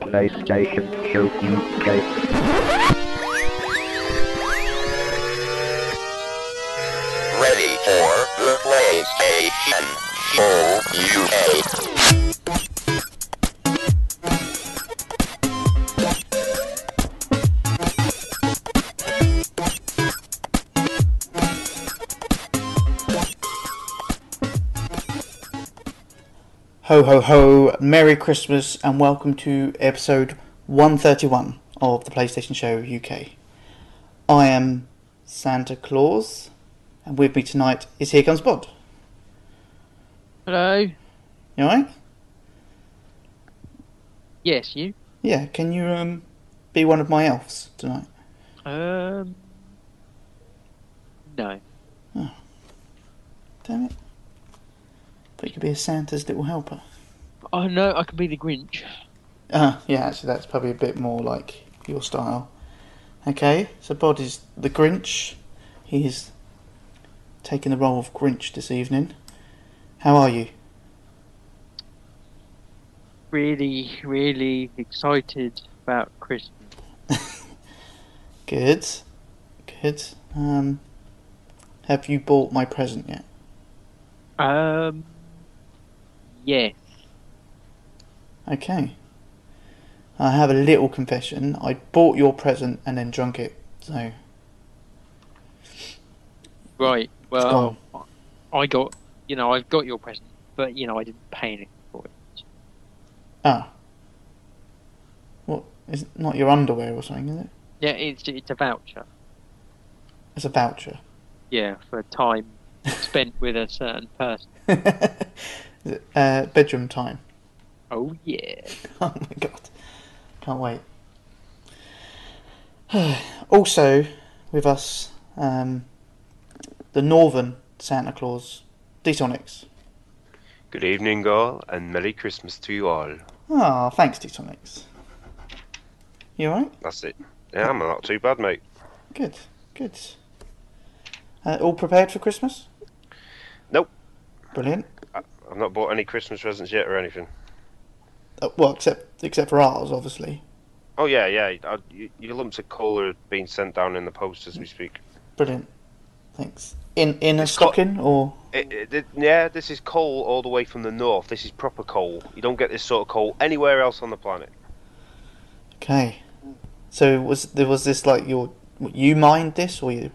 PlayStation Show UK. Ready for the PlayStation Show UK. Ho ho ho, Merry Christmas and welcome to episode 131 of the PlayStation Show UK. I am Santa Claus and with me tonight is Here Comes Bod. Hello. You alright? Yes, you. Yeah, can you um be one of my elves tonight? Um. No. Oh. Damn it. Thought you could be a Santa's little helper. Oh no, I could be the Grinch. Uh, yeah, actually that's probably a bit more like your style. Okay, so Bod is the Grinch. He's taking the role of Grinch this evening. How are you? Really, really excited about Christmas. Good. Good. Um, have you bought my present yet? Um. Yes. Okay. I have a little confession. I bought your present and then drunk it. So, Right. Well, I got. You know, I've got your present, but you know, I didn't pay anything for it. ah. What? Is it not your underwear or something, is it? Yeah, it's it's a voucher. It's a voucher. Yeah, for time spent with a certain person. is it uh, bedroom time? Oh yeah. Oh my god. Can't wait. also, with us, um, the Northern Santa Claus, Detonics. Good evening, all, and Merry Christmas to you all. Ah, thanks, Detonics. You alright? That's it. Yeah, I'm not too bad, mate. Good, good. Uh, all prepared for Christmas? Nope. Brilliant. I've not bought any Christmas presents yet or anything. Uh, well, except except for ours, obviously. Oh yeah, yeah. I, y- your lumps of coal are being sent down in the post as we speak. Brilliant. Thanks. In in a It's stocking or It, it, it- yeah, this is coal all the way from the north. This is proper coal. You don't get this sort of coal anywhere else on the planet. okay. So was there was this like your you mined this or you?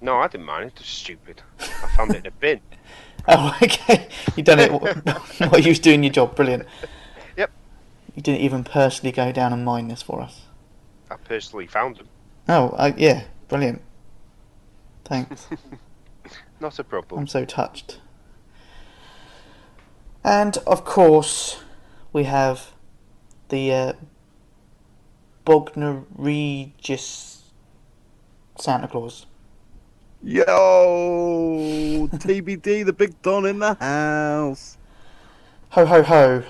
No, I didn't mind. It's just stupid. I found it in a bin. Oh, okay. You done it wh- while you was doing your job. Brilliant. Yep. You didn't even personally go down and mine this for us. I personally found them. Oh, uh, yeah. Brilliant. Thanks. Not a problem. I'm so touched. And of course, we have the uh, Bognor Regis Santa Claus. Yo, TBD, the big don in the house. Ho ho ho!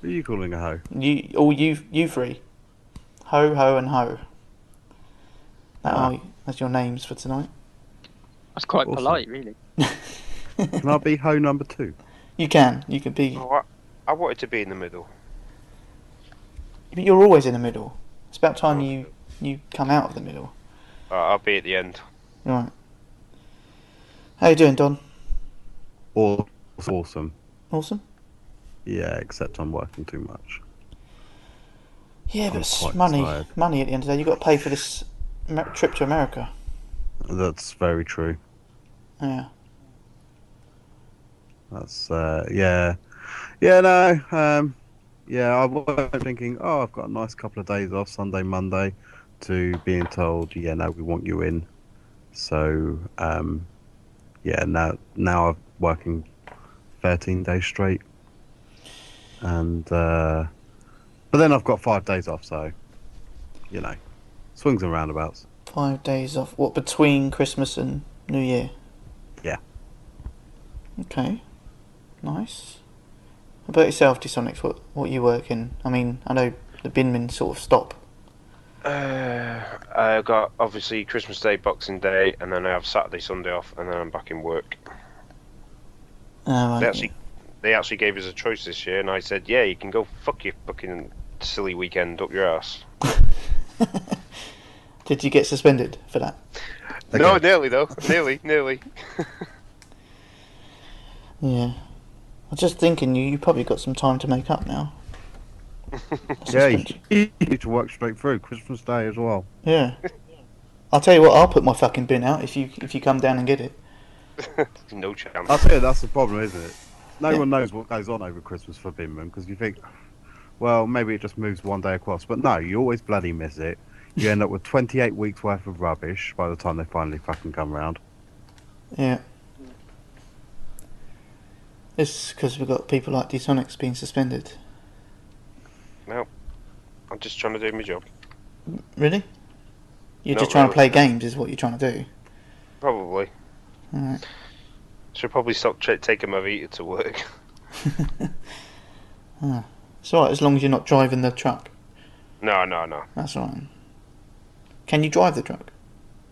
Who are you calling a hoe? You all you you three. Ho ho and ho. That Ah. are that's your names for tonight. That's quite Awesome. polite, really. Can I be hoe number two? You can. You can be. Oh, I, I wanted to be in the middle. But you're always in the middle. It's about time you you come out of the middle. Uh, I'll be at the end. Right. How you doing, Don? Or awesome. Awesome. Yeah, except I'm working too much. Yeah, but it's money, tired. money at the end of the day. You've got to pay for this trip to America. That's very true. Yeah. That's uh, yeah, yeah. No, um, yeah. I was thinking, oh, I've got a nice couple of days off, Sunday, Monday, to being told, yeah, no, we want you in. So, um, yeah, now now I'm working 13 days straight, and uh, but then I've got five days off, so you know, swings and roundabouts. Five days off. What between Christmas and New Year? Yeah. Okay. Nice. About yourself, Disonics? What what you working? I mean, I know the binmen sort of stop. Uh, I got obviously Christmas Day, Boxing Day, and then I have Saturday, Sunday off, and then I'm back in work. Oh, right, They actually, they actually gave us a choice this year, and I said, yeah, you can go fuck your fucking silly weekend up your ass. Did you get suspended for that? No, nearly though, nearly, nearly. Yeah. I was just thinking you, you probably got some time to make up now. Yeah, you, need to work straight through Christmas Day as well. Yeah. I'll tell you what, I'll put my fucking bin out if you if you come down and get it. no chance. I'll tell you, that's the problem, isn't it? No Yeah. one knows what goes on over Christmas for Binman because you think, well, maybe it just moves one day across. But no, you always bloody miss it. You end up with 28 weeks worth of rubbish by the time they finally fucking come round. Yeah. It's because we've got people like Detonics being suspended. I'm just trying to do my job. Really? You're Not just trying to play games, is what you're trying to do. Probably. Alright. Should probably stop tra- taking my Vita to work. ah. It's alright as long as you're not driving the truck. No, no, no. That's alright. Can you drive the truck?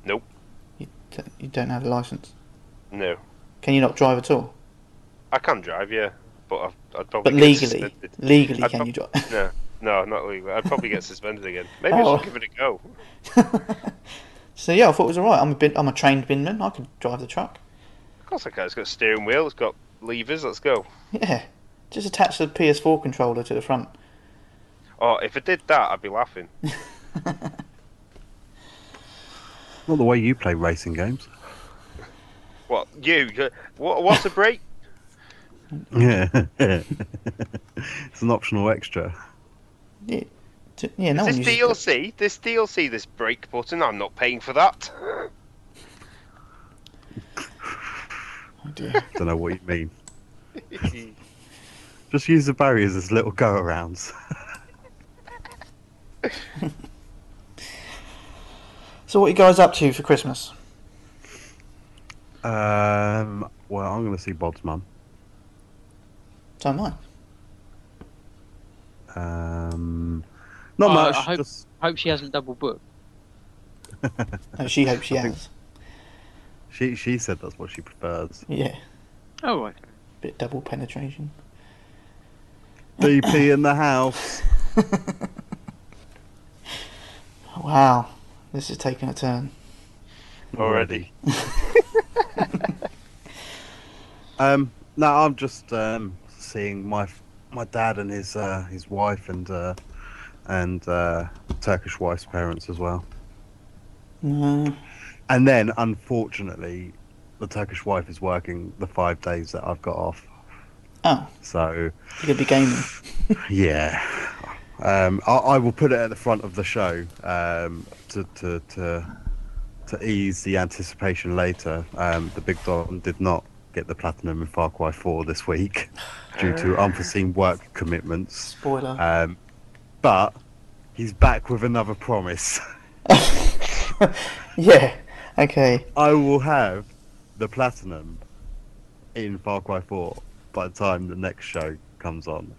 Nope. You, you don't have a license. No. Can you not drive at all? I can drive, yeah, but I'd, I'd probably But get legally, suspended. legally, I'd can prob- you drive? No, no, not legally. I'd probably get suspended again. Maybe Oh. I should give it a go. so yeah, I thought it was alright. I'm a bin, I'm a trained binman. I can drive the truck. Of course I can. It's got a steering wheel. It's got levers. Let's go. Yeah, just attach the PS4 controller to the front. Oh, if I did that, I'd be laughing. Not the way you play racing games. What you? you- What? What's a break? Yeah. it's an optional extra. Yeah, t- yeah. No Is this uses it. DLC? This DLC? This brake button? I'm not paying for that. Oh dear. Don't know what you mean. Just use the barriers as little go arounds. So what are you guys up to for Christmas? Um, well, I'm going to see Bob's mum. So am I. Um, not Oh, much. I hope- Just Hope she hasn't double booked. No, she hopes she I has. she she said that's what she prefers. Yeah, Oh right. bit double penetration. DP in the house. Wow, this is taking a turn. Already. Um, no, I'm just um, seeing my my dad and his uh, his wife and uh, and uh, Turkish wife's parents as well. No. And then, unfortunately, the Turkish wife is working the five days that I've got off. Oh, So you could be gaming. yeah, um, I, I will put it at the front of the show um, to, to to to ease the anticipation later. Um, the Big Don did not get the platinum in Far Cry 4 this week due to unforeseen work commitments. Spoiler. Um, but he's back with another promise. yeah. Okay. I will have the platinum in Far Cry 4 by the time the next show comes on.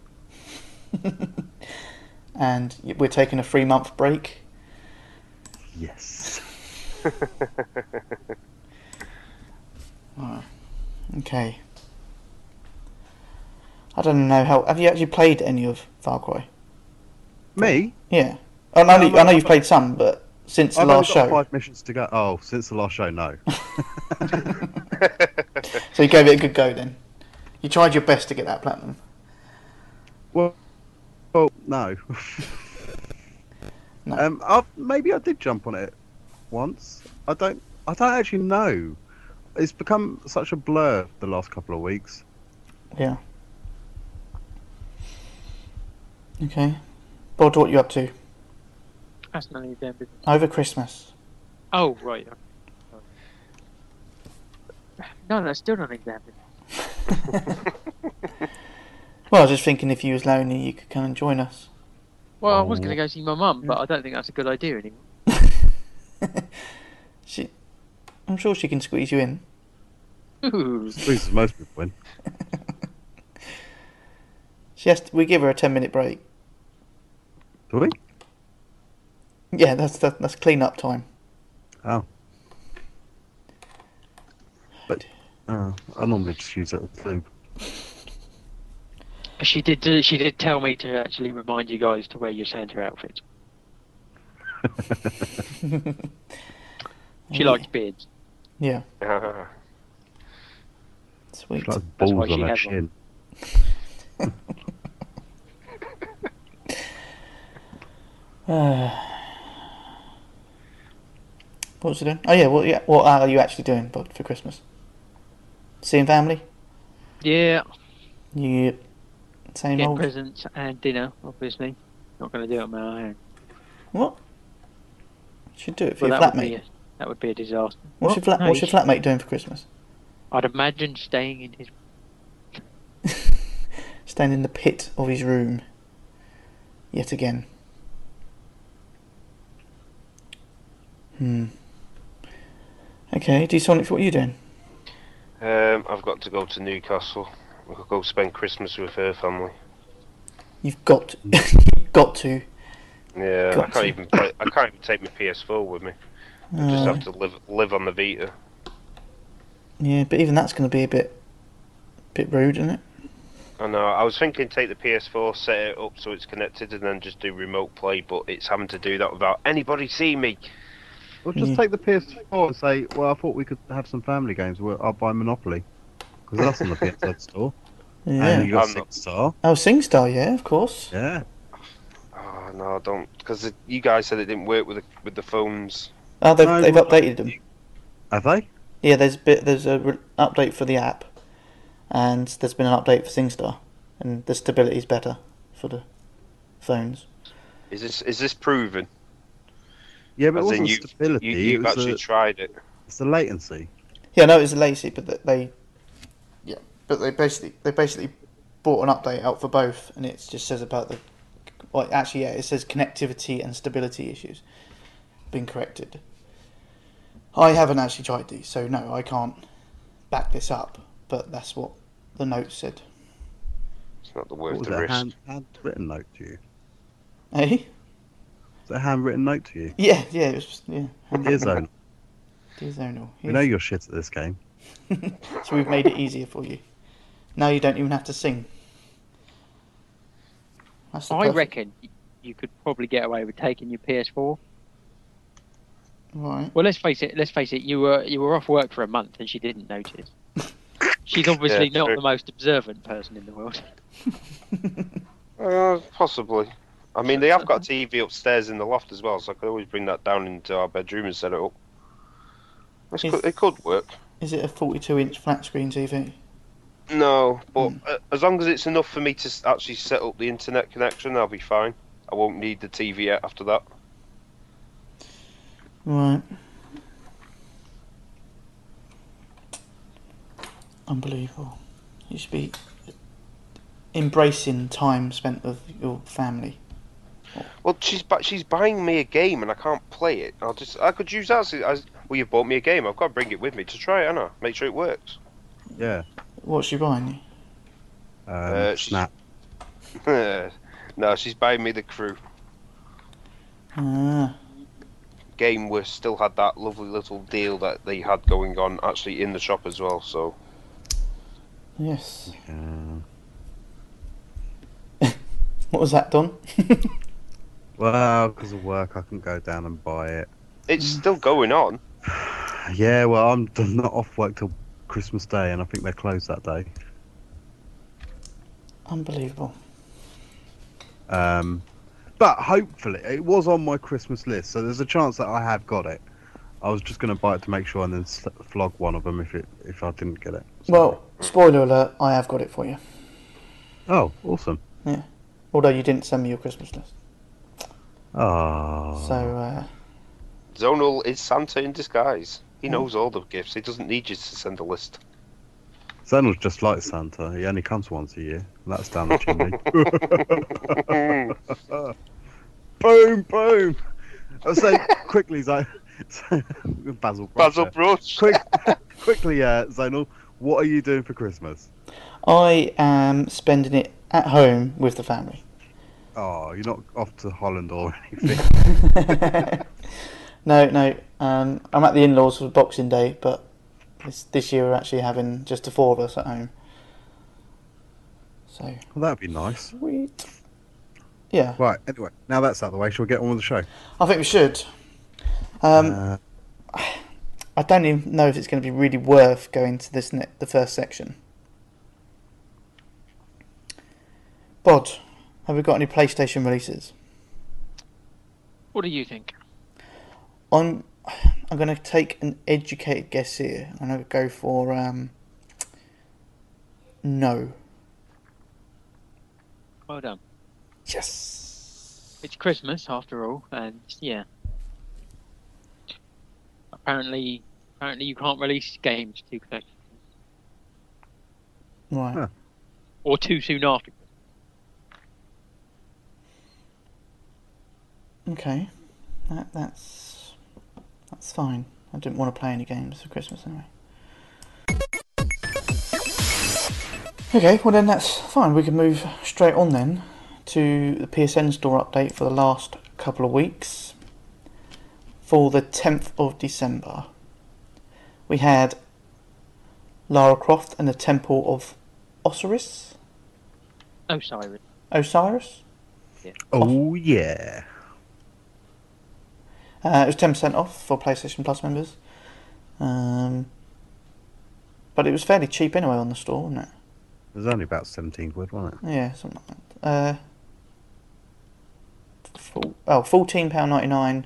And we're taking a three month break. Yes. Okay. I don't know how. Have you actually played any of Far Cry? Me? Yeah. I know, No, I know you've played some, but since the I've last show. five missions to go. Oh, since the last show, no. So you gave it a good go then. You tried your best to get that platinum. well, well, no. No. Um, i maybe I did jump on it once. I don't. I don't actually know. It's become such a blur the last couple of weeks. Yeah. Okay. Bod, what are you up to That's none of your damn business. over Christmas? Oh right. No, no, still none of your damn business. Well, I was just thinking if you was lonely, you could come and join us. Well, I was Oh. going to go see my mum, but I don't think that's a good idea anymore. she, I'm sure she can squeeze you in. Ooh. Squeezes most people in. She has. To, we give her a ten minute break. Do we? Yeah, that's that, that's clean up time. Oh. But uh, I normally just use it as lube. She did. do- She did tell me to actually remind you guys to wear your Santa outfits. She likes beards. Yeah, Ah, sweet. She likes That's balls why on she her has shin. Uh, what was you doing? Oh yeah, what yeah, what are you actually doing for, for Christmas? Seeing family? Yeah, Yeah. Same get old. presents and dinner. Obviously, not going to do it on my own. What? Should do it for Well, your that would flatmate. A, that would be a disaster. What's your flat? No, What's your flatmate doing for Christmas? I'd imagine staying in his. Staying in the pit of his room. Yet again. Hmm. Okay, D Sonic, what are you doing? um, I've got to go to Newcastle. I'll go spend Christmas with her family. You've got, you've got to. Yeah, I can't to. even play, I can't even take my PS4 with me. I just have um, to live live on the Vita. yeah, but even that's going to be a bit, bit rude, isn't it? I know. I was thinking take the PS4, set it up so it's connected, and then just do remote play. But it's having to do that without anybody seeing me. Well, just Yeah. take the PS4 and say, well, I thought we could have some family games. Well, I'll buy Monopoly. Because that's on the PS store. Yeah. And you got I'm not- SingStar. Oh, SingStar, yeah, of course. Yeah. Oh no, I don't. Because you guys said it didn't work with the with the phones. Oh, they've, No, they've well, updated them. Have they? Yeah, there's a bit, there's a re- update for the app, and there's been an update for SingStar, and the stability's better for the phones. Is this is this proven? Yeah, but it As in wasn't you, stability. You, you've was actually the, tried it. it's the latency. Yeah, no, it's lazy, but th- they, yeah, but they basically they basically brought an update out for both, and it just says about the, well, actually, yeah, it says connectivity and stability issues been corrected. I haven't actually tried these, so no, I can't back this up, but that's what the note said. It's not the What worth was the it? A risk. hand, handwritten note to you? Eh? Was it a handwritten note to you? Yeah, yeah, it was, yeah. Dear Zone, Dear Zonal. we know you're shit at this game. so we've made it easier for you. Now you don't even have to sing. I perfect- reckon you could probably get away with taking your PS4. Right. Well, let's face it. Let's face it. You were you were off work for a month and she didn't notice. She's obviously Yeah, not true. the most observant person in the world. Uh, possibly. I mean, they have got a TV upstairs in the loft as well, so I could always bring that down into our bedroom and set it up. This Is- could, it could work. Is it a 42 inch flat screen TV? No, but uh, as long as it's enough for me to s- actually set up the internet connection, I'll be fine. I won't need the TV after that. Right. Unbelievable. You should be embracing time spent with your family. Well, she's bu- she's buying me a game and I can't play it. I'll just I could use that as, as well. you've bought me a game. I've got to bring it with me to try it, Anna. Make sure it works. Yeah. What's she buying you? Um, Uh, snap. no, she's buying me the crew Ah, game. We still had that lovely little deal that they had going on actually in the shop as well. So yes. Yeah. What was that, done? Well, because of work, I can go down and buy it. it's still going on. Yeah, well, I'm I'm not off work till Christmas Day, and I think they're closed that day. Unbelievable. Um, but hopefully, it was on my Christmas list, so there's a chance that I have got it. I was just going to buy it to make sure, and then s- flog one of them if it if I didn't get it. So- Well, spoiler alert, I have got it for you. oh, awesome! Yeah. Although you didn't send me your Christmas list. Oh, So, uh, Zonal is Santa in disguise. He knows all the gifts. He doesn't need you to send a list. Zonal's just like Santa. He only comes once a year, and that's down the chimney. boom, boom. I say quickly, Zo- Basil. Brush Basil. Brush. Quick, quickly, uh, Zonal. What are you doing for Christmas? I am spending it at home with the family. Oh, you're not off to Holland or anything. no, no. Um, I'm at the in-laws for Boxing Day, but this this year we're actually having just the four of us at home. So Well, that'd be nice. sweet. Yeah, Right. Anyway, now that's out of the way. Shall we get on with the show? I think we should. Um, uh, I don't even know if it's going to be really worth going to this ne- the first section. Bod, have we got any PlayStation releases? What do you think? I'm I'm going to take an educated guess here. I'm going to go for um, no. Well done. Yes. It's Christmas after all, and yeah. Apparently, apparently you can't release games too quick Right. Huh. or too soon after. Okay. That that's that's fine. I didn't want to play any games for Christmas anyway. Okay, well then that's fine. We can move straight on then to the PSN store update for the last couple of weeks. For the 10th of December, we had Lara Croft and the Temple of Osiris. Osiris. Osiris. oh yeah. Uh, it was ten percent off for PlayStation Plus members, um, but it was fairly cheap anyway on the store, wasn't it? It was only about seventeen quid, wasn't it? Yeah, something like that. Uh, four, oh, fourteen pound ninety nine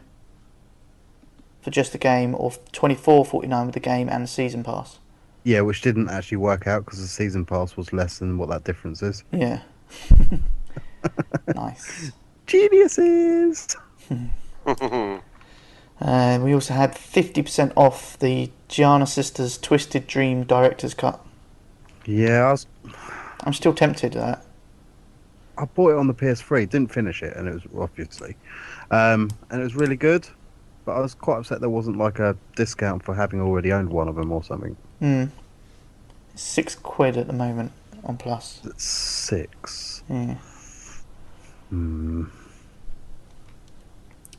for just the game, or twenty four forty nine with the game and the season pass. Yeah, which didn't actually work out because the season pass was less than what that difference is. Yeah. nice. Geniuses. Uh, we also had fifty percent off the Giana Sisters Twisted Dream Director's Cut. Yeah, I was. I'm still tempted at that. I bought it on the PS3, didn't finish it, and it was obviously, um, and it was really good. But I was quite upset there wasn't like a discount for having already owned one of them or something. Hmm. Six quid at the moment on Plus. It's six. Yeah. Hmm.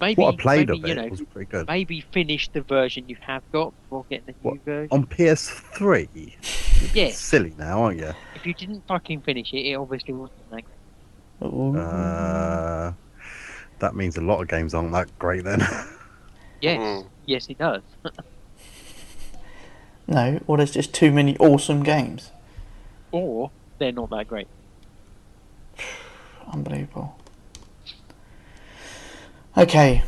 Maybe, What I played maybe, of you it know, was pretty good. maybe finish the version you have got before getting the new version. On PS3, Yes. silly now, aren't you? If you didn't fucking finish it, it obviously wasn't like. Ooh. Uh, that means a lot of games aren't that great then. Yes, yes, it does. no, or there's just too many awesome games. or they're not that great. Unbelievable. Okay,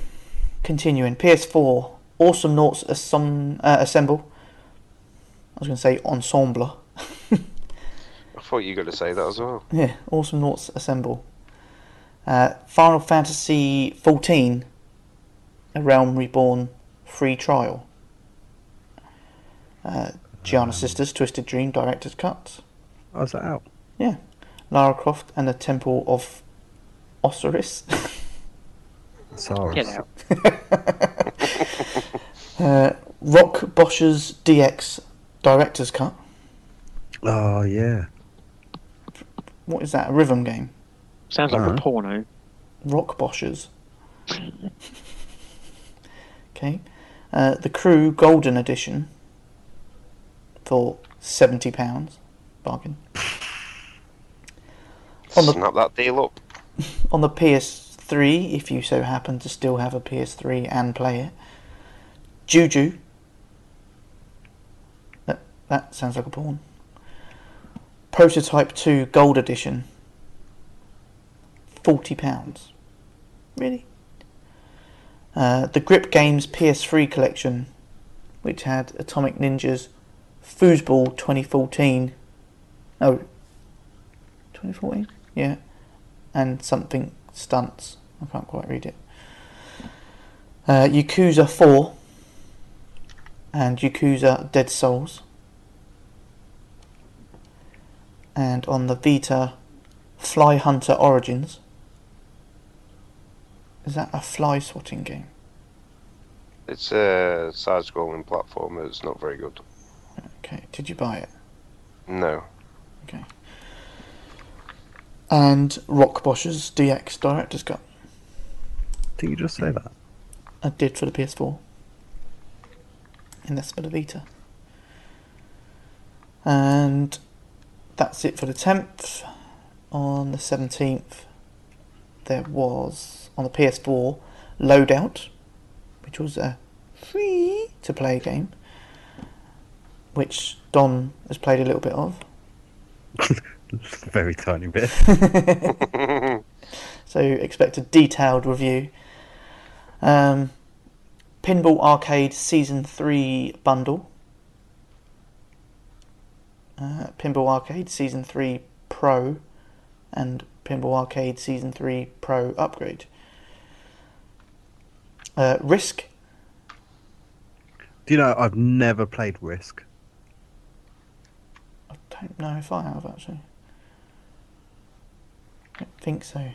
continuing. PS4, Awesomenauts Assom- uh, Assemble. I was going to say Ensemble. I thought you were going to say that as well. Yeah, Awesomenauts Assemble. Uh, Final Fantasy 14, A Realm Reborn free trial. Uh, Giana Sisters Twisted Dream Director's Cut. How's that out? Yeah. Lara Croft and the Temple of Osiris. Sorry. Get out. uh, Rock Boshers DX Director's Cut. Oh yeah. What is that? A rhythm game? Sounds like Uh-huh. a porno. Rock Boshers. okay. Uh, the Crew Golden Edition for seventy pounds. Bargain. On the- Snap that deal up. On the PS3, if you so happen to still have a PS3 and play it. Juju. That, that sounds like a porn. Prototype 2 Gold Edition. £40. Really? Uh, the Grip Games PS3 collection, which had Atomic Ninja's Foosball 2014. Oh, 2014? Yeah. And something stunts. I can't quite read it. Uh, Yakuza 4 and Yakuza Dead Souls. And on the Vita, Fly Hunter Origins. Is that a fly swatting game? It's a side-scrolling platform. It's not very good. Okay, did you buy it? No. Okay. And Rock Boshers DX Director's Cut. Did you just say that? I did for the PS4. And that's for the Vita. And that's it for the 10th. on the 17th, there was on the PS4 Loadout, which was a free to play game, which Don has played a little bit of. Very tiny bit. so expect a detailed review. Um, Pinball Arcade Season 3 bundle. Uh, Pinball Arcade Season 3 Pro and Pinball Arcade Season 3 Pro upgrade. Uh, Risk. Do you know I've never played Risk? I don't know if I have actually. I don't think so.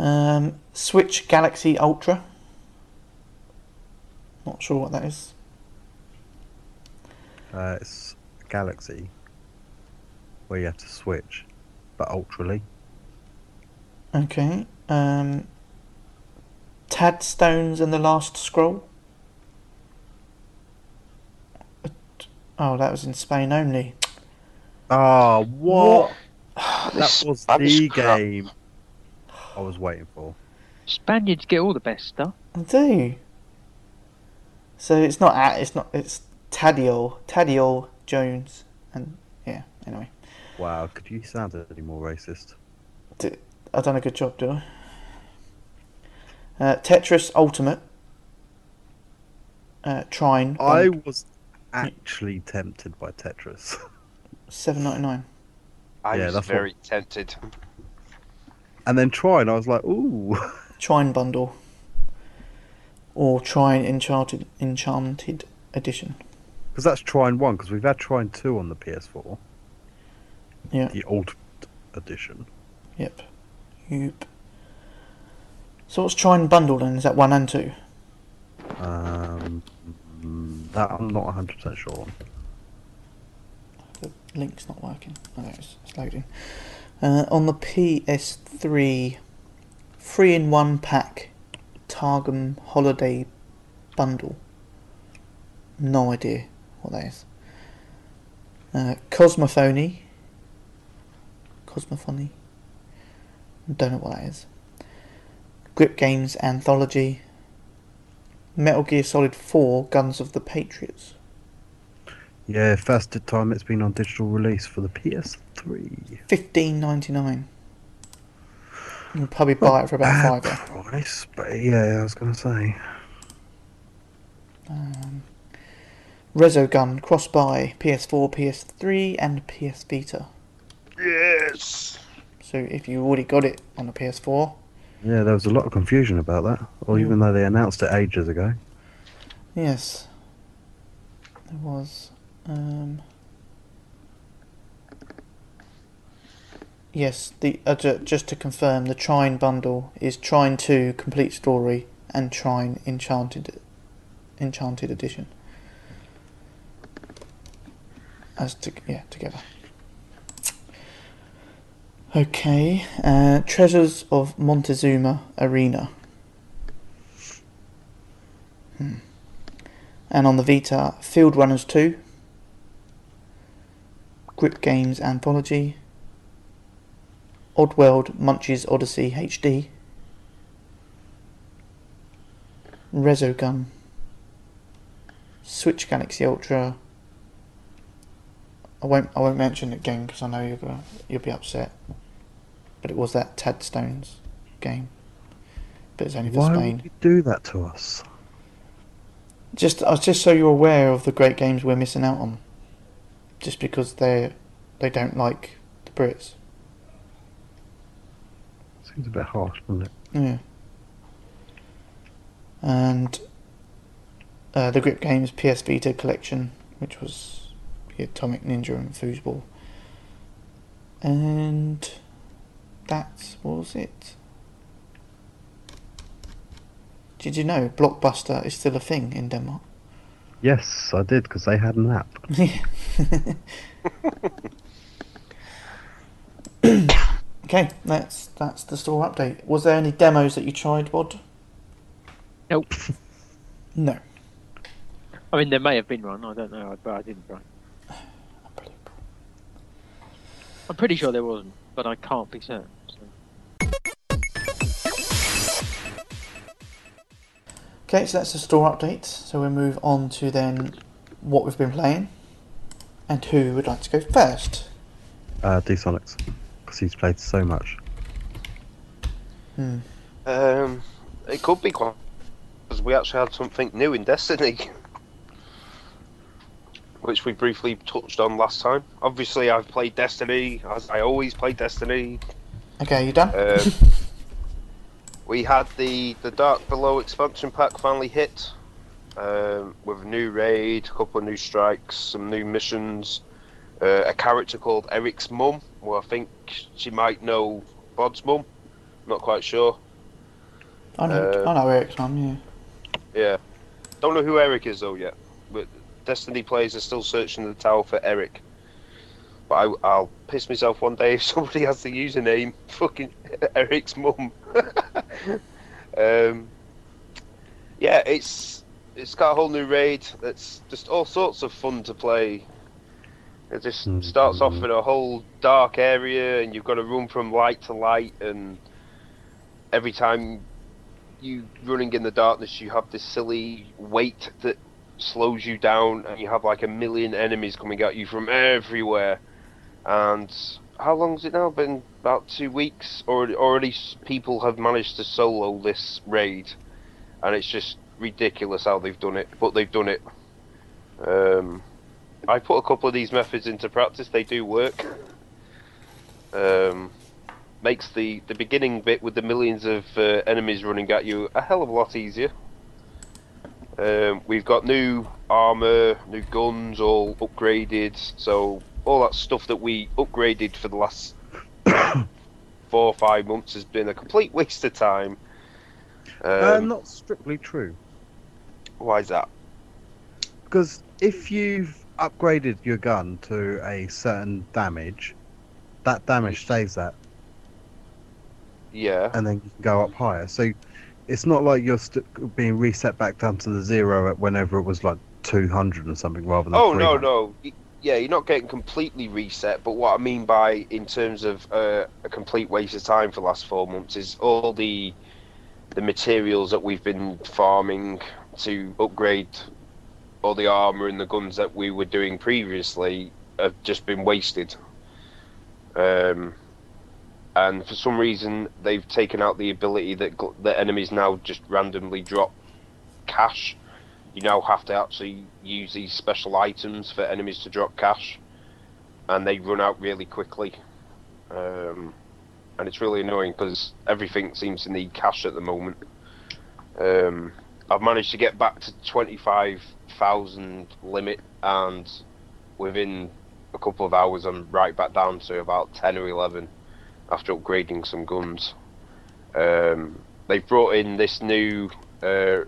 Um, Switch Galaxy Ultra. Not sure what that is. Uh, it's Galaxy, where you have to switch, but ultrally. Okay. Um, Tad Stones and the Last Scroll. Oh, that was in Spain only. Oh, what? That was Spanish the crap. game I was waiting for. Spaniards get all the best stuff. I do. So it's not at. It's not. It's Tadiol. Tadiol Jones. And yeah. Anyway, Wow, could you sound any more racist? I've done a good job, did I? Uh, Tetris Ultimate. Uh, Trine. I was actually tempted by Tetris. Seven ninety nine. I Yeah, was that's what- very tempted. And then try, and I was like, ooh. Trine bundle. Or Trine Enchanted Enchanted Edition. Because that's Trine 1, because we've had Trine 2 on the PS4. Yeah. The Ultimate Edition. Yep. Yep. So what's Trine bundle then? Is that one and two? Um, that I'm not 100% sure on. The link's not working. Oh, there it is. It's loading. Uh, on the PS3, three in one pack Targum Holiday Bundle. No idea what that is. Uh, Cosmophony. Cosmophony. Don't know what that is. Grip Games Anthology. Metal Gear Solid 4 Guns of the Patriots. Yeah, first time it's been on digital release for the PS3. fifteen ninety nine. You'll probably buy it for about Bad five. price, but yeah, I was going to say. Um, Resogun cross buy PS4, PS3, and PS Vita. Yes. So if you already got it on the PS4, Yeah, there was a lot of confusion about that, or even though they announced it ages ago. yes, there was. Um, yes, the uh, just to confirm, the Trine bundle is Trine Two Complete Story and Trine Enchanted Enchanted Edition. As to yeah together. Okay, uh, Treasures of Montezuma Arena. Hmm. And on the Vita, Fieldrunners 2, Grip Games Anthology, Oddworld Munch's Oddysee HD, Resogun, Switch Galaxy Ultra. I won't. I won't mention it again because I know you're gonna, you'll be upset. But it was that Tad Stones game. But it's only for Why Spain. would you do that to us? Just, uh, just so you're aware of the great games we're missing out on. Just because they, they don't like the Brits. Seems a bit harsh, doesn't it? Yeah. And uh, the Grip Games PS Vita collection, which was the Atomic Ninja and Foosball. And that was it. Did you know Blockbuster is still a thing in Denmark? Yes, I did, because they had an app. okay, that's that's the store update. Was there any demos that you tried, Bod? Nope. No. I mean, there may have been one. I don't know, but I didn't. Right. I'm pretty sure there wasn't, but I can't be certain. So. Okay, so that's the store update. So we'll move on to then what we've been playing and who would like to go first. Uh, D Sonics, because he's played so much. Hmm. Um, it could be quite because we actually had something new in Destiny, which we briefly touched on last time. Obviously, I've played Destiny as I always play Destiny. Okay, you done? Um, we had the the Dark Below expansion pack finally hit um, with a new raid, a couple of new strikes, some new missions, uh, a character called Eric's mum, well, I think she might know Bod's mum. Not quite sure. I know, uh, I know Eric's mum, yeah. Yeah. Don't know who Eric is though yet. But Destiny players are still searching the tower for Eric. But I, I'll piss myself one day if somebody has the username fucking Eric's mum. um, yeah, it's it's got a whole new raid. That's just all sorts of fun to play. It just Mhm. starts off in a whole dark area, and you've got to run from light to light, and every time you're running in the darkness, you have this silly weight that slows you down, and you have like a million enemies coming at you from everywhere. And how long has it now? Been about two weeks. Already, already people have managed to solo this raid, and it's just ridiculous how they've done it. But they've done it. Um, I put a couple of these methods into practice. They do work. Um, makes the the beginning bit with the millions of uh, enemies running at you a hell of a lot easier. Um, we've got new armor, new guns, all upgraded. So all that stuff that we upgraded for the last four or five months has been a complete waste of time. Um, uh, not strictly true, why is that? because if you've upgraded your gun to a certain damage, that damage stays that, Yeah. and then you can go up higher. So it's not like you're st- being reset back down to the zero at whenever it was like 200 or something rather than. Oh no 300. no. Yeah, you're not getting completely reset, but what I mean by in terms of uh, a complete waste of time for the last four months is all the the materials that we've been farming to upgrade all the armor and the guns that we were doing previously have just been wasted. Um, and for some reason, they've taken out the ability that that enemies now just randomly drop cash you now have to actually use these special items for enemies to drop cash, and they run out really quickly. Um, and it's really annoying because everything seems to need cash at the moment. Um, I've managed to get back to 25,000 limit, and within a couple of hours, I'm right back down to about 10 or 11 after upgrading some guns. Um, they've brought in this new uh,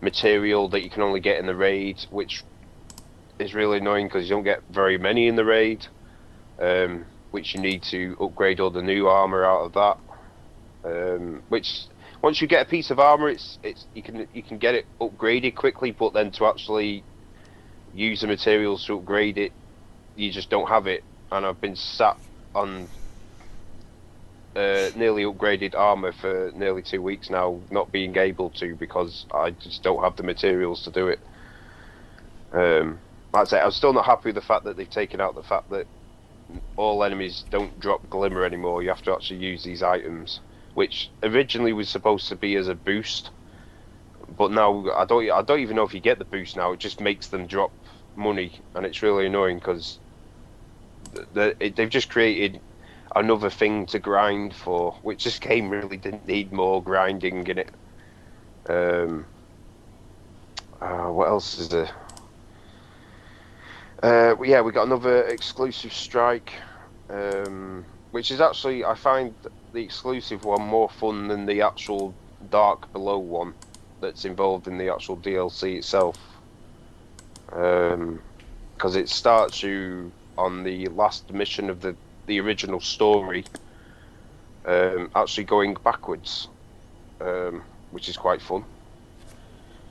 material that you can only get in the raid, which is really annoying because you don't get very many in the raid, um, which you need to upgrade all the new armor out of that. Um, which once you get a piece of armor, it's it's you can you can get it upgraded quickly, but then to actually use the materials to upgrade it, you just don't have it. And I've been sat on uh, nearly upgraded armor for nearly two weeks now, not being able to because I just don't have the materials to do it. Um, like I say, I'm still not happy with the fact that they've taken out the fact that all enemies don't drop glimmer anymore. You have to actually use these items, which originally was supposed to be as a boost, but now I don't. I don't even know if you get the boost now. It just makes them drop money, and it's really annoying because the, they've just created another thing to grind for, which this game really didn't need more grinding in it. Um, uh, what else is there? Uh, yeah, we got another exclusive strike, um, which is actually I find the exclusive one more fun than the actual Dark Below one that's involved in the actual DLC itself. Because it starts you on the last mission of the the original story, um, actually going backwards, um, which is quite fun,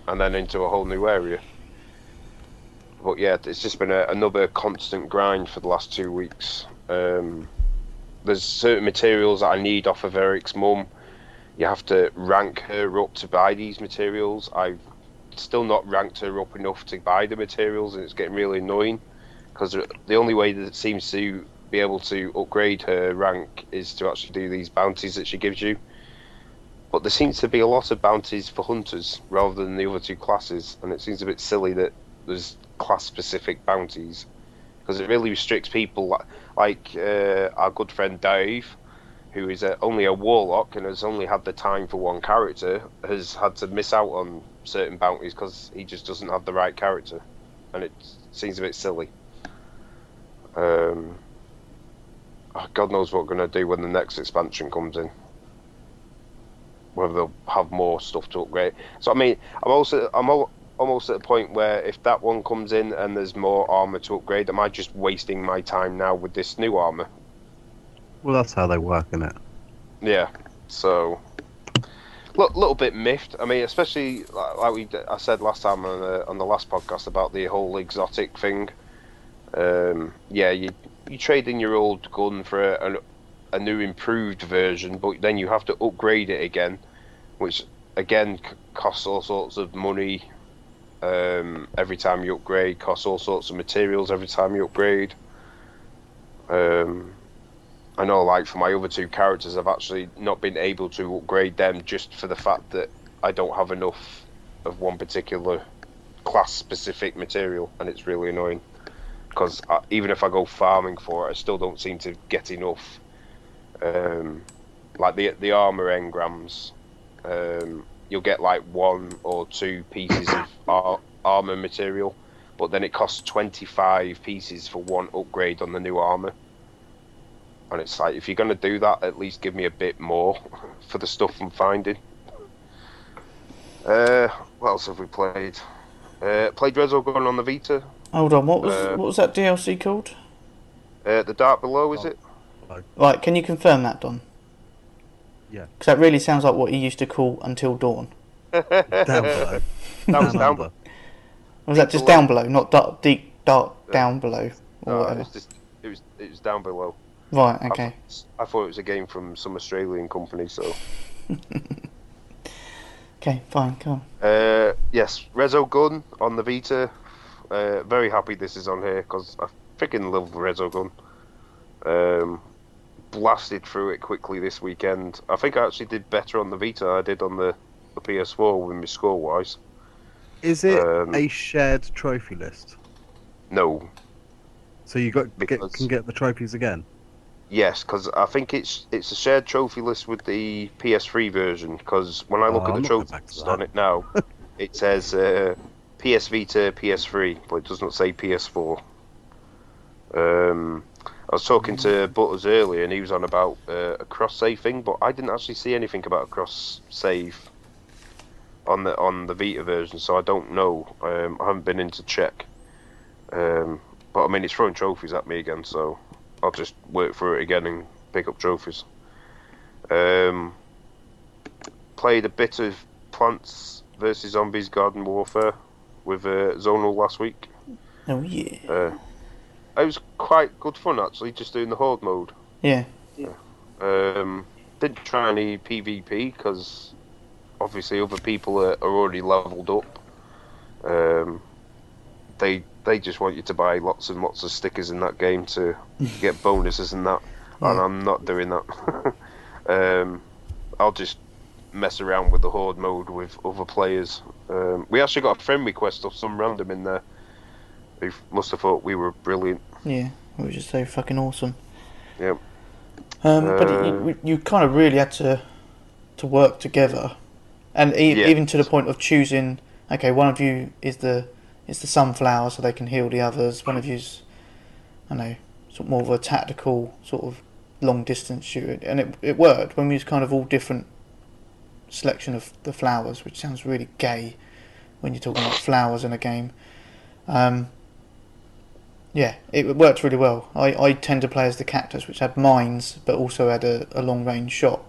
and then into a whole new area. But yeah, it's just been a, another constant grind for the last two weeks. Um, there's certain materials that I need off of Eric's mum. You have to rank her up to buy these materials. I've still not ranked her up enough to buy the materials, and it's getting really annoying because the only way that it seems to be able to upgrade her rank is to actually do these bounties that she gives you. But there seems to be a lot of bounties for hunters rather than the other two classes, and it seems a bit silly that there's class-specific bounties because it really restricts people li- like uh, our good friend Dave, who is a, only a warlock and has only had the time for one character, has had to miss out on certain bounties because he just doesn't have the right character, and it seems a bit silly. Um, oh, God knows what we're going to do when the next expansion comes in. Whether they'll have more stuff to upgrade. So I mean, I'm also I'm al- almost at a point where if that one comes in and there's more armor to upgrade, am I just wasting my time now with this new armor? Well, that's how they work, is it? Yeah. So, look, little bit miffed. I mean, especially like, we I said last time on the on the last podcast about the whole exotic thing. Um, yeah, you you trade in your old gun for a, a, a new improved version, but then you have to upgrade it again, which again c- costs all sorts of money. Um, every time you upgrade, costs all sorts of materials every time you upgrade. Um, I know, like for my other two characters, I've actually not been able to upgrade them just for the fact that I don't have enough of one particular class-specific material, and it's really annoying. Because even if I go farming for it, I still don't seem to get enough. Um, like the the armor engrams, um, you'll get like one or two pieces of ar- armor material, but then it costs 25 pieces for one upgrade on the new armor. And it's like, if you're going to do that, at least give me a bit more for the stuff I'm finding. Uh, what else have we played? Uh, played Resogun on the Vita. Hold on, what was Uh, what was that DLC called? Uh, the Dark Below, is it? Right, can you confirm that, Don? Yeah. Because that really sounds like what he used to call Until Dawn. Down below. That was Down down, under. Or was that just below. down below, not dark, deep, dark Yeah. down below, or No, whatever? it's just, it was it was down below. Right, I okay. thought- I thought it was a game from some Australian company. So Okay, fine, come on. uh, yes, Resogun on the Vita. Uh, very happy this is on here because I freaking love Resogun. Um, blasted through it quickly this weekend. I think I actually did better on the Vita than I did on the, the PS4 with my score wise. Is it Um, a shared trophy list? No, So you got get, Because- can get the trophies again? Yes, because I think it's it's a shared trophy list with the PS3 version. Because when I look Oh, at I'm the not going trophy back to list that. on it now, it says uh, PS Vita, PS3, but it does not say PS4. Um, I was talking to Butters earlier, and he was on about uh, a cross save thing, but I didn't actually see anything about a cross save on the on the Vita version, so I don't know. Um, I haven't been in to check. Um, but I mean, it's throwing trophies at me again, so I'll just work through it again and pick up trophies. Um, played a bit of Plants vs Zombies Garden Warfare with uh, Zonal last week. Oh yeah, Uh, it was quite good fun actually, just doing the horde mode. yeah. Um, didn't try any PvP because obviously other people are, are already leveled up. Um, they they just want you to buy lots and lots of stickers in that game to get bonuses and that, and I'm not doing that. um, I'll just mess around with the horde mode with other players. Um, we actually got a friend request of some random in there who must have thought we were brilliant. Yeah, we were just so fucking awesome. Yep. Um, but Uh, you, you kind of really had to to work together, and e- Yeah. even to the point of choosing. Okay, one of you is the is the sunflower, so they can heal the others. One of you's, I know, sort of more of a tactical sort of long distance shooter, and it it worked when we was kind of all different selection of the flowers, which sounds really gay when you're talking about flowers in a game. Um, yeah, it worked really well. I, I tend to play as the cactus, which had mines, but also had a, a long range shot.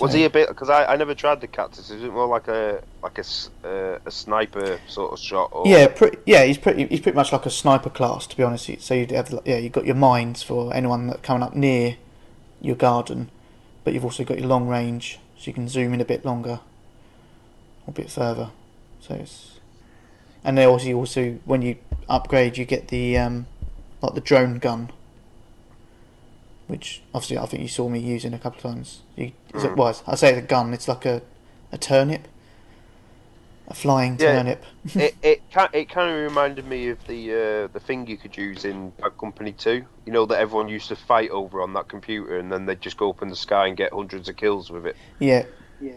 Was he a bit? Because I, I never tried the cactus. Is it more like a like a, uh, a sniper sort of shot? Or... Yeah, pretty, yeah, he's pretty. He's pretty much like a sniper class, to be honest. So you have, yeah, you've got your mines for anyone that coming up near your garden, but you've also got your long range, so you can zoom in a bit longer, a bit further. So it's, and then also also when you upgrade, you get the um, like the drone gun, which obviously I think you saw me using a couple of times. You, is it Mm. was I say the gun? It's like a a turnip, a flying Yeah. turnip. it it kind it kind of reminded me of the uh, the thing you could use in Bad Company Two. You know that everyone used to fight over on that computer, and then they'd just go up in the sky and get hundreds of kills with it. Yeah. Yeah.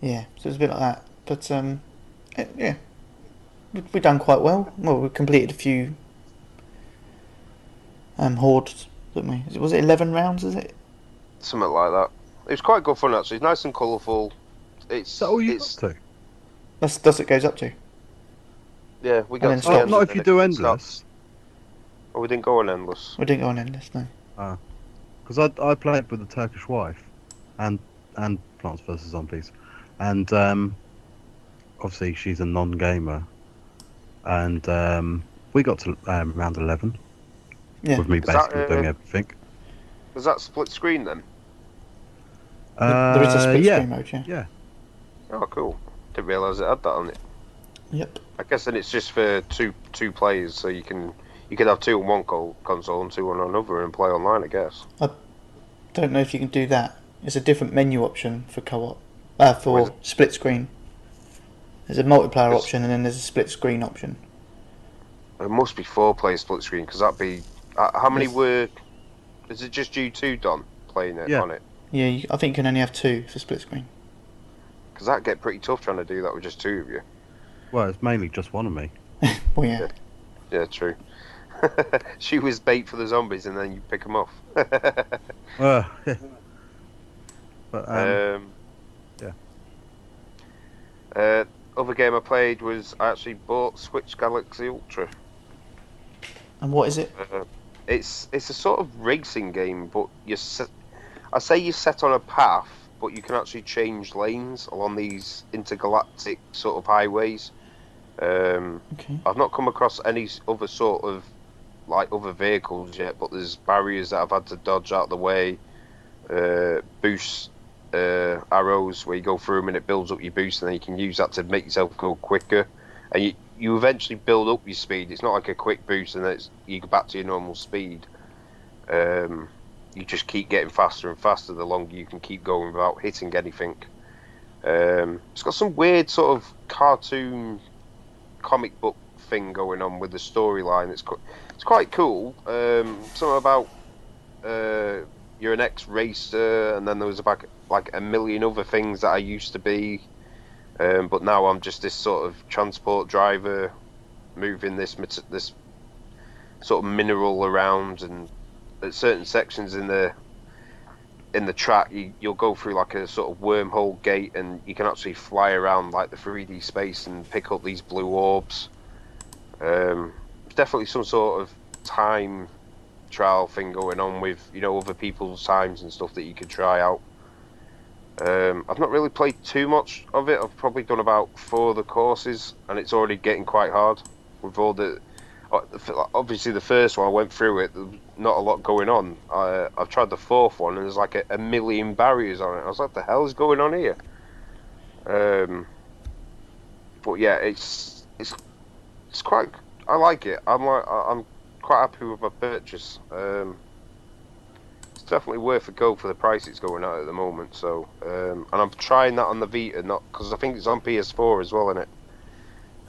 Yeah. So it's a bit like that, but um, yeah, we we done quite well. Well, we completed a few um hordes, didn't we? It- Was it eleven rounds? Is it? Something like that. It was quite good fun actually. It's nice and colourful. It's so that all you it's to? That's that's what it goes up to. yeah. We And got to Not, end not and if you do stopped. endless. Oh, we didn't go on endless. We didn't go on endless, no. Because I, I played with the Turkish wife, and and Plants vs Zombies, and um, obviously she's a non-gamer, and um, we got to um, round eleven Yeah. with me Is that, basically doing uh, everything. Was that split screen then? There- there is a Uh, split yeah, screen mode. Yeah. yeah. Oh, cool. Didn't realise it had that on it. Yep. I guess then it's just for two two players, so you can you can have two on one co- console and two on another and play online. I guess. I don't know if you can do that. It's a different menu option for co-op. Uh, for split screen. There's a multiplayer Yes. option and then there's a split screen option. It must be four player split screen because that'd be. Uh, how many Yes. were? Is it just you two, Don, playing it Yeah. on it? Yeah, you, I think you can only have two for split screen. Because that'd get pretty tough trying to do that with just two of you. Well, it's mainly just one of me. Well, yeah. Yeah, true. she was bait for the zombies, and then you pick them off. Uh, but um, Um, yeah. Uh, other game I played was I actually bought Switch Galaxy Ultra. And what is it? Uh, it's it's a sort of racing game, but you I say you're set on a path, but you can actually change lanes along these intergalactic sort of highways. Um, Okay. I've not come across any other sort of like other vehicles yet, but there's barriers that I've had to dodge out of the way. Uh, boost uh, arrows where you go through them and it builds up your boost, and then you can use that to make yourself go quicker. And you, you eventually build up your speed. It's not like a quick boost and then you go back to your normal speed. Um, you just keep getting faster and faster the longer you can keep going without hitting anything. Um, it's got some weird sort of cartoon comic book thing going on with the storyline. It's it's quite cool. Um, something about uh, you're an ex-racer, and then there was about like a million other things that I used to be, um, but now I'm just this sort of transport driver, moving this this sort of mineral around, and at certain sections in the in the track, you, you'll go through like a sort of wormhole gate, and you can actually fly around like the 3D space and pick up these blue orbs. Um, definitely some sort of time trial thing going on with you know other people's times and stuff that you could try out. Um, I've not really played too much of it. I've probably done about four of the courses, and it's already getting quite hard with all the. uh, Obviously, the first one I went through it. Not a lot going on. I, I've tried the fourth one, and there's like a, a million barriers on it. I was like, "The hell is going on here?" Um, but yeah, it's it's it's quite. I like it. I'm like I'm quite happy with my purchase. Um, definitely worth a go for the price it's going at at the moment. So, um, and I'm trying that on the Vita, not because I think it's on PS4 as well, in it.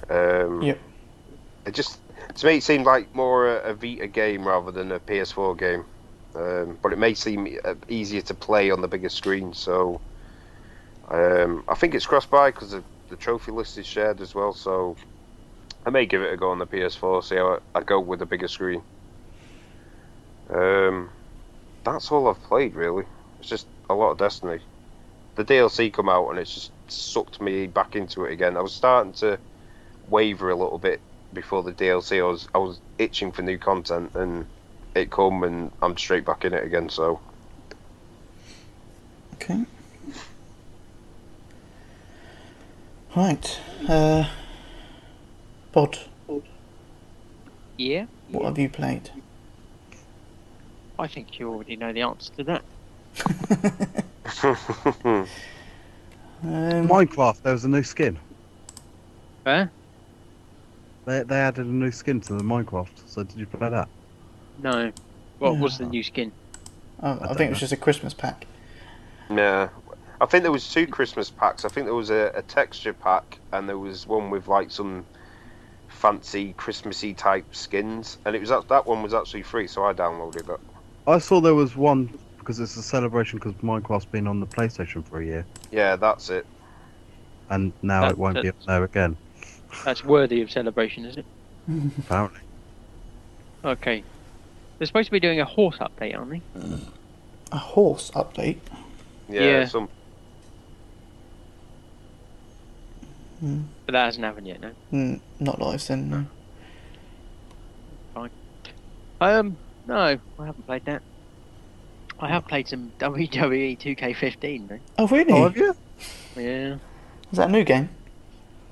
Um, Yep. It just to me it seemed like more a, a Vita game rather than a PS4 game. Um, but it may seem uh, easier to play on the bigger screen. So, um, I think it's cross-buy because the, the trophy list is shared as well. So, I may give it a go on the PS4. See how I, I go with the bigger screen. Um, that's all I've played really. It's just a lot of Destiny. The DLC come out and it's just sucked me back into it again. I was starting to waver a little bit before the DLC. I was I was itching for new content and it come and I'm straight back in it again. So Okay. Right. Uh, Bod, Yeah, what have you played? I think you already know the answer to that. Um, Minecraft, there was a new skin. Huh? They, they added a new skin to the Minecraft. So did you play that? No. What was the new skin? oh, I, don't think it was just a Christmas pack. Yeah. I think there was two Christmas packs. I think there was a, a texture pack and there was one with like some fancy Christmassy type skins. And it was that that one was actually free, so I downloaded that. I saw there was one because it's a celebration because Minecraft's been on the PlayStation for a year, Yeah, that's it. and now That- it won't be on that's- there again. That's worthy of celebration, is it? Apparently. Okay. They're supposed to be doing a horse update, aren't they? A horse update. Yeah, Yeah. some But that hasn't happened yet, no. Mm, not that I've seen, no. Fine. I um, no, I haven't played that. I have played some WWE 2K15, though. Oh, really? Oh, have you? Yeah. Is that a new game?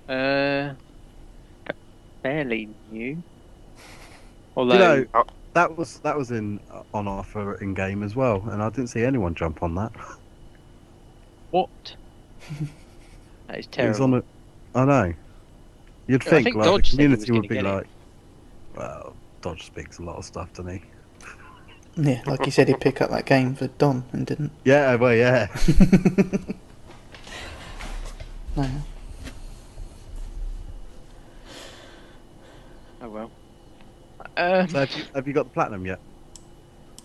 Uh, fairly new. Do Although, you know, Oh. that was that was in on offer in game as well, and I didn't see anyone jump on that. what? that is It was terrible. on a, I know. You'd I think, think like Dodge the said he was community would be get it. like, well, Dodge speaks a lot of stuff, doesn't he? Yeah, like he said he'd pick up that game for Don and didn't. Yeah, well, yeah. no. Oh well. Um, So have you, have you got the platinum yet?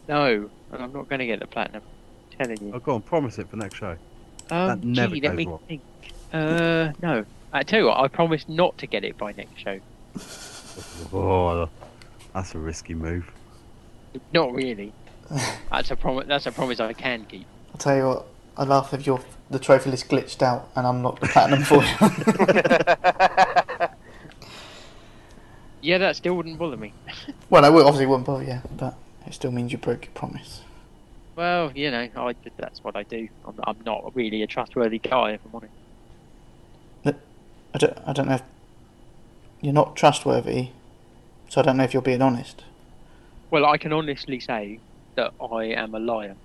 no, I'm not going to get the platinum. I'm telling you. Oh, go on, promise it for next show. Um, that never gee, let goes me wrong. think. Uh, no. I tell you what, I promise not to get it by next show. Oh, that's a risky move. Not really. That's a promise. That's a promise I can keep. I'll tell you what, I laugh if your the trophy list glitched out and I'm not the platinum for you. Yeah, that still wouldn't bother me. well, I will obviously wouldn't bother you, but it still means you broke your promise. Well, you know, I that's what I do. I'm, I'm not really a trustworthy guy, if I'm honest. I don't, I don't know if you're not trustworthy, so I don't know if you're being honest. Well, I can honestly say that I am a liar.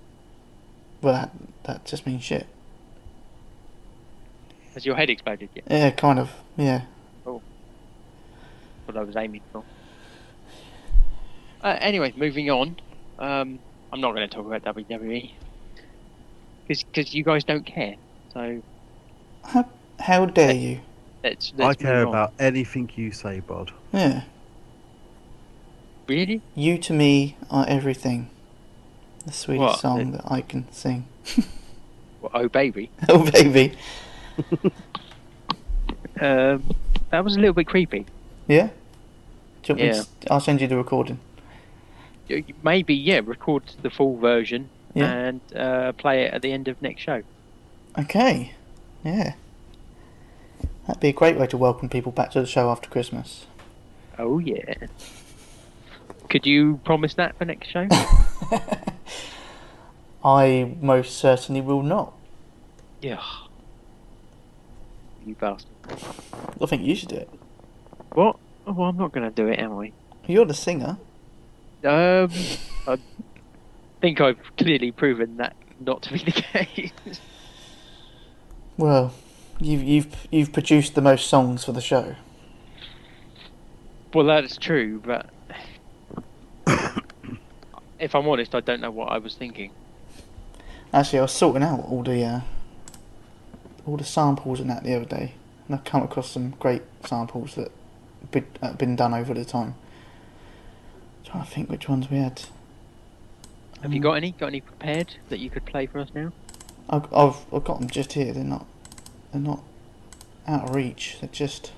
Well, that that just means shit. Has your head exploded yet? Yeah, kind of. Yeah. Oh, what I was aiming for. Uh, anyway, moving on. Um, I'm not going to talk about WWE because you guys don't care. So How how dare you? let's. I let's care about anything you say, Bod. Yeah. Really? You to me are everything. The sweetest What? song that I can sing. Well, oh, baby. oh baby. Um, that was a little bit creepy. Yeah. Do you want me Yeah. to- I'll send you the recording. Maybe, yeah, record the full version Yeah. and uh, play it at the end of next show. Okay. Yeah. That'd be a great way to welcome people back to the show after Christmas. Oh yeah. Could you promise that for next show? I most certainly will not. yeah. You bastard. I think you should do it. What? Oh, well, I'm not going to do it, am I? You're the singer. Um, I think I've clearly proven that not to be the case. Well, you've you've you've produced the most songs for the show. well, that is true, but if I'm honest, I don't know what I was thinking. Actually, I was sorting out all the uh, all the samples and that the other day, and I've come across some great samples that been, uh, been done over the time. trying to think which ones we had. Have you got any? Got any prepared that you could play for us now? I've, I've I've got them just here. They're not they're not out of reach. They're just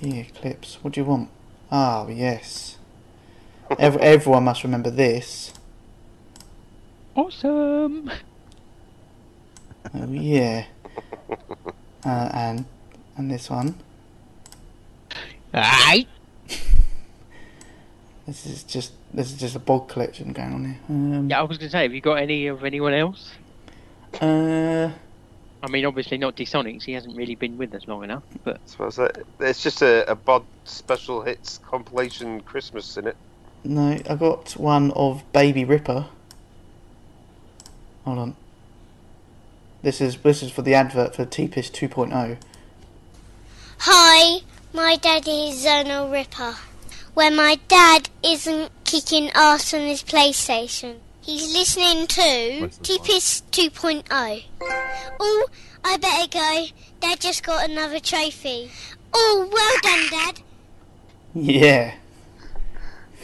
here clips. What do you want? Ah yes. Every, everyone must remember this. Awesome. Oh yeah. Uh, and and this one. Aye. This is just this is just a bog collection going on here. Um, Yeah, I was going to say, have you got any of anyone else? Uh, I mean, obviously not Sonics. He hasn't really been with us long enough. But I suppose that it's just a, a bod special hits compilation Christmas in it. No, I got one of Baby Ripper. Hold on. This is this is for the advert for TPIS 2.0. Hi, my daddy is Zonal Ripper. When my dad isn't kicking ass on his PlayStation, he's listening to What's the TPIS 2.0. Oh, I better go. Dad just got another trophy. Oh, well done, Dad. Yeah.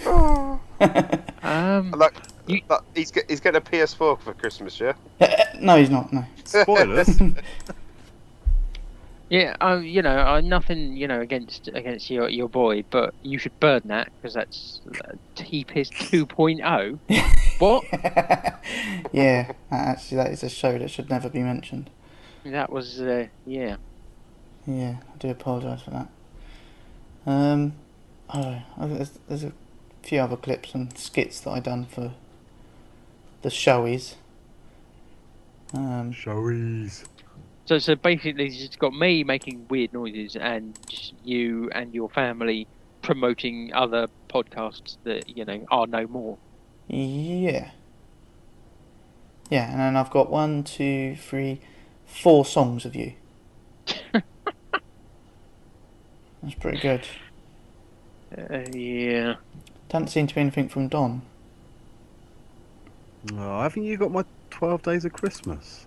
Um, Like, You- that, he's get, he's getting a PS4 for Christmas, yeah. no, he's not. No. Spoilers. yeah, um, you know, uh, nothing, you know, against against your your boy, but you should burn that because that's uh, T-Piss 2.0. what? yeah, actually, that is a show that should never be mentioned. That was, uh, yeah. Yeah, I do apologise for that. Um, I don't know. There's, there's a few other clips and skits that I done for the showies. Um, Showies. So, so basically, it's just got me making weird noises, and you and your family promoting other podcasts that you know are no more. yeah. Yeah, and then I've got one, two, three, four songs of you. That's pretty good. Uh, yeah. Doesn't seem to be anything from Don. Oh, haven't you got my 12 Days of Christmas?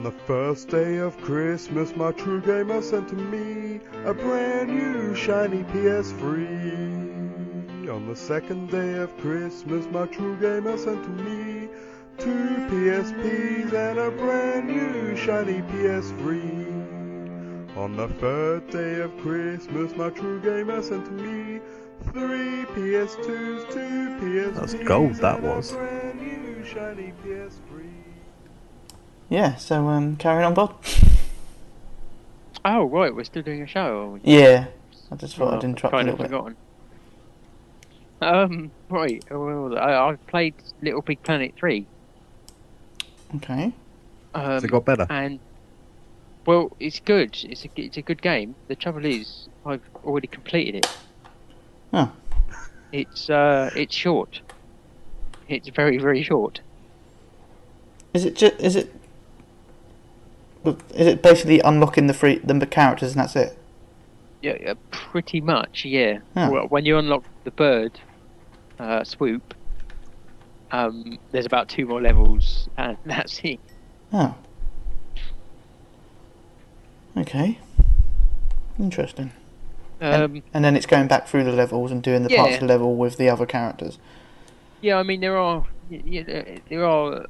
On the first day of Christmas, my true gamer sent to me a brand new shiny PS3. On the second day of Christmas, my true gamer sent to me two PSPs and a brand new shiny PS3. On the third day of Christmas, my true gamer sent to me three PS2s, two PSPs. That's gold, that was. brand new shiny PS3. Yeah, so um, carry on, Bob. Oh right, we're still doing a show. Yeah, I just thought Oh, I'd interrupt a kind little of bit. forgotten. Um, right. Well, I, I've played Little Big Planet three. Okay. Um, Has it got better? and well, it's good. It's a it's a good game. The trouble is, I've already completed it. Oh. It's uh, it's short. It's very very short. Is it just is it is it basically unlocking the free the characters and that's it? Yeah, yeah, pretty much. Yeah. Oh. Well, when you unlock the bird, uh, swoop, um, there's about two more levels, and that's it. Oh. Okay. Interesting. Um, And then it's going back through the levels and doing the parts of the level with the other characters. Yeah, I mean there are, y- y- uh, there are.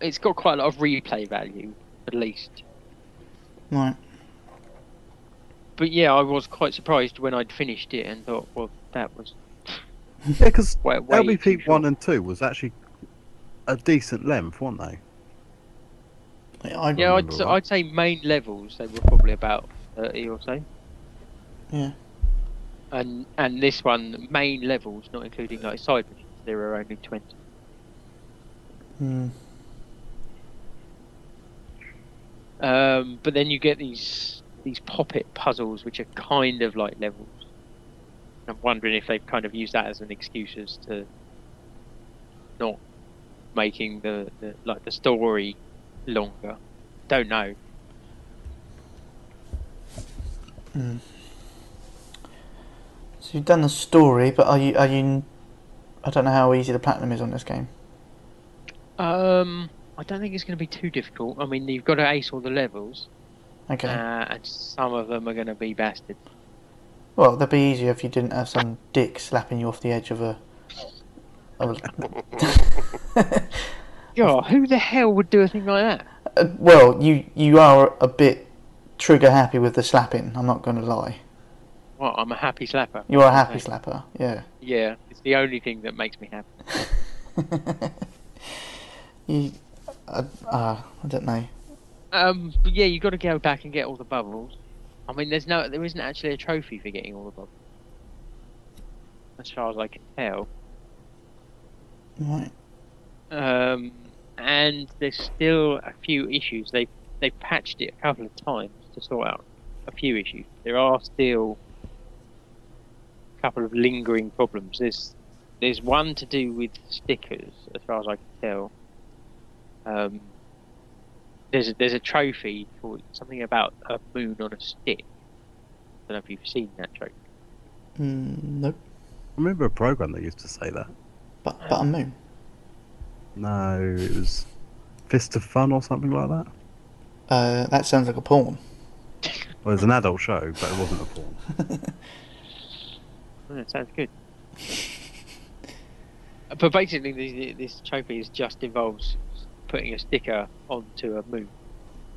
It's got quite a lot of replay value, at least. Right. But yeah, I was quite surprised when I'd finished it and thought, well, that was Yeah, because way, way too LBP short. 1 and 2 was actually a decent length, weren't they? I, Yeah, I'd, remember. I'd say main levels they were probably about thirty or so, yeah. And and this one main levels, not including like side missions, there are only twenty. Hmm. Um, but then you get these these Popit puzzles, which are kind of like levels. I'm wondering if they've kind of used that as an excuse as to not making the, the like the story longer. Don't know. Hmm. You've done the story, but are you are you? I don't know how easy the platinum is on this game. Um, I don't think it's going to be too difficult. I mean, you've got to ace all the levels, Okay. uh, and some of them are going to be bastard. Well, that'd be easier if you didn't have some dick slapping you off the edge of a. Of a Yeah, who the hell would do a thing like that? Uh, well, you you are a bit trigger happy with the slapping. I'm not going to lie. Well, I'm a happy slapper. You are a happy slapper. Yeah. Yeah, it's the only thing that makes me happy. you, uh, uh, I don't know. Um, but yeah, you've got to go back and get all the bubbles. I mean, there's no, there isn't actually a trophy for getting all the bubbles, as far as I can tell. Right. Um, and there's still a few issues. They they've patched it a couple of times to sort out a few issues. There are still couple of lingering problems. There's there's one to do with stickers, as far as I can tell. Um, there's a, there's a trophy for something about a moon on a stick. I don't know if you've seen that trophy. Mm, nope. I remember a program that used to say that. But but a moon. No, it was Fist of Fun or something like that. Uh, that sounds like a porn. Well, it was an adult show, but it wasn't a porn. Oh, that sounds good. but basically, this, this trophy is just involves putting a sticker onto a moon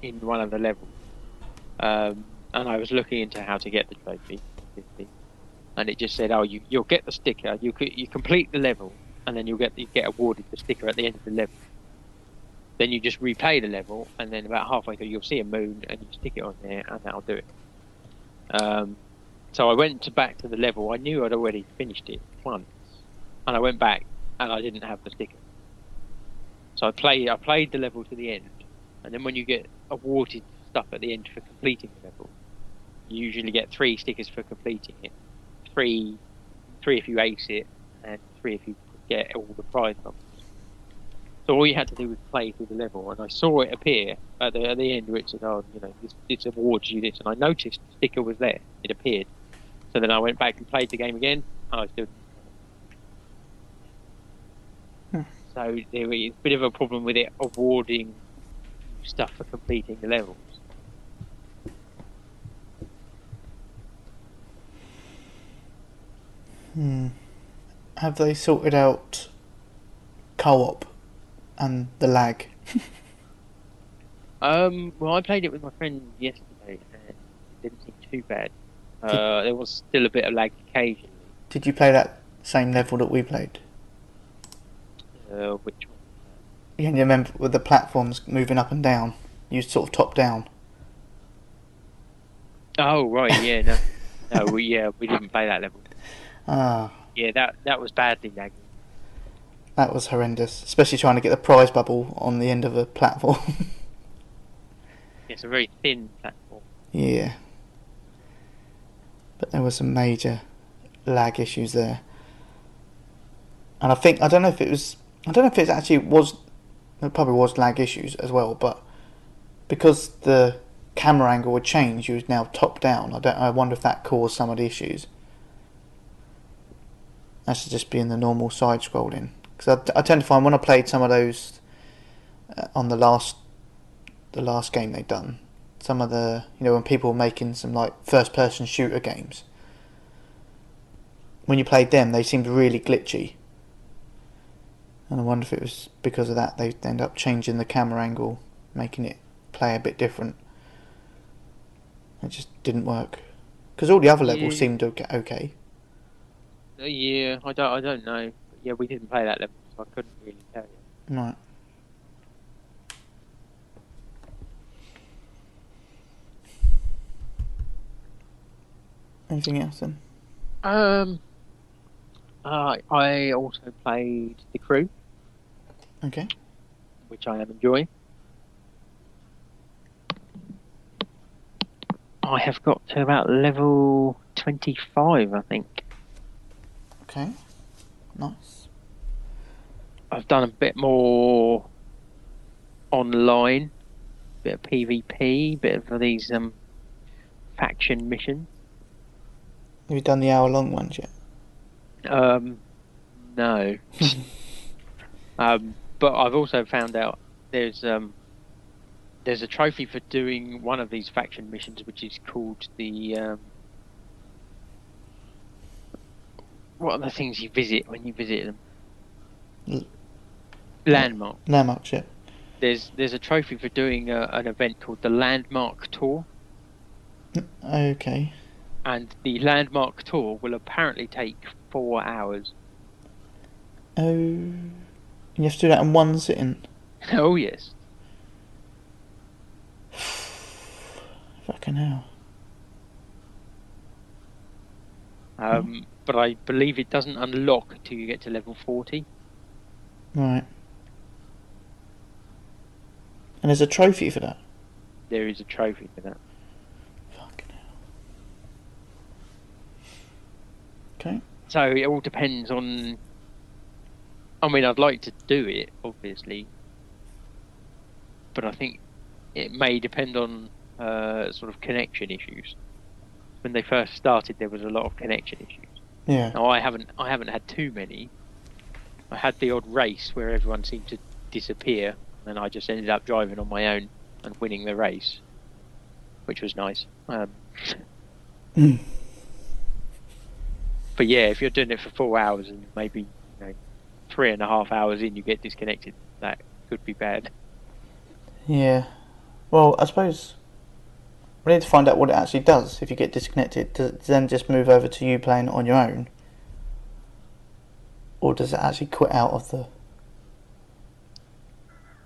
in one of the levels. Um, and I was looking into how to get the trophy, and it just said, "Oh, you you'll get the sticker. You you complete the level, and then you'll get you get awarded the sticker at the end of the level. Then you just replay the level, and then about halfway through, you'll see a moon, and you stick it on there, and that'll do it." Um, so I went to back to the level. I knew I'd already finished it once, and I went back and I didn't have the sticker. So I played. I played the level to the end, and then when you get awarded stuff at the end for completing the level, you usually get three stickers for completing it. Three, three if you ace it, and three if you get all the prize numbers. So all you had to do was play through the level, and I saw it appear at the at the end, It said, "Oh, you know, this, this awards you this," and I noticed the sticker was there. It appeared. So then I went back and played the game again, and I still. Hmm. So there is a bit of a problem with it awarding stuff for completing the levels. Hmm. Have they sorted out co-op and the lag? Um, well, I played it with my friend yesterday, and it didn't seem too bad. Uh, there was still a bit of lag occasionally. Did you play that same level that we played? Uh, which one? Yeah, you remember with the platforms moving up and down. You sort of top down. Oh right, yeah, no, no, we, yeah, we didn't play that level. Ah, Yeah, that that was badly laggy. that was horrendous. Especially trying to get the prize bubble on the end of a platform. It's a very thin platform. yeah. But there were some major lag issues there. And I think I don't know if it was I don't know if it actually was it probably was lag issues as well, but because the camera angle would change, you was now top down. I don't I wonder if that caused some of the issues. That's just being the normal side scrolling. Because I, I tend to find when I played some of those uh, on the last the last game they'd done, some of the you know when people were making some like first person shooter games. When you played them, they seemed really glitchy. And I wonder if it was because of that they end up changing the camera angle, making it play a bit different. It just didn't work. Because all the other levels Yeah. seemed okay. okay. Uh, yeah, I don't, I don't know. Yeah, we didn't play that level, so I couldn't really tell you. Right. Anything else then? Um, uh, I also played The Crew, Okay. which I am enjoying. I have got to about level 25, I think. Okay. Nice. I've done a bit more online, bit of PvP, bit of these um faction missions. Have you done the hour long ones yet? Um, no. um, but I've also found out there's um there's a trophy for doing one of these faction missions, which is called the um. What are the things you visit when you visit them? L- Landmark. Landmarks yet? There's there's a trophy for doing a, an event called the Landmark Tour, Okay. And the Landmark Tour will apparently take four hours. Oh. You have to do that in one sitting. oh yes. Fucking hell. Um, but I believe it doesn't unlock until you get to level 40. Right. And there's a trophy for that. There is a trophy for that. Fucking hell. Okay. So it all depends on. I mean, I'd like to do it, obviously, but I think it may depend on uh, sort of connection issues. When they first started, there was a lot of connection issues. Yeah. Now I haven't, I haven't had too many. I had the odd race where everyone seemed to disappear, and I just ended up driving on my own and winning the race, which was nice. Um, Mm. But yeah, if you're doing it for four hours and maybe you know, three and a half hours in, you get disconnected. That could be bad. Yeah. Well, I suppose we need to find out what it actually does if you get disconnected. Does it then just move over to you playing on your own? Or does it actually quit out of the.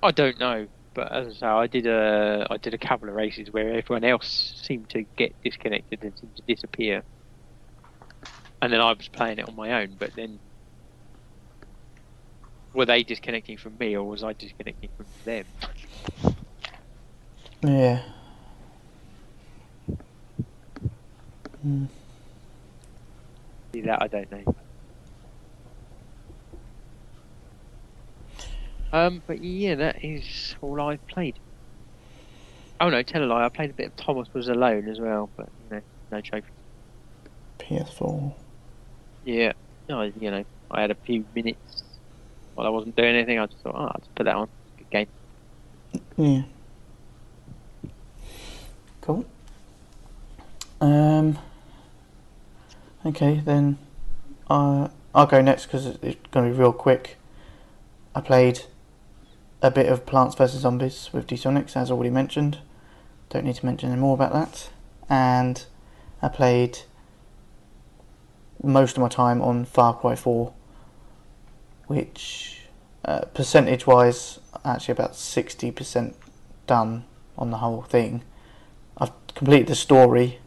I don't know, but as I say, I did a I did a couple of races where everyone else seemed to get disconnected and seemed to disappear, and then I was playing it on my own. But then, were they disconnecting from me, or was I disconnecting from them? Yeah. Mm. See that I don't know. Um, but yeah, that is all I've played. Oh no, tell a lie. I played a bit of Thomas Was Alone as well, but you know, no trophy. PS4. Yeah, no, you know, I had a few minutes while I wasn't doing anything. I just thought, oh, I'll just put that on. Good game. Yeah. Cool. Um. Okay, then uh, I'll go next because it's going to be real quick. I played a bit of Plants vs Zombies with D-Sonics, as already mentioned. Don't need to mention any more about that. And I played most of my time on Far Cry 4, which uh, percentage-wise, actually about 60% done on the whole thing. I've completed the story.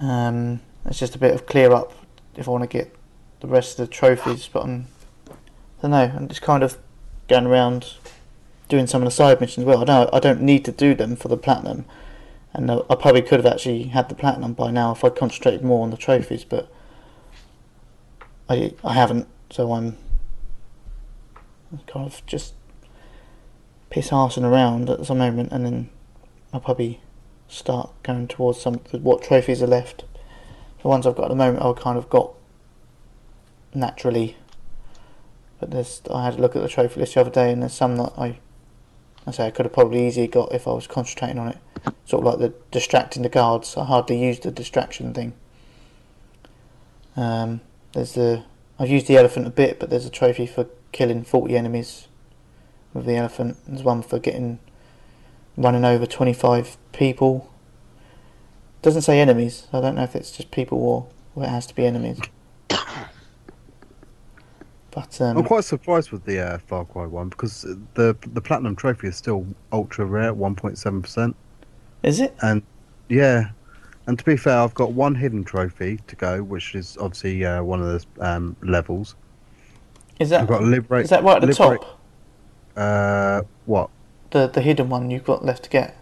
Um, it's just a bit of clear up if I want to get the rest of the trophies, but I'm, I don't know. I'm just kind of going around doing some of the side missions. Well, I don't. I don't need to do them for the platinum, and I probably could have actually had the platinum by now if I concentrated more on the trophies, but I I haven't. So I'm kind of just piss arsing around at the moment, and then I'll probably start going towards some what trophies are left. The ones I've got at the moment, I've kind of got naturally. But there's, I had a look at the trophy list the other day, and there's some that I, I say I could have probably easily got if I was concentrating on it. Sort of like the distracting the guards. I hardly used the distraction thing. Um, there's the I've used the elephant a bit, but there's a trophy for killing 40 enemies with the elephant. There's one for getting running over 25 people. Doesn't say enemies. I don't know if it's just people or, or it has to be enemies. But um, I'm quite surprised with the uh, Far Cry one because the the platinum trophy is still ultra rare, 1.7 percent. is it? And yeah, and to be fair, I've got one hidden trophy to go, which is obviously uh, one of the um, levels. Is that I've got liberate. is that right at the liberate- top? Uh, what? The the hidden one you've got left to get.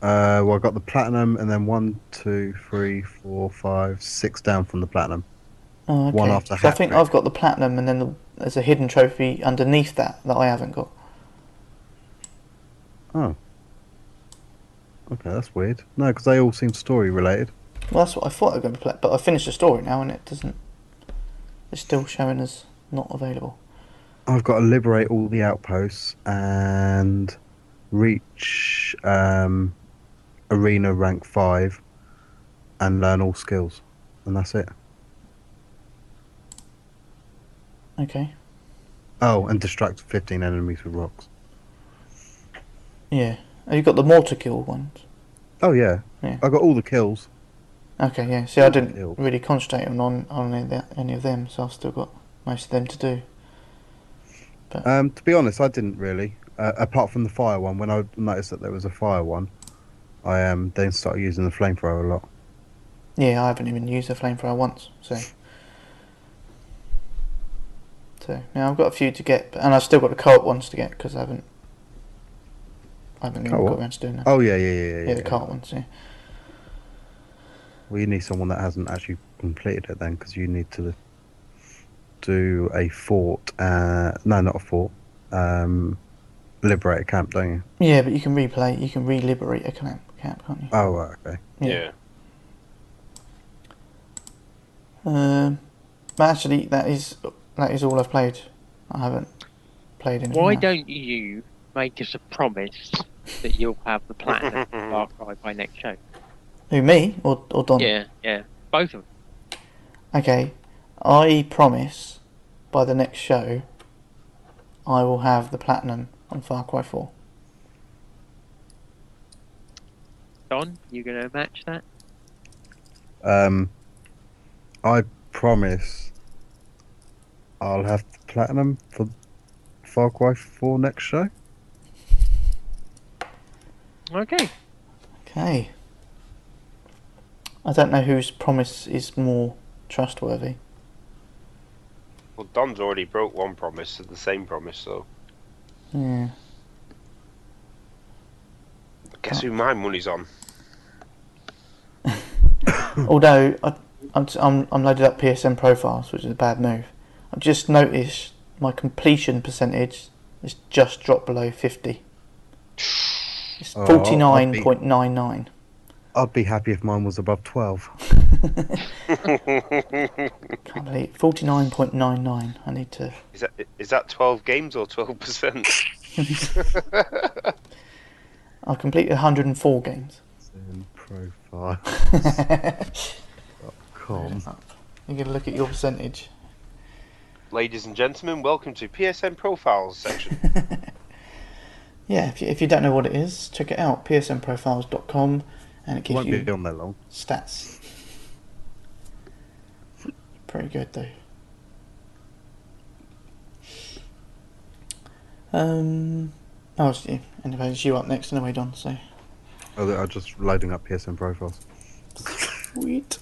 Uh, well, I got the platinum, and then one, two, three, four, five, six down from the platinum. Oh, okay. One after so I think. I've got the platinum, and then the, there's a hidden trophy underneath that that I haven't got. Oh. Okay, that's weird. No, because they all seem story related. Well, that's what I thought I was going to play, but I finished the story now, and it doesn't. It's still showing as not available. I've got to liberate all the outposts and reach um, arena rank five and learn all skills, and that's it. Okay. Oh, and distract 15 enemies with rocks. Yeah. Have you got the mortar kill ones? Oh yeah, Yeah. I got all the kills. Okay, yeah. See, I didn't really concentrate on on, on any, of that, any of them, so I've still got most of them to do. Um, to be honest, I didn't really. Uh, apart from the fire one, when I noticed that there was a fire one, I um, then started using the flamethrower a lot. Yeah, I haven't even used a flamethrower once, so. So, yeah, I've got a few to get, and I've still got the co-op ones to get because I haven't I haven't even Co-op? got around to doing that. Oh yeah, yeah, yeah, yeah. yeah, the cart ones. Yeah. Well, you need someone that hasn't actually completed it then, because you need to do a fort. Uh, no, not a fort. Um, liberate a camp, don't you? Yeah, but you can replay. You can re-liberate a camp, camp can't you? Oh, right, okay. Yeah. Yeah. Um, but actually, that is that is all I've played. I haven't played anything. Why else. don't you make us a promise that you'll have the platinum Far Cry by next show? Who me or or Don? Yeah, yeah, both of them. Okay, I promise by the next show, I will have the platinum on Far Cry Four. Don, you gonna match that? Um, I promise I'll have the platinum for Far Cry 4 next show. Okay. Okay. I don't know whose promise is more trustworthy. Well, Don's already broke one promise, the same promise, so Yeah. guess who my money's on? Although I, I'm, I'm I'm loaded up PSN profiles, which is a bad move. I've just noticed my completion percentage is just dropped below fifty. It's Oh, I'll- I'll be- forty nine point nine nine. I'd be happy if mine was above 12. Can't believe forty nine point nine nine. I need to. Is that is that twelve games or twelve percent? I've completed one hundred and four games. In profile. Com. You get a look at your percentage. Ladies and gentlemen, welcome to PSN profiles section. Yeah, if you, if you don't know what it is, check it out. psnprofiles.com and it gives Won't you be on there long. stats. Pretty good though. Um, oh, it's you. Anyway, it's you up next anyway, Don. So Oh, I'm just loading up PSN profiles. sweet.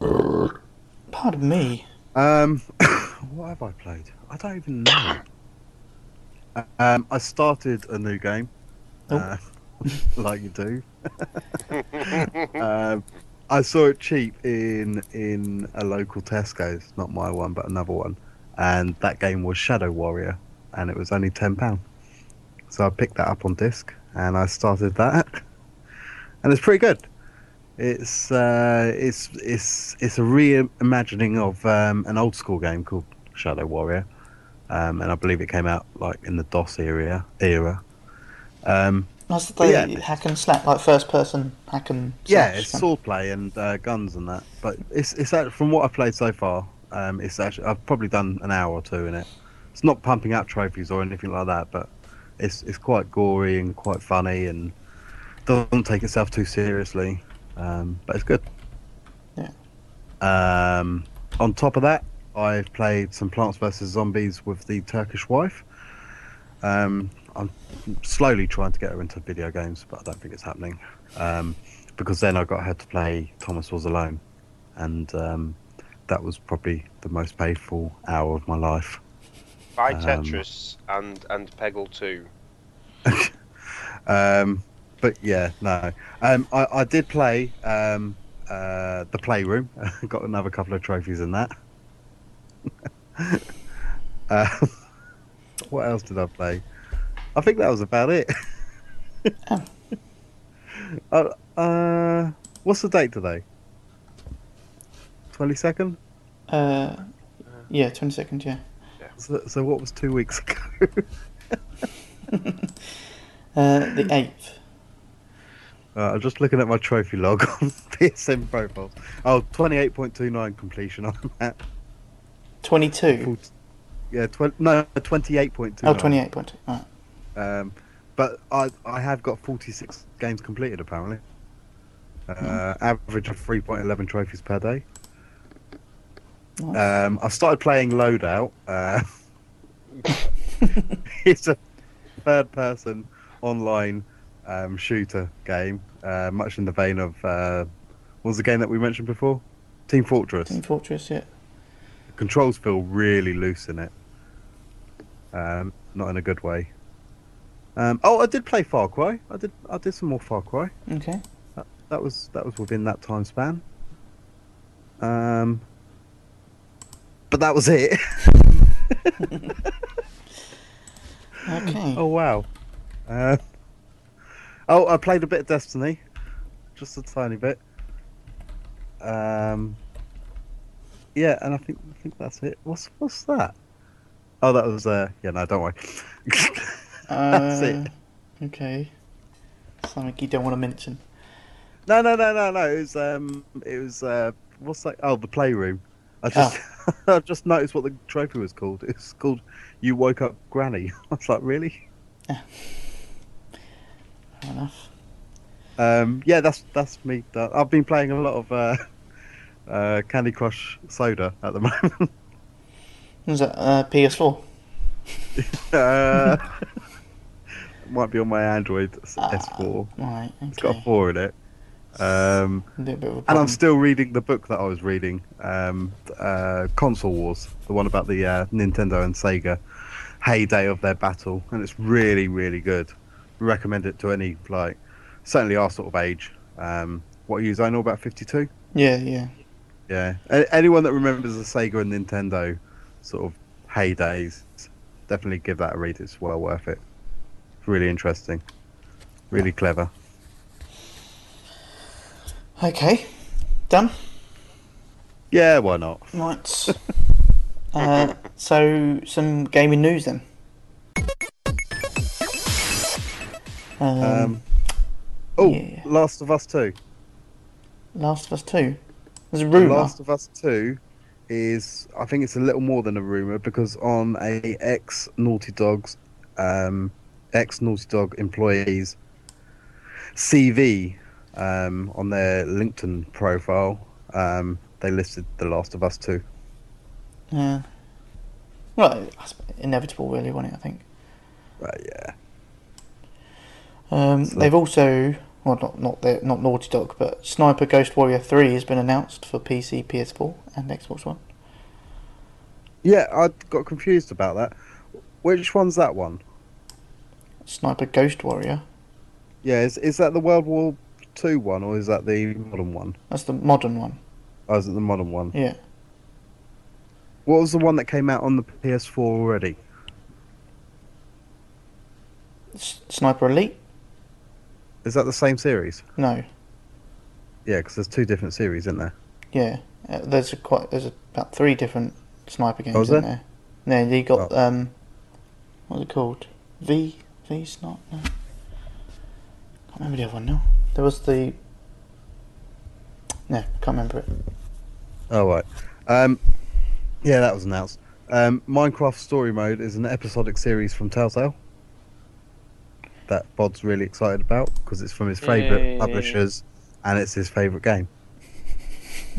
Pardon me. Um, what have I played? I don't even know. Um, I started a new game, Oh. uh, like you do. um, I saw it cheap in in a local Tesco's, not my one, but another one, and that game was Shadow Warrior, and it was only ten pound. So I picked that up on disc, and I started that, and it's pretty good. It's uh, it's it's it's a reimagining of um, an old school game called Shadow Warrior, um, and I believe it came out like in the DOS era. Era. Um, That's the yeah. hack and slap, like first person hack and yeah, it's swordplay and uh, guns and that. But it's it's from what I've played so far. Um, it's actually I've probably done an hour or two in it. It's not pumping out trophies or anything like that, but it's it's quite gory and quite funny and doesn't take itself too seriously. Um, but it's good. Yeah. Um, on top of that, I've played some Plants vs Zombies with the Turkish wife. Um, I'm slowly trying to get her into video games, but I don't think it's happening. Um, because then I got her to play Thomas Was Alone, and um, that was probably the most painful hour of my life. Buy Um, Tetris and and Peggle 2. Um, but yeah, no. Um, I, I did play um, uh, the Playroom. got another couple of trophies in that. uh, what else did I play? I think that was about it. Oh. uh, uh, what's the date today? Twenty second. Uh, yeah, twenty second. seconds. Yeah. So, so what was two weeks ago? Uh, the eighth. Uh, I'm just looking at my trophy log on PSN profile. Oh, 28.29 completion on that. Twenty-two. Yeah, tw- no, 28.29. Oh, 28 point two. Right. Um, but I I have got 46 games completed apparently. Uh, Average of 3.11 trophies per day. Nice. Um, I started playing Loadout. Uh, it's a third-person online um, shooter game, uh, much in the vein of uh, what was the game that we mentioned before? Team Fortress. Team Fortress. Yeah. controls feel really loose in it. Um, not in a good way. Um, oh, I did play Far Cry. I did. I did some more Far Cry. Okay. That was that was within that time span. Um, but that was it. Okay. oh wow. Uh, oh, I played a bit of Destiny, just a tiny bit. Um, yeah, and I think I think that's it. What's what's that? Oh, that was uh, yeah. No, don't worry. that's it. Uh, Okay. Something you don't want to mention. No, no, no, no, no. It was um, it was uh, what's that? Oh, the playroom. I just I just noticed what the trophy was called. It's called "You Woke Up Granny." I was like, really? Fair enough. Um, yeah, that's that's me. I've been playing a lot of uh, uh, Candy Crush Soda at the moment. Was that uh, PS4? uh, might be on my Android S- Ah, S4. Right. It's got a four in it. Um, A little bit of a and. I'm still reading the book that I was reading, um, uh, Console Wars, the one about the uh, Nintendo and Sega heyday of their battle, and it's really, really good. Recommend it to any like, certainly our sort of age. Um, what years I know about 52? Yeah, yeah. Yeah, A- anyone that remembers the Sega and Nintendo sort of heydays, definitely give that a read. It's well worth it. It's really interesting, really clever. Okay. Done? Yeah, why not? Right. uh, so, some gaming news then. Um, Um, oh, yeah. Last of Us Two. Last of Us 2. There's a rumour. Last of Us Two is, I think it's a little more than a rumor because on a ex Naughty Dogs, um, ex Naughty Dog employees CV um, on their LinkedIn profile, um, they listed The Last of Us Two. Yeah. Well, that's inevitable, really, wasn't it? I think. Right, yeah. Um, they've also, well, not not the, not Naughty Dog, but Sniper Ghost Warrior Three has been announced for PC, PS4, and Xbox One. Yeah, I got confused about that. Which one's that one? Sniper Ghost Warrior. Yeah, is is that the World War Two one or is that the modern one? That's the modern one. Oh, is it the modern one? Yeah. What was the one that came out on the PS4 already? S- Sniper Elite. Is that the same series? No. Yeah, because there's two different series, isn't there? Yeah. Uh, there's a quite. There's about three different sniper games Oh, in there? there. No, you got Oh. um, what's it called? V V Sniper. No. Can't remember the other one now. There was the. No, can't remember it. Oh right. Um, yeah, that was announced. Um, Minecraft Story Mode is an episodic series from Telltale that Bod's really excited about because it's from his favourite Yay. publishers and it's his favourite game.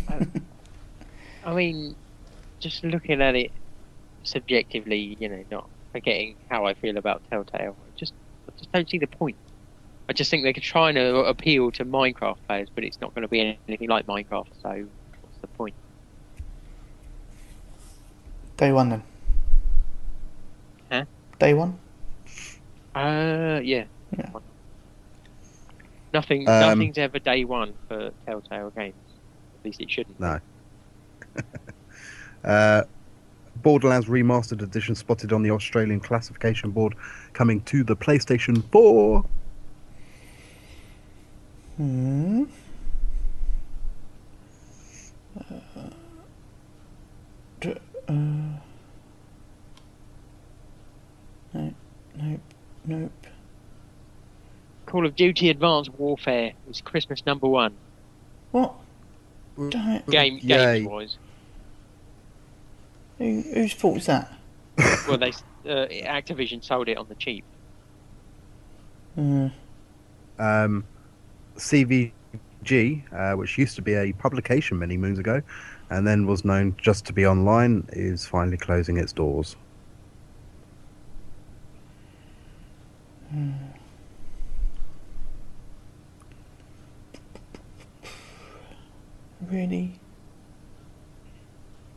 I mean, just looking at it subjectively, you know, not forgetting how I feel about Telltale, I just, I just don't see the point. I just think they could try and uh, appeal to Minecraft players, but it's not going to be anything like Minecraft. So, what's the point? Day one then. Huh? Day one. Uh, yeah. Yeah. Nothing. Um, nothing's ever day one for Telltale games. At least it shouldn't. No. Uh, Borderlands Remastered Edition spotted on the Australian classification board, coming to the PlayStation 4. Hmm. Uh, d- uh, nope, nope, nope. Call of Duty Advanced Warfare is Christmas number one. What? Damn it. Game, Yay. games wise. Who, whose fault is that? Well, they uh, Activision sold it on the cheap. Hmm. Um, CVG, uh, which used to be a publication many moons ago, and then was known just to be online, is finally closing its doors. Hmm. Really?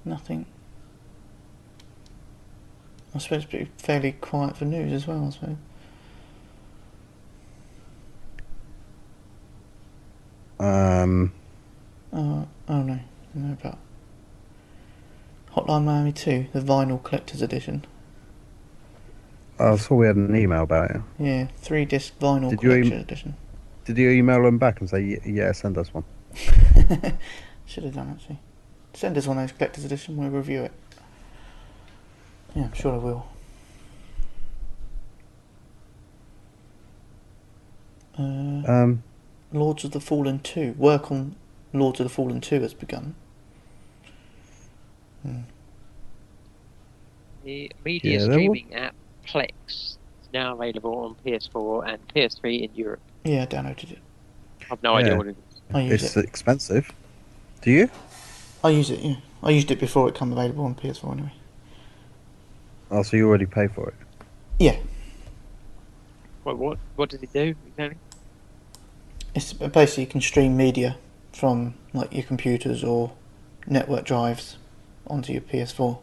Nothing. I suppose it's fairly quiet for news as well, I suppose. Um. Oh, oh no, no, but Hotline Miami 2, the vinyl collector's edition. I saw we had an email about it. Yeah, three disc vinyl Did you collector's em- edition. Did you email them back and say, yeah, send us one? Should have done actually. Send us one of those collector's edition. We'll review it. Yeah, I'm sure I will. Uh, Um, Lords of the Fallen 2. Work on Lords of the Fallen 2 has begun. The media Yeah, there wa- streaming app Plex is now available on PS4 and PS3 in Europe. Yeah, I downloaded it. I've no Yeah. idea what it is. I use it's it. expensive. Do you? I use it, yeah. I used it before it came available on PS4 anyway. Oh, so you already pay for it? Yeah, What what what does it do exactly? it's basically you can stream media from like your computers or network drives onto your PS4.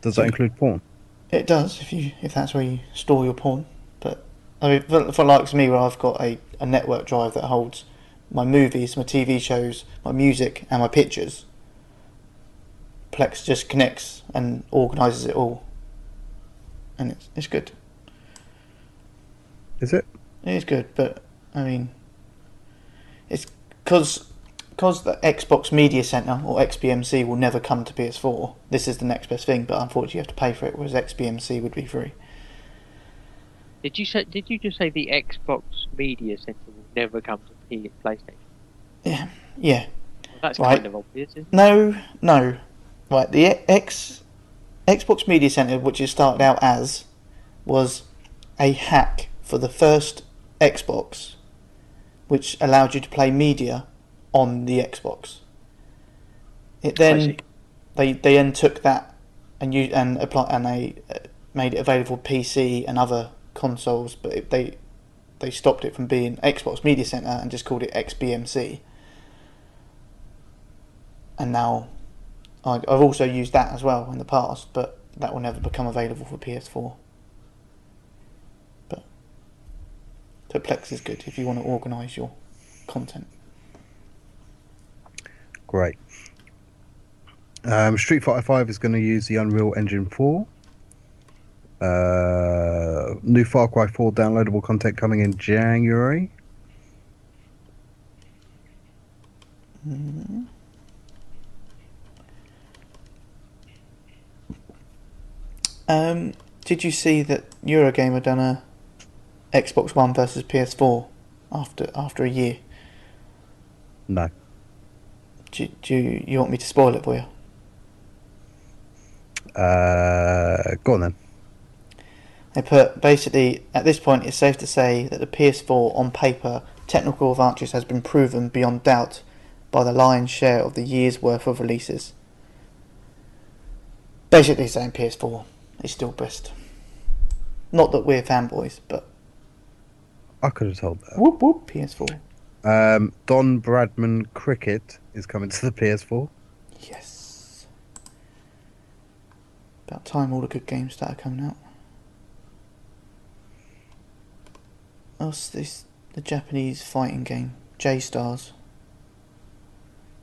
Does that include porn? It does if you if that's where you store your porn. But I mean, for, for likes me, where I've got a, a network drive that holds my movies, my TV shows, my music, and my pictures. Plex just connects and organises it all, and it's it's good. Is it? It is good, but I mean, it's because because the Xbox Media Center or XBMC will never come to PS4. This is the next best thing, but unfortunately, you have to pay for it, whereas XBMC would be free. Did you say? Did you just say the Xbox Media Center will never come to P- PlayStation? Yeah, yeah. Well, that's Right. kind of obvious, isn't it? No, no. Right, the X Xbox Media Center, which it started out as, was a hack for the first Xbox, which allowed you to play media on the Xbox. It then they they then took that and you and apply and they uh, made it available for PC and other consoles, but it, they they stopped it from being Xbox Media Center and just called it XBMC. And now I, I've also used that as well in the past, but that will never become available for PS4. But so Plex is good if you want to organise your content. Great. Um, Street Fighter Five is going to use the Unreal Engine four. Uh, new Far Cry 4 downloadable content coming in January. Um, did you see that Eurogamer done a Xbox One versus PS4 after after a year? No. Do, do you, you want me to spoil it for you? Uh, go on then. They put basically at this point it's safe to say that the PS4 on paper technical advantages has been proven beyond doubt by the lion's share of the year's worth of releases. Basically saying PS4 is still best. Not that we're fanboys, but I could have told that. whoop whoop PS4. Um, Don Bradman Cricket is coming to the PS4. Yes. About time all the good games started coming out. What's this? The Japanese fighting game, J Stars.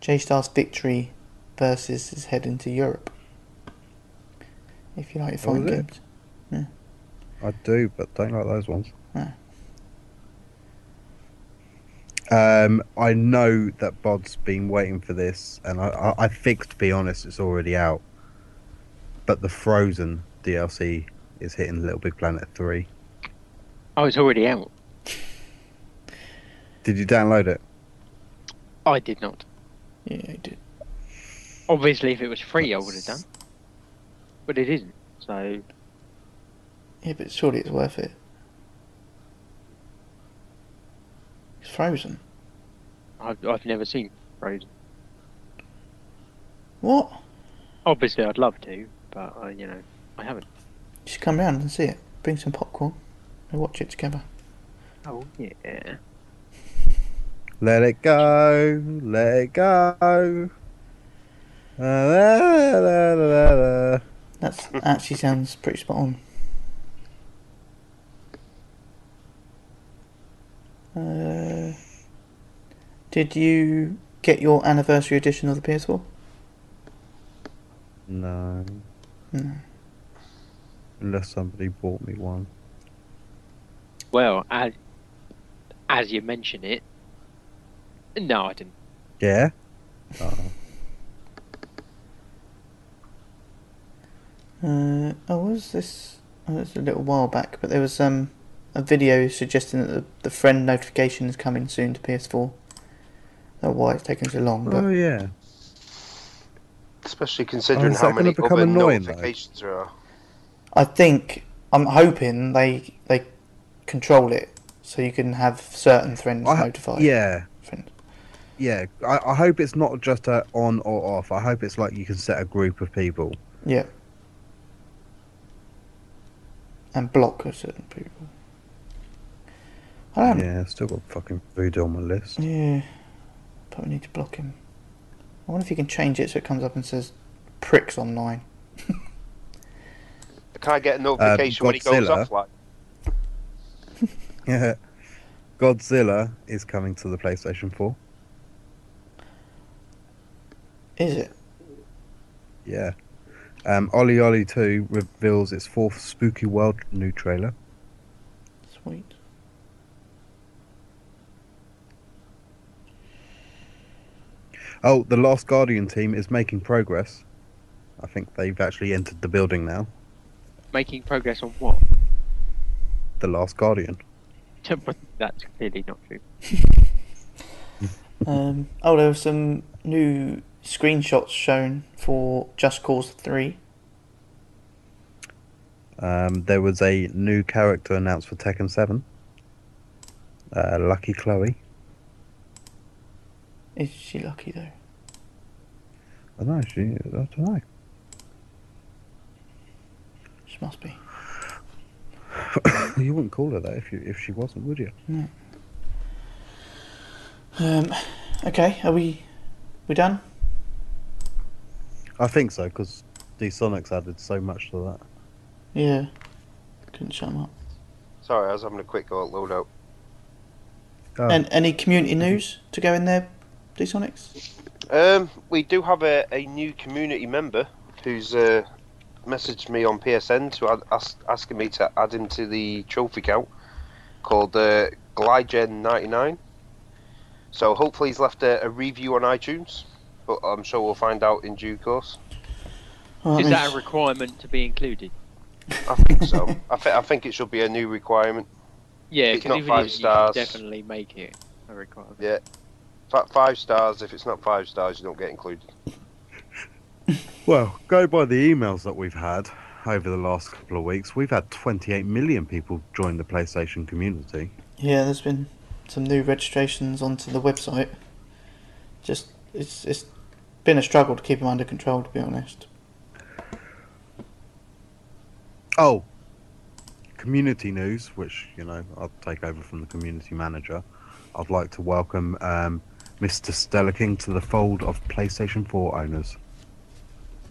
J Stars Victory versus is heading to Europe. If you like your Oh, fighting games. I do, but don't like those ones. Ah. Um, I know that Bod's been waiting for this, and I, I, I think, to be honest, it's already out. But the Frozen DLC is hitting Little Big Planet 3. Oh, it's already out. Did you download it? I did not. Yeah, I did. Obviously, if it was free, I would have done. But it isn't. So Yeah, but surely it's worth it. It's frozen. I've, I've never seen Frozen. What? Obviously, I'd love to, but uh, you know, I haven't. Should come round and see it. Bring some popcorn. We'll watch it together. Oh yeah. Let it go, let it go. La, la, la. That's actually sounds pretty spot on. Uh, Did you get your anniversary edition of the PS4? No. No. Unless somebody bought me one. Well, as as you mention it, no, I didn't. Yeah. Oh. Uh, oh, was this? Oh, it was a little while back, but there was um a video suggesting that the, the friend notification is coming soon to PS4. I don't know why it's taking so long, but Oh yeah. Especially considering Oh, how many become other annoying, though? notifications there are. I think I'm hoping they they control it so you can have certain friends I, notified. yeah. Friends. Yeah. I, I hope it's not just a on or off. I hope it's like you can set a group of people. Yeah. And block a certain people. I don't. Yeah, still got fucking voodoo on my list. Yeah. Probably need to block him. I wonder if you can change it so it comes up and says pricks online. Can I get a notification when he goes Godzilla. offline? Yeah. Godzilla is coming to the PlayStation 4. Is it? Yeah. Um, OlliOlli 2 reveals its fourth Spooky World new trailer. Sweet. Oh, the Last Guardian team is making progress. I think they've actually entered the building now. Making progress on what? The Last Guardian. That's clearly not true. Um, oh, there were some new screenshots shown for Just Cause 3. Um, there was a new character announced for Tekken 7. Uh, Lucky Chloe. Is she lucky though? I don't know. She. I don't know. She must be. you wouldn't call her that if you if she wasn't, would you? Um, okay, are we we done? I think so because D Sonic's added so much to that. Yeah. Couldn't shut 'em up. Sorry, I was having a quick go at loadout. Oh, And any community news to go in there, D-Sonics? Um, we do have a, a new community member who's uh, messaged me on PSN to add, ask, asking me to add him to the trophy count called uh, Glygen99. So hopefully he's left a, a review on iTunes, but I'm sure we'll find out in due course. Well, Is means- that a requirement to be included? I think so. I, th- I think it should be a new requirement. Yeah, because not if five it is, stars. you can definitely make it a requirement. Yeah. F- five stars. If it's not five stars, you don't get included. Well, go by the emails that we've had over the last couple of weeks. We've had 28 million people join the PlayStation community. Yeah, there's been some new registrations onto the website. Just it's it's been a struggle to keep them under control, to be honest. Oh, community news, which you know I'll take over from the community manager. I'd like to welcome um, Mr. Stella King to the fold of PlayStation 4 owners.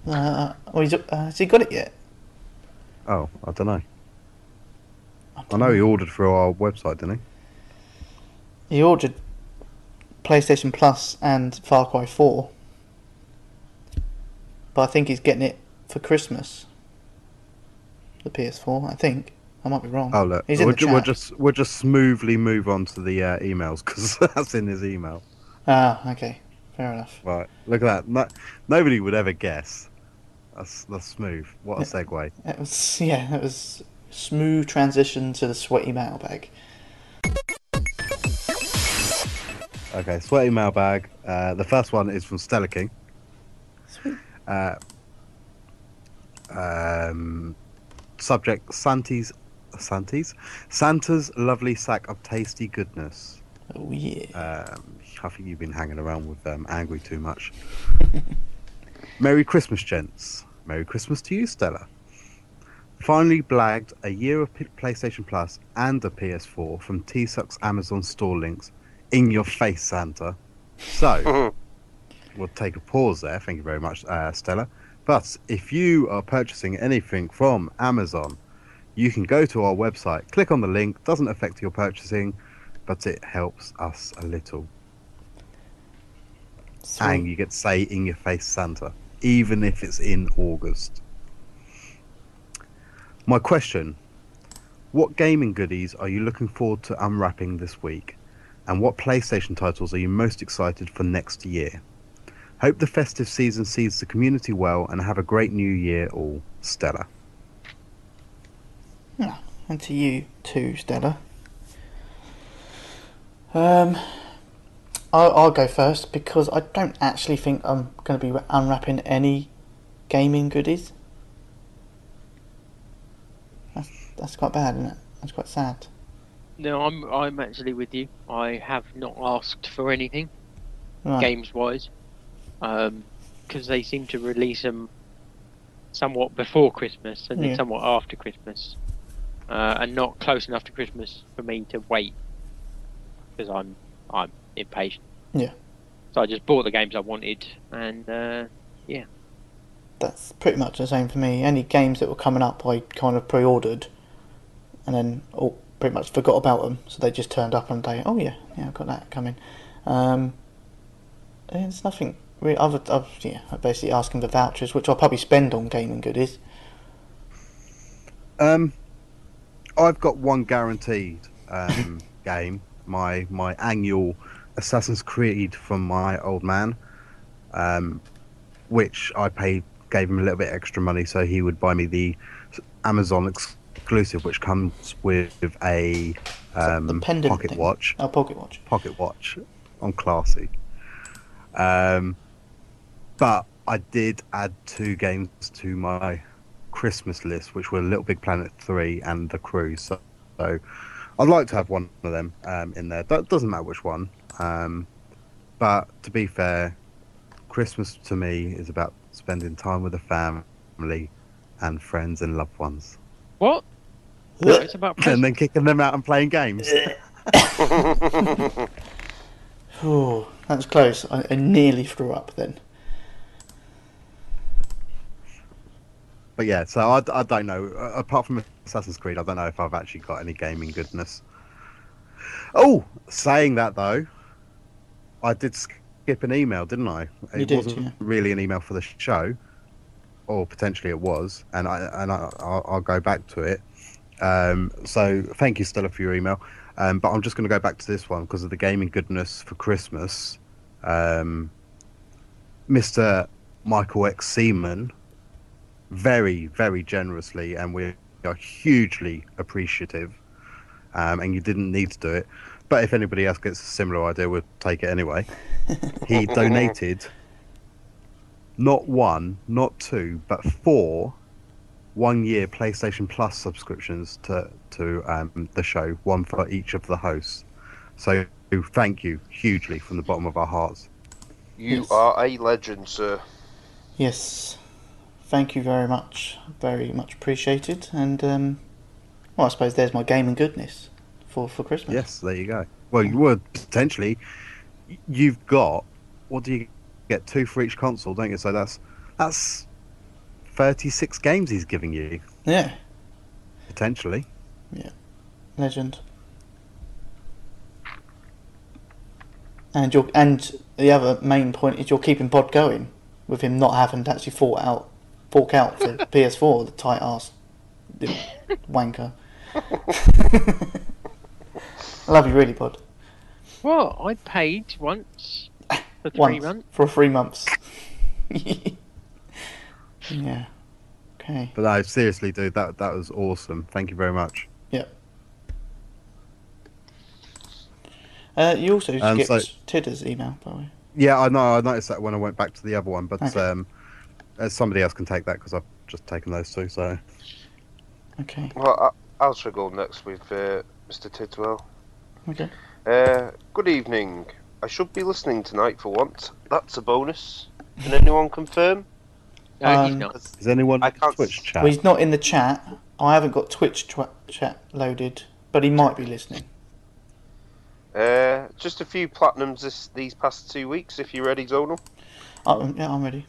Uh, oh, he's, uh, has he got it yet? Oh, I don't know. I don't know he ordered through our website, didn't he? He ordered PlayStation Plus and Far Cry 4. But I think he's getting it for Christmas. The PS4, I think. I might be wrong. Oh look, He's in we'll, the ju- we'll just we'll just smoothly move on to the uh, emails because that's in his email. Ah, okay. Fair enough. Right, look at that. No, nobody would ever guess. That's that's smooth. What a segue. It was, yeah, it was smooth transition to the sweaty mailbag. Okay, sweaty mailbag. Uh, the first one is from Stella King. Sweet. Uh, um, subject Santi's Santi's Santa's lovely sack of tasty goodness. Oh, yeah. Um, I think you've been hanging around with um, Angry too much. Merry Christmas, gents. Merry Christmas to you, Stella. Finally blagged a year of P- PlayStation Plus and a PS4 from T-Suck's Amazon store links in your face, Santa. So, we'll take a pause there. Thank you very much, uh, Stella. But if you are purchasing anything from Amazon, you can go to our website, click on the link. Doesn't affect your purchasing, but it helps us a little. Sweet. and you get to say in your face Santa, even if it's in August. My question What gaming goodies are you looking forward to unwrapping this week? And what PlayStation titles are you most excited for next year? Hope the festive season sees the community well and have a great new year, all. Stella. And to you too, Stella. Um, I'll, I'll go first because I don't actually think I'm going to be unwrapping any gaming goodies. That's, that's quite bad, isn't it? That's quite sad. No, I'm I'm actually with you. I have not asked for anything Right. games wise, because they seem to release them somewhat before Christmas and Yeah. then somewhat after Christmas, uh, and not close enough to Christmas for me to wait because I'm I'm impatient. Yeah. So I just bought the games I wanted, and uh, yeah. That's pretty much the same for me. Any games that were coming up, I kind of pre-ordered, and then oh, pretty much forgot about them. So they just turned up on the day. Oh yeah, yeah, I've got that coming. Um, and it's nothing. Really, I've, I've yeah, I'm basically asking for vouchers, which I'll probably spend on gaming goodies. Um, I've got one guaranteed um, game. My my annual Assassin's Creed from my old man, um, which I paid gave him a little bit extra money so he would buy me the Amazon exclusive, which comes with a um, the pendant pocket thing? watch. Oh, pocket watch. Pocket watch on classy. Um, but I did add two games to my Christmas list, which were Little Big Planet 3 and The Crew. So, so I'd like to have one of them um, in there. That doesn't matter which one. Um, but to be fair, Christmas to me is about spending time with the family and friends and loved ones. what? No, it's about And then kicking them out and playing games. Ooh, that was close. I, I nearly threw up then. But yeah, so I, I don't know. Uh, Apart from Assassin's Creed, I don't know if I've actually got any gaming goodness. Oh, saying that though, I did skip an email, didn't I? You it did, wasn't yeah. really an email for the show, or potentially it was, and I and I, I'll, I'll go back to it. Um, so thank you, Stella, for your email. Um, but I'm just going to go back to this one because of the gaming goodness for Christmas. Um, Mr. Michael X. Seaman very, very generously, and we are hugely appreciative. Um, and you didn't need to do it, but if anybody else gets a similar idea, we'll take it anyway. he donated not one, not two, but four one-year PlayStation Plus subscriptions to to um, the show, one for each of the hosts. So thank you hugely from the bottom of our hearts. You Yes. are a legend, sir. Yes, thank you very much. Very much appreciated. And um, well, I suppose there's my game gaming goodness for for Christmas. Yes, there you go. Well, you would potentially. You've got what do you get? Two for each console, don't you? So that's that's thirty-six games he's giving you Yeah, potentially. Yeah. Legend. And you're, and the other main point is you're keeping Pod going with him not having to actually fork out fork out for PS4, the tight ass wanker. I love you really, Pod. Well, I paid once for three Once months. for three months. yeah. Okay. But no, seriously, dude, that that was awesome. Thank you very much. Uh, you also Um, skipped so- Tidder's email, by the way. Yeah, I know. I noticed that when I went back to the other one, but Okay. um, uh, somebody else can take that because I've just taken those two. So Okay. Well, I, I'll struggle next with uh, Mr. Tidwell. Okay. Uh, good evening. I should be listening tonight for once. That's a bonus. Can anyone confirm? No, he's Um, not. is anyone I can't Twitch chat? Well, he's not in the chat. I haven't got Twitch tw- chat loaded, but he might be listening. Uh, just a few platinums this, these past two weeks, if you're ready, Zonal. Oh, yeah, I'm ready.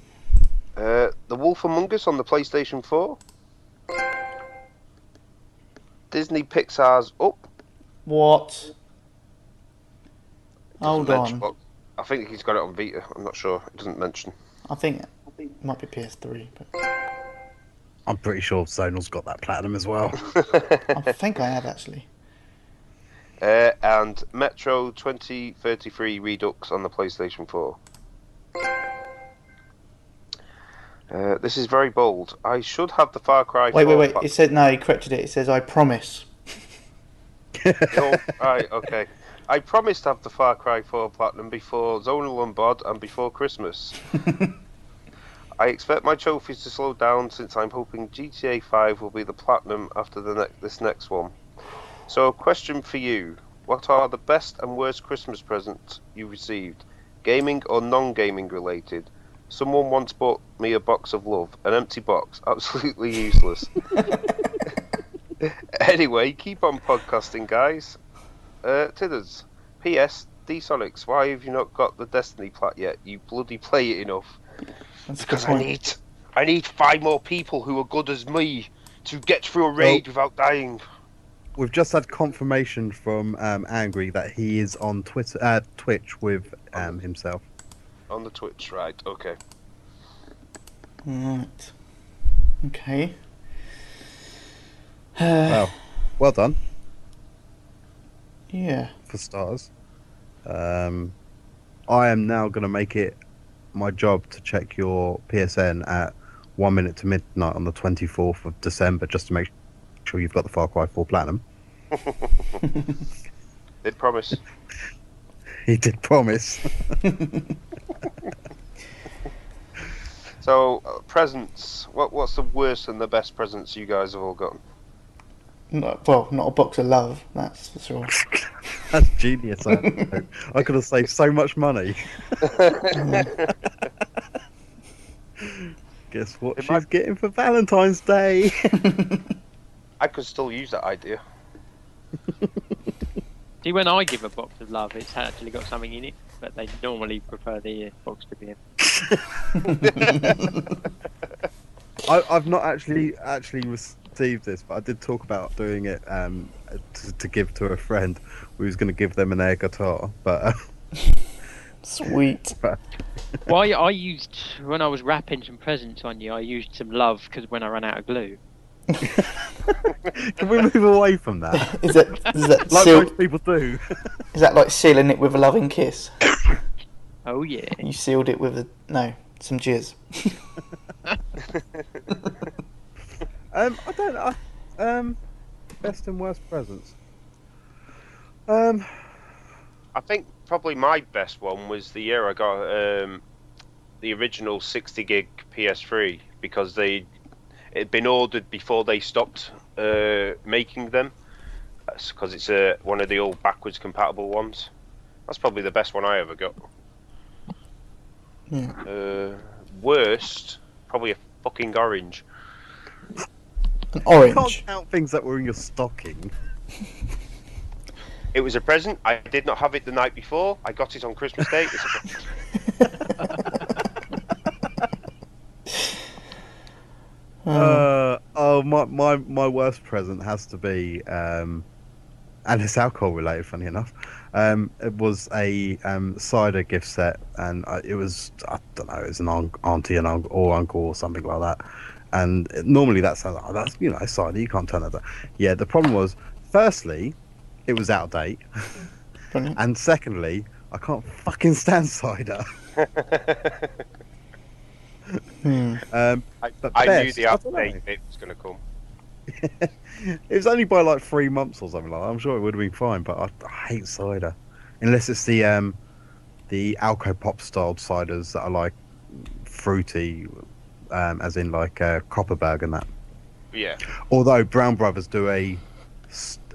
Uh, the Wolf Among Us on the PlayStation 4. Disney Pixar's Up. What? Hold mention on. what- I think he's got it on Vita. I'm not sure. It doesn't mention. I think it might be PS3, but I'm pretty sure Zonal's got that platinum as well. I think I have actually. Uh, and Metro 2033 Redux on the PlayStation 4. Uh, this is very bold. I should have the Far Cry. Wait, wait, 4 wait. It said no. He corrected it. It says I promise. Oh, right, okay. I promised to have the Far Cry 4 Platinum before Zonal Bod and before Christmas. I expect my trophies to slow down since I'm hoping GTA 5 will be the Platinum after the ne- this next one. So, a question for you. What are the best and worst Christmas presents you received? Gaming or non gaming related? Someone once bought me a box of love, an empty box, absolutely useless. anyway, keep on podcasting, guys. Uh, Tidders. P.S. D Sonics, why have you not got the Destiny plat yet? You bloody play it enough. That's Because I need, I need five more people who are good as me to get through a raid without dying. We've just had confirmation from um, Angry that he is on Twitter, uh, Twitch with um, himself. On the Twitch, right? Okay. Right. Okay. Uh, Well, well done yeah. for stars. Um, I am now going to make it my job to check your PSN at one minute to midnight on the 24th of December just to make sure you've got the Far Cry 4 Platinum. Did promise. He did promise. So, uh, presents. What What's the worst and the best presents you guys have all gotten? Not, well, not a box of love. That's for sure. That's genius. I, I could have saved so much money. Guess what It she's might- getting for Valentine's Day? I could still use that idea. See, when I give a box of love, it's actually got something in it, but they normally prefer the uh, box to be in. I, I've not actually actually received this, but I did talk about doing it um, to, to give to a friend who was going to give them an air guitar. But uh, Sweet. Well, I, I used when I was wrapping some presents on you, I used some love because when I ran out of glue. can we move away from that? Is that is that Like seal, most people do. is that like sealing it with a loving kiss? Oh yeah. You sealed it with a no some jizz. Um, I don't know. Um, best and worst presents. Um, I think probably my best one was the year I got um, the original 60 gig PS3 because they it had been ordered before they stopped uh, making them because it's uh, one of the old backwards compatible ones. That's probably the best one I ever got. Yeah. Uh, worst, probably a fucking orange. An you can't orange. count things that were in your stocking. It was a present. I did not have it the night before. I got it on Christmas Day. It's a Oh, Uh, oh, my, my my worst present has to be, um, and it's alcohol related. Funny enough, um, it was a um, cider gift set, and I, it was I don't know, it was an un- auntie and uncle or uncle or something like that. And it- normally that's oh, that's you know cider, you can't turn that down. Yeah, the problem was, firstly, it was out of date, brilliant. and secondly, I can't fucking stand cider. Hmm. Um, I, But I knew the update bit was going to come. it was only by like three months or something like that. I'm sure it would have been fine, but I, I hate cider unless it's the um the Alco Pop styled ciders that are like fruity, um, as in like uh, Kopparberg and that. Yeah. Although Brown Brothers do a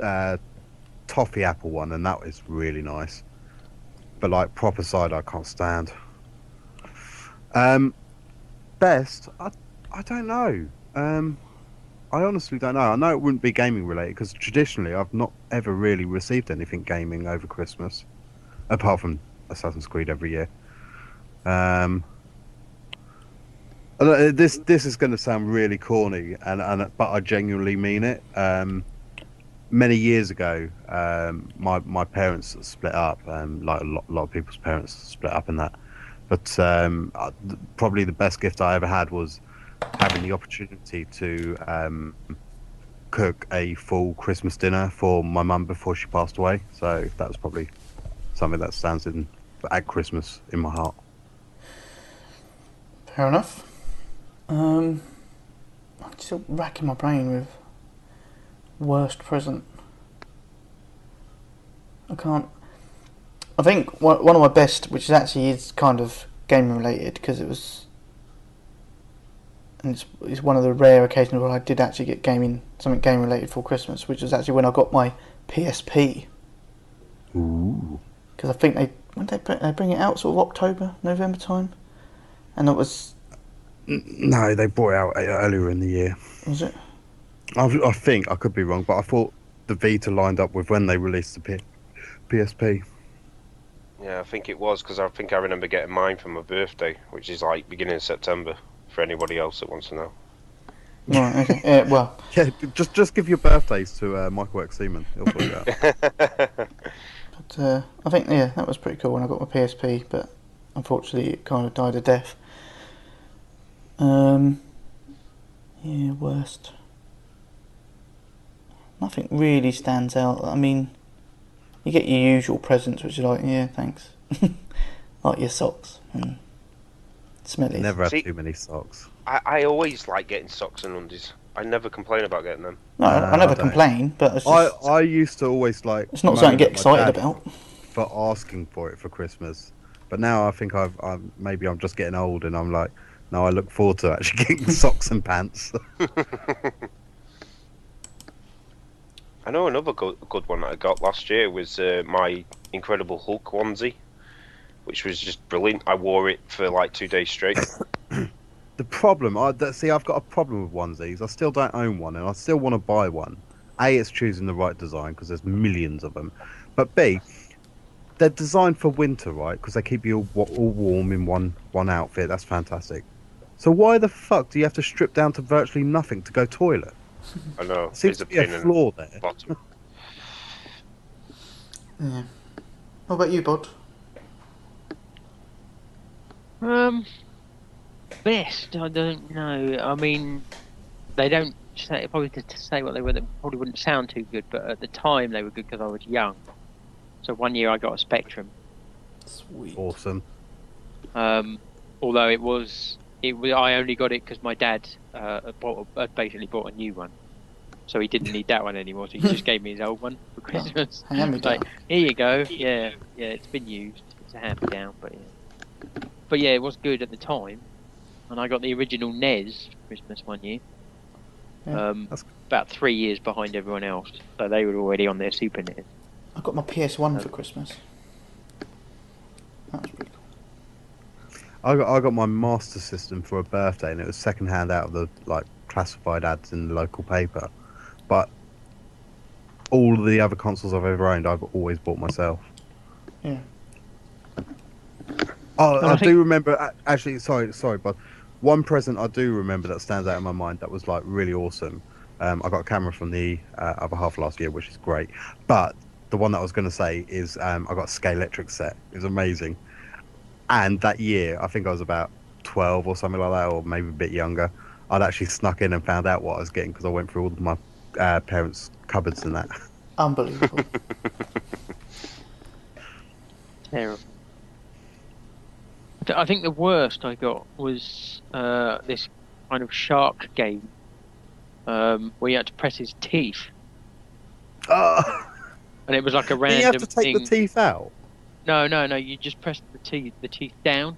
uh, toffee apple one, and that is really nice. But like proper cider, I can't stand. Um, best, I, I don't know. Um, I honestly don't know. I know it wouldn't be gaming related because traditionally I've not ever really received anything gaming over Christmas, apart from Assassin's Creed every year. Um, uh, this this is going to sound really corny, and, and but I genuinely mean it. Um, many years ago, um, my my parents split up. Um, like a lot, lot of people's parents split up in that. But um, uh, probably the best gift I ever had was having the opportunity to um, cook a full Christmas dinner for my mum before she passed away. So that was probably something that stands in at Christmas in my heart. Fair enough. Um, I'm still racking my brain with worst present. I can't. I think one of my best, which actually is kind of game related, because it was, and it's, it's one of the rare occasions where I did actually get gaming something game related for Christmas, which was actually when I got my PSP. Ooh. Because I think they when did they bring, they bring it out sort of October, November time, and it was No, they brought it out earlier in the year. was it I, I think I could be wrong, but I thought the Vita lined up with when they released the P- PSP. Yeah, I think it was because I think I remember getting mine for my birthday, which is like beginning of September. For anybody else that wants to know. right? Okay, yeah, well. Yeah, just just give your birthdays to uh, Michael X Seaman. He'll sort it out. But uh, I think yeah, that was pretty cool when I got my PSP. But unfortunately, it kind of died a death. Um, yeah, worst. Nothing really stands out. I mean, you get your usual presents, which are like, yeah, thanks, like your socks and smellies. Never had See- too many socks. I, I always like getting socks and undies. I never complain about getting them. No, I- I never I complain, but it's, I, just, I used to always like. it's not something to get excited about. For asking for it for Christmas, but now I think I've, I'm maybe I'm just getting old, and I'm like, no, I look forward to actually getting socks and pants. I know another good, good one that I got last year was uh, my Incredible Hulk onesie, which was just brilliant. I wore it for like two days straight. The problem, I that- see, I've got a problem with onesies. I still don't own one, and I still want to buy one. A, it's choosing the right design because there's millions of them. But B, they're designed for winter, right? Because they keep you all, all warm in one one outfit. That's fantastic. So why the fuck do you have to strip down to virtually nothing to go toilet? I know. Seems to be a pain in the flaw there. bottom. Yeah. What about you, Bod? Um, best, I don't know. I mean, they don't say probably to, to say what they were. They probably wouldn't sound too good, but at the time they were good because I was young. So one year I got a Spectrum. Sweet. Awesome. Um, although it was, it was I only got it because my dad uh, bought, uh, basically bought a new one, so he didn't need that one anymore. So he just gave me his old one for Christmas. Hand me down. Like, here you go. Yeah, yeah, it's been used. It's a hand me down, but yeah. But yeah, it was good at the time. And I got the original NES for Christmas one year. Yeah, um, that's- about three years behind everyone else. So they were already on their Super NES. I got my PS1 for Christmas. That was pretty cool. I got I got my Master System for a birthday, and it was second hand out of the like classified ads in the local paper. But all of the other consoles I've ever owned, I've always bought myself. Yeah. Oh, And I, I do think- remember. Actually, sorry, sorry, but one present I do remember that stands out in my mind that was like really awesome. Um, I got a camera from the uh, other half last year, which is great. But the one that I was going to say is um, I got a Scalextric set. It was amazing. And that year, I think I was about 12 or something like that, or maybe a bit younger. I'd actually snuck in and found out what I was getting because I went through all of my uh, parents' cupboards and that. Unbelievable. Terrible. I think the worst I got was uh, this kind of shark game um, where you had to press his teeth, Oh, and it was like a do random you have to take thing. the teeth out? No, no, no. You just pressed the teeth, the teeth down,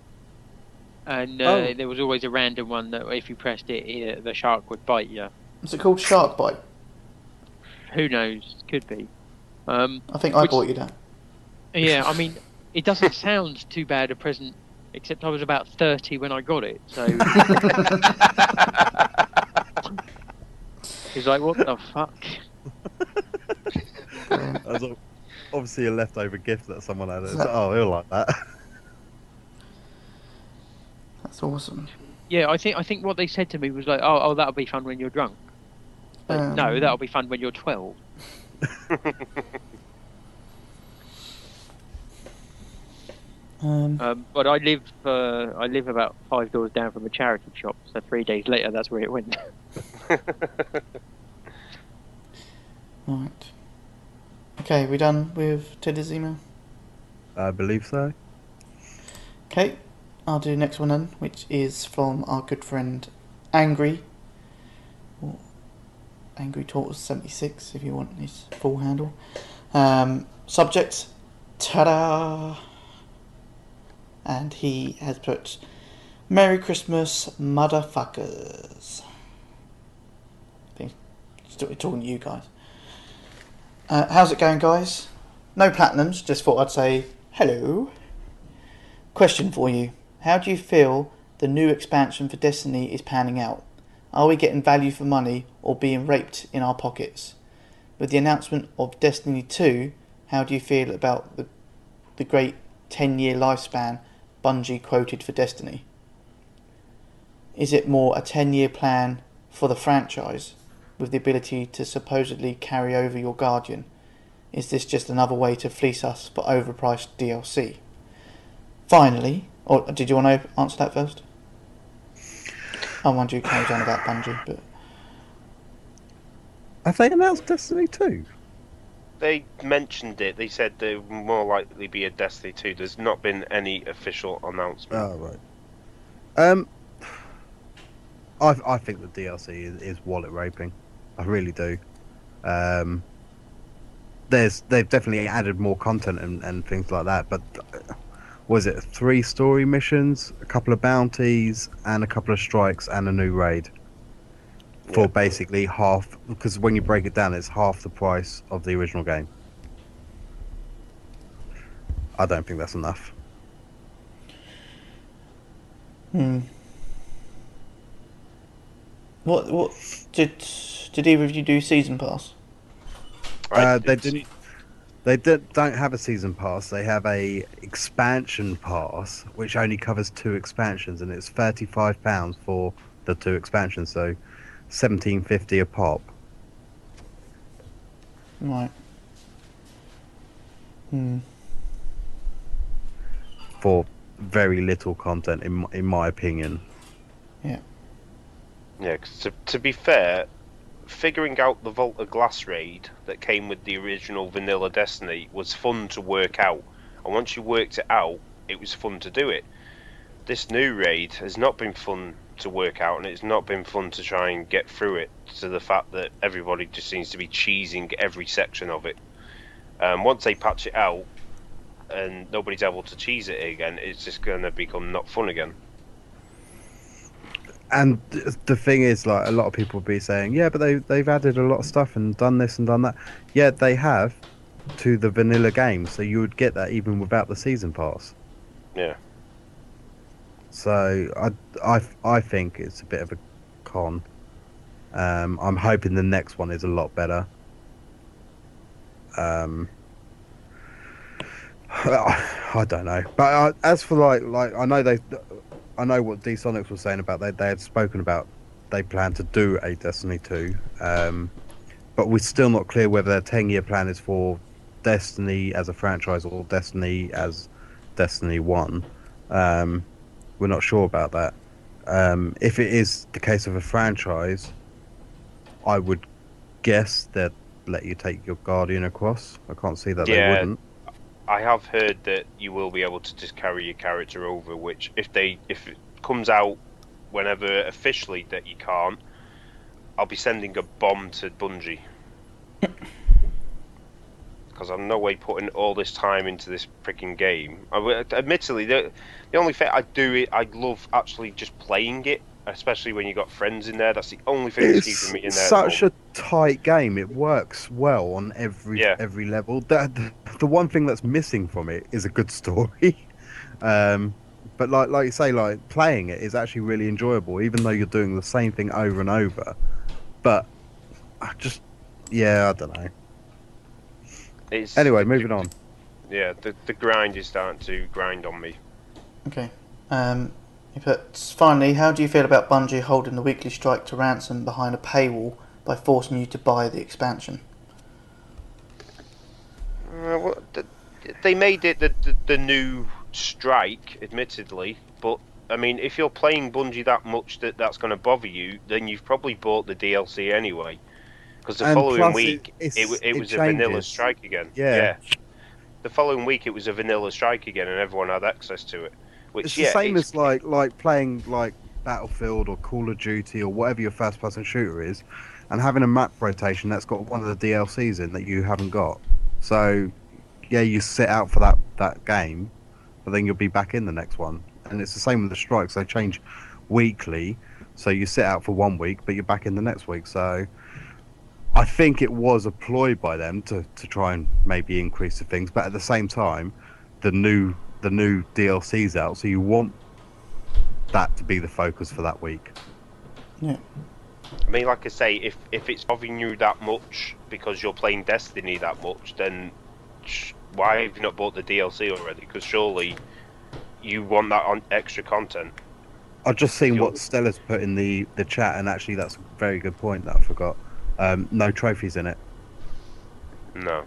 and uh, Oh. there was always a random one that if you pressed it, it the shark would bite you. Is it called Shark Bite? Who knows? Could be. Um, I think I Which- bought you that. yeah, I mean, it doesn't sound too bad a present, except I was about thirty when I got it, so he's like, "What the fuck?" That was ob- obviously a leftover gift that someone had. It's like, oh, he'll like that. That's awesome. Yeah, I think I think what they said to me was like, "Oh, oh, that'll be fun when you're drunk." But Um, no, that'll be fun when you're twelve. Um, Um, but I live uh, I live about five doors down from a charity shop, so three days later, that's where it went. right. Okay, we done with Teddy's email? I believe so. Okay, I'll do the next one then, which is from our good friend Angry. Or Angry Tortoise 76, if you want his full handle. Um, subject, ta da! And he has put Merry Christmas, motherfuckers. I think he's talking to you guys. Uh, how's it going, guys? No platinums, just thought I'd say hello. Question for you. How do you feel the new expansion for Destiny is panning out? Are we getting value for money or being raped in our pockets? With the announcement of Destiny 2, how do you feel about the, the great 10 year lifespan Bungie quoted for Destiny? Is it more a 10 year plan for the franchise with the ability to supposedly carry over your Guardian? Is this just another way to fleece us for overpriced DLC? Finally, or did you want to answer that first? I wonder who carries on about Bungie, but Have they announced Destiny 2? They mentioned it. They said there would more likely be a Destiny 2. There's not been any official announcement. Oh, right. Um, I, I think the DLC is, is wallet raping. I really do. Um, there's they've definitely added more content and, and things like that, but uh, was it three story missions, a couple of bounties, and a couple of strikes and a new raid for Yeah. basically half? Because when you break it down, it's half the price of the original game. I don't think that's enough. hmm. What what did did either of you do season pass? Uh, they did- didn't. They did, don't have a season pass. They have a expansion pass, which only covers two expansions, and it's thirty-five pounds for the two expansions. So, seventeen fifty a pop. Right. Hmm. for very little content, in my- in my opinion. Yeah, 'cause to, to be fair, figuring out the Vault of Glass raid that came with the original Vanilla Destiny was fun to work out. And once you worked it out, it was fun to do it. This new raid has not been fun to work out, and it's not been fun to try and get through it. To the fact that everybody just seems to be cheesing every section of it. Um, once they patch it out, and nobody's able to cheese it again, it's just going to become not fun again. And the thing is, like a lot of people be saying, yeah, but they they've added a lot of stuff and done this and done that. Yeah, they have to the vanilla game, so you would get that even without the season pass. Yeah. So I I I think it's a bit of a con. Um, I'm hoping the next one is a lot better. Um, I don't know, but uh, as for like like I know they, I know what D Sonics was saying about they they had spoken about they plan to do a Destiny two, um, but we're still not clear whether their ten year plan is for Destiny as a franchise or Destiny as Destiny one. Um, we're not sure about that. Um, if it is the case of a franchise, I would guess that let you take your Guardian across. I can't see that they wouldn't. I have heard that you will be able to just carry your character over, which if they if it comes out whenever officially that you can't, I'll be sending a bomb to Bungie. Because I'm no way putting all this time into this freaking game. I, admittedly, the the only thing I do it, I love actually just playing it, especially when you got friends in there. That's the only thing that's It's keeping me in there. such a tight game. It works well on every Yeah. every level. That the one thing that's missing from it is a good story. um, but like like you say, like playing it is actually really enjoyable, even though you're doing the same thing over and over. But I just yeah, I don't know. It's, Anyway, moving on. Yeah, the the grind is starting to grind on me. Okay. Um, he puts, finally, how do you feel about Bungie holding the weekly strike to ransom behind a paywall by forcing you to buy the expansion? Uh, well, th- they made it the, the the new strike, admittedly, but I mean, if you're playing Bungie that much that that's going to bother you, then you've probably bought the DLC anyway. Because the And following week, it- it, it was a vanilla strike again. Yeah. The following week, it was a vanilla strike again, and everyone had access to it. Which, It's yeah, the same it's- as like like playing like Battlefield or Call of Duty or whatever your first person shooter is, and having a map rotation that's got one of the DLCs in that you haven't got. So yeah, you sit out for that that game, but then you'll be back in the next one. And it's the same with the strikes; they change weekly. So you sit out for one week, but you're back in the next week. So I think it was a ploy by them to, to try and maybe increase the things, but at the same time, the new the new DLC's out, so you want that to be the focus for that week. Yeah. I mean, like I say, if if it's bothering you that much because you're playing Destiny that much, then sh- why have you not bought the DLC already? Because surely you want that on extra content. I've just seen what Stella's put in the, the chat, and actually, that's a very good point that I forgot. Um, no trophies in it, No.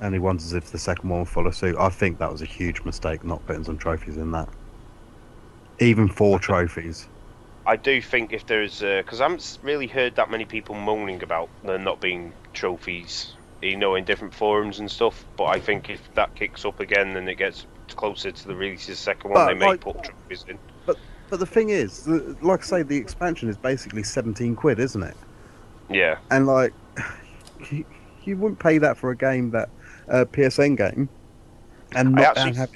and he wonders if the second one will follow suit. I think that was a huge mistake not putting some trophies in that. Even four trophies. I do think if there's because I haven't really heard that many people moaning about there not being trophies, you know, in different forums and stuff. But I think if that kicks up again and it gets closer to the release of the second one, But, they may like- put trophies in. But the thing is, like I say, the expansion is basically 17 quid, isn't it? Yeah, And like, you, you wouldn't pay that for a game that uh, PSN game, and I not actually and have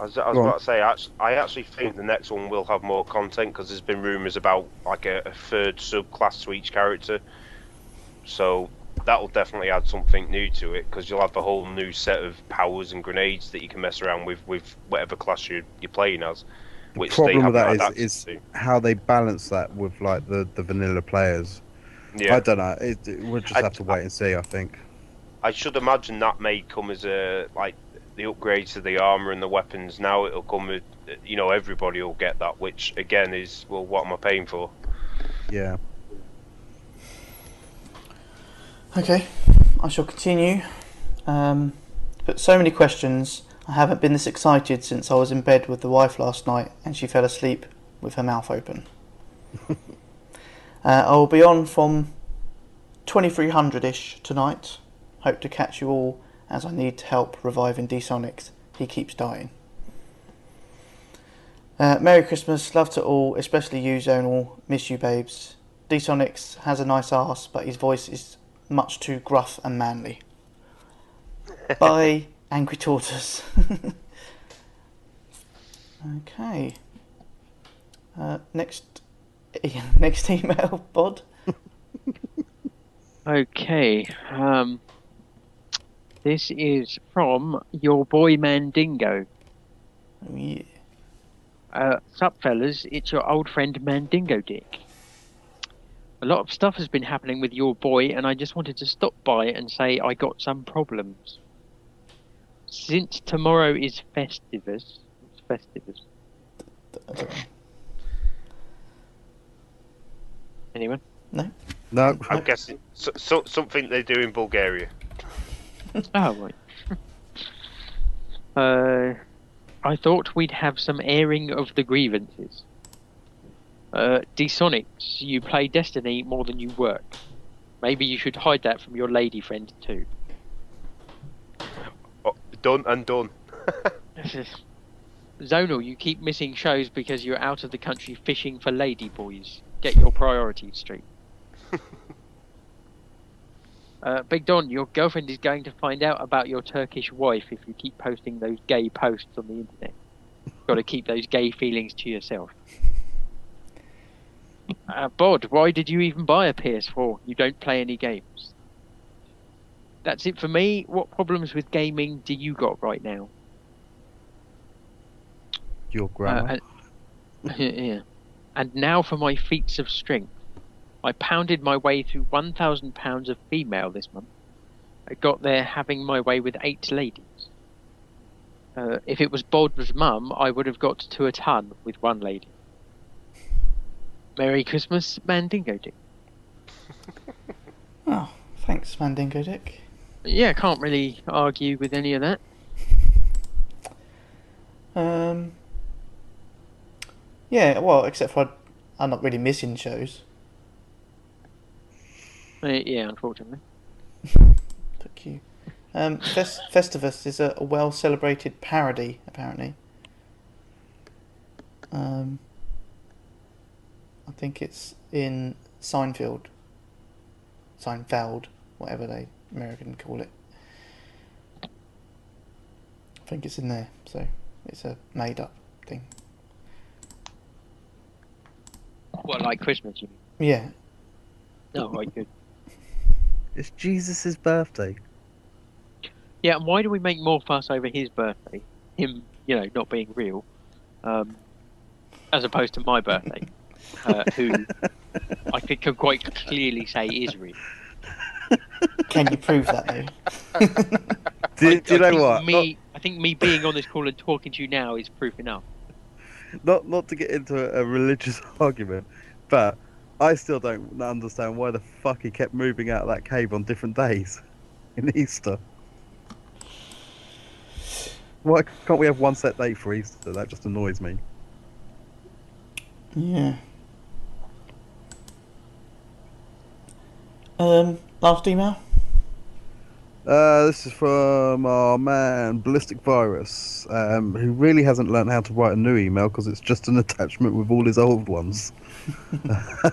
I was, I was Go on. about to say, I actually, I actually think the next one will have more content because there's been rumours about like a, a third subclass to each character. So that'll definitely add something new to it because you'll have a whole new set of powers and grenades that you can mess around with with whatever class you're, you're playing as. Which problem they with haven't that had is, how they balance that with like the, the vanilla players. yeah. I don't know. It, it- we'll just I- have to wait and see. I think. I should imagine that may come as a like the upgrades to the armor and the weapons. Now it'll come with you know everybody will get that, which again is well, what am I paying for? Yeah. Okay, I shall continue. Um, but so many questions. I haven't been this excited since I was in bed with the wife last night and she fell asleep with her mouth open. uh, I'll be on from 2300 ish tonight. Hope to catch you all as I need help reviving D Sonics. He keeps dying. Uh, Merry Christmas, love to all, especially you, Zonal. Miss you, babes. D Sonics has a nice ass, but his voice is much too gruff and manly. Bye, Angry Tortoise. okay. Uh, next, next email, Bod. Okay. Um, this is from your boy Mandingo. Oh, yeah. Uh, sup, fellas? It's your old friend Mandingo Dick. A lot of stuff has been happening with your boy, and I just wanted to stop by and say I got some problems. Since tomorrow is Festivus, it's Festivus. I don't know. Anyone? No. No. I'm guessing so, so, something they do in Bulgaria. Oh, right. uh, I thought we'd have some airing of the grievances. Uh, D-Sonics, you play Destiny more than you work. Maybe you should hide that from your lady friend too. Done and done. Zonal, you keep missing shows because you're out of the country fishing for lady boys. Get your priorities straight. uh, Big Don, your girlfriend is going to find out about your Turkish wife if you keep posting those gay posts on the internet. You've Got to keep those gay feelings to yourself. Uh, Bod, why did you even buy a PS4? You don't play any games. That's it for me. What problems with gaming do you got right now? Your Uh, grammar. and, yeah. And now for my feats of strength. I pounded my way through 1,000 pounds of female this month. I got there having my way with eight ladies. Uh, if it was Baldwin's mum, I would have got to a ton with one lady. Merry Christmas, Mandingo Dick. Oh, thanks, Mandingo Dick. Yeah, can't really argue with any of that. Um. Yeah, well, except for I'm not really missing shows. Uh, yeah, unfortunately. Fuck you. Um, Fest- Festivus is a, a well celebrated parody, apparently. Um, I think it's in Seinfeld. Seinfeld, whatever they American call it. I think it's in there, so it's a made up thing. What, like Christmas? You mean? Yeah, No, right, good. It's Jesus' birthday. Yeah, and why do we make more fuss over his birthday? Him, you know, not being real, um, as opposed to my birthday, uh, who I think can quite clearly say is real. Can you prove that though? Do, I- do you I know what? Me, I think me being on this call and talking to you now is proof enough. not not to get into a, a religious argument, but I still don't understand why the fuck he kept moving out of that cave on different days in Easter. Why can't we have one set date for Easter? That just annoys me. Yeah. Um, last email. Uh, this is from our man Ballistic Virus, um, who really hasn't learned how to write a new email because it's just an attachment with all his old ones.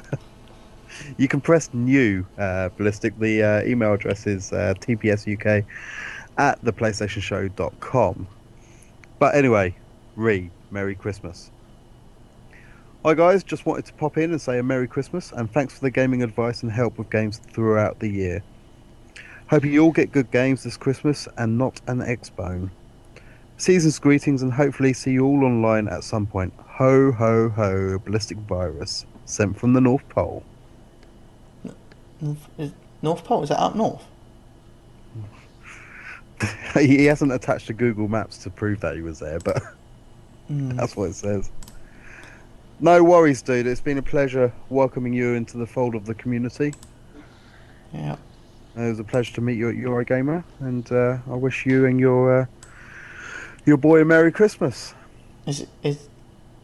you can press new, uh, Ballistic. The uh, email address is uh, tpsuk at theplaystationshow.com. But anyway, re Merry Christmas. Hi guys, just wanted to pop in and say a Merry Christmas and thanks for the gaming advice and help with games throughout the year. Hope you all get good games this Christmas and not an X-Bone. Season's greetings and hopefully see you all online at some point. Ho ho ho, ballistic virus sent from the North Pole. North, Pole is that up north? he hasn't attached to Google Maps to prove that he was there, but Hmm. that's what it says. No worries, dude. It's been a pleasure welcoming you into the fold of the community. Yeah. It was a pleasure to meet you at Eurogamer, and uh, I wish you and your uh, your boy a Merry Christmas. Is it is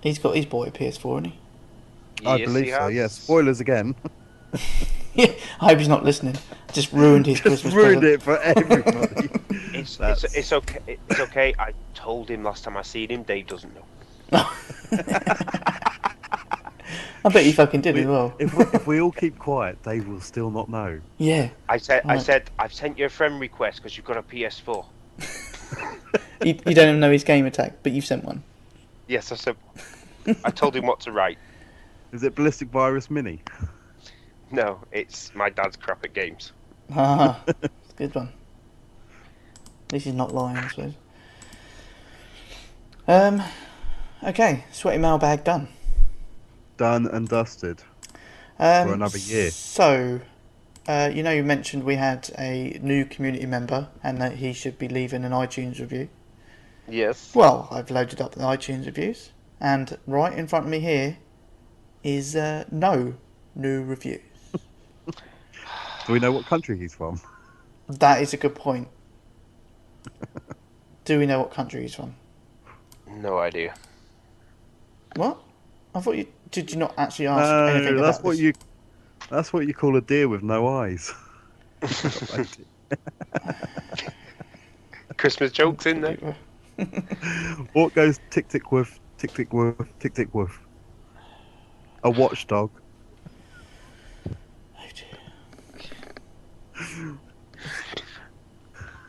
he's got his boy a PS4, hasn't he? I Yes, believe he so. has. Yeah. Spoilers again. Yeah. I hope he's not listening. Just ruined his Just Christmas ruined present. it for everybody. It's, it's, it's okay. It's okay. I told him last time I seen him. Dave doesn't know. I bet you fucking did We- as well. if, we, if we all keep quiet, they will still not know. Yeah. I said. I Right. said. I've sent you a friend request because you've got a PS4. You, you don't even know his gamertag, but you've sent one. Yes, I said. I told him what to write. Is it Ballistic Virus Mini? No, it's my dad's crap at games. Ah, it's a good one. At least he's not lying, I suppose. Um, okay, sweaty mailbag done. Done and dusted. Um, For another year. So, uh, you know, you mentioned we had a new community member and that he should be leaving an iTunes review. Yes. Well, I've loaded up the iTunes reviews, and right in front of me here is uh, no new review. Do we know what country he's from? That is a good point. Do we know what country he's from? No idea. What? I thought you did. You not actually ask No, anything that's about what this? you. That's what you call a deer with no eyes. Christmas jokes in there. what goes tick tick woof, tick tick woof, tick tick woof? A watchdog. Oh.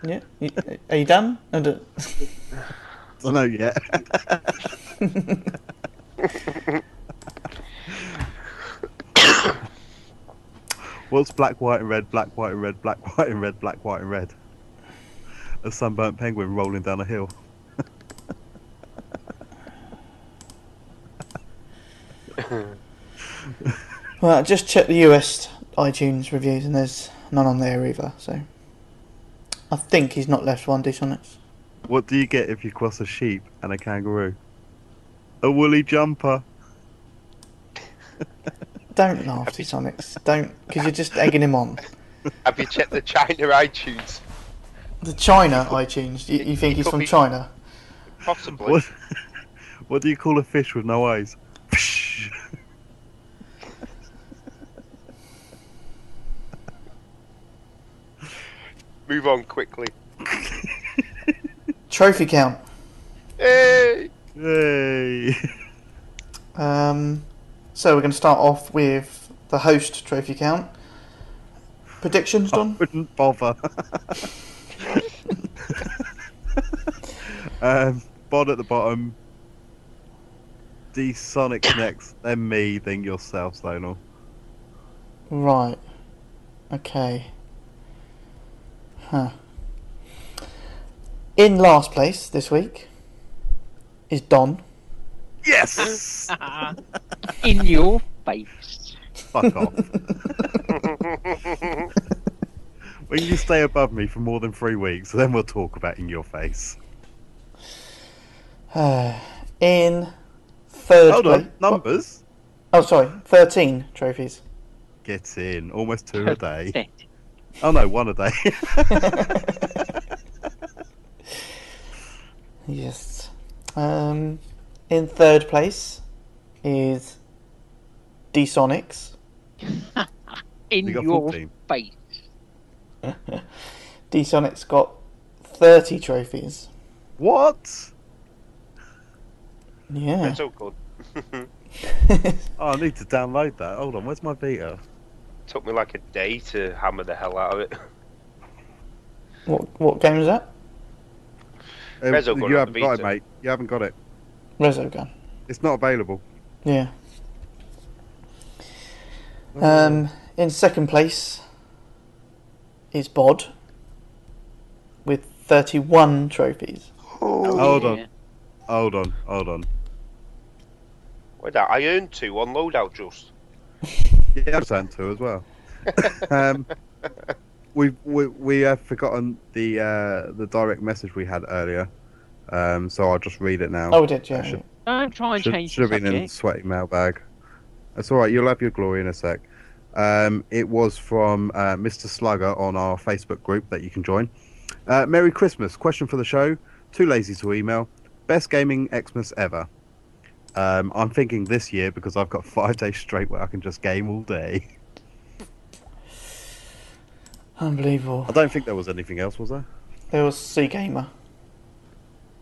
Yeah, are you done? I I don't know yet. What's black, white, and red? Black, white, and red. Black, white, and red. Black, white, and red. A sunburnt penguin rolling down a hill. Well, I just checked the US iTunes reviews, and there's none on there either. So, I think he's not left one dishonest. What do you get if you cross a sheep and a kangaroo? A woolly jumper. Don't laugh, Sonics. Don't, because you're just egging him on. Have you checked the China iTunes? The China iTunes. You, you think It he's from be- China? Possibly. What? What do you call a fish with no eyes? Move on quickly. Trophy count. Hey! Yay! Um, so we're going to start off with the host trophy count. Predictions, Don? Wouldn't bother. um, Bod at the bottom. D Sonic next, then me, then yourself, Zonal. Right. Okay. Huh. In last place this week is Don. Yes! In your face. Fuck off. when you stay above me for more than three weeks, then we'll talk about in your face. In third Hold place. on, numbers? Oh, sorry. 13 trophies. Get in. Almost two a day. Oh no, one a day. Yes. Um, in third place is D Sonics. In You got your 14. face. D Sonics got 30 trophies. what? Yeah. That's so good. Oh, I need to download that. Hold on, where's my Vita? Took me like a day to hammer the hell out of it. what what game is that? Uh, Rezo got you it on haven't got it, Vita. mate. You haven't got it. Resogun. It's not available. Yeah. Um, in second place is Bod with 31 trophies. Hold Yeah. on. Hold on, hold on. Wait, that I earned two on loadout just. Yeah, I've sent two as well. um, we we we have forgotten the uh, the direct message we had earlier, um, so I'll just read it now. Oh, we did, yeah. I should- Don't try and should, change should have been in the sweaty mailbag. That's all right. You'll have your glory in a sec. Um, it was from uh, Mr. Slugger on our Facebook group that you can join. Uh, Merry Christmas. Question for the show. Too lazy to email. Best gaming Xmas ever. Um, I'm thinking this year because I've got five days straight where I can just game all day. Unbelievable. I don't think there was anything else, was there? There was Sea Gamer.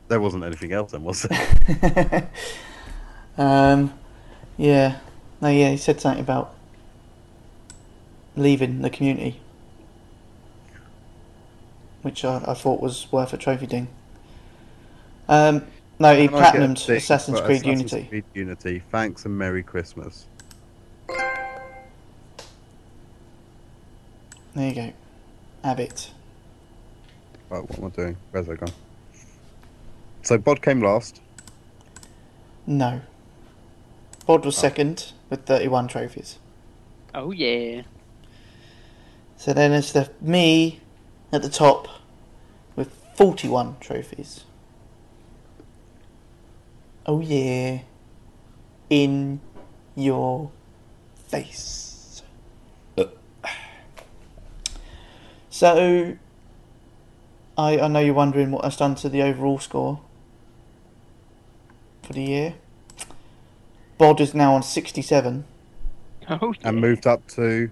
There wasn't anything else then, was there? um, yeah. No, yeah, he said something about leaving the community, which I, I thought was worth a trophy ding. Um, no, he Can I get a platinumed tick Assassin's for Creed Assassin's Unity. Creed Unity. Thanks and Merry Christmas. There you go. Abbott. Right, what am I doing? Where's that gone? So Bod came last. No. Bod was oh. second with 31 trophies. Oh yeah. So then it's the me at the top with 41 trophies. Oh yeah. In your face. Uh. So I I know you're wondering what that's done to the overall score for the year. Bod is now on 67. Oh yeah. and moved up to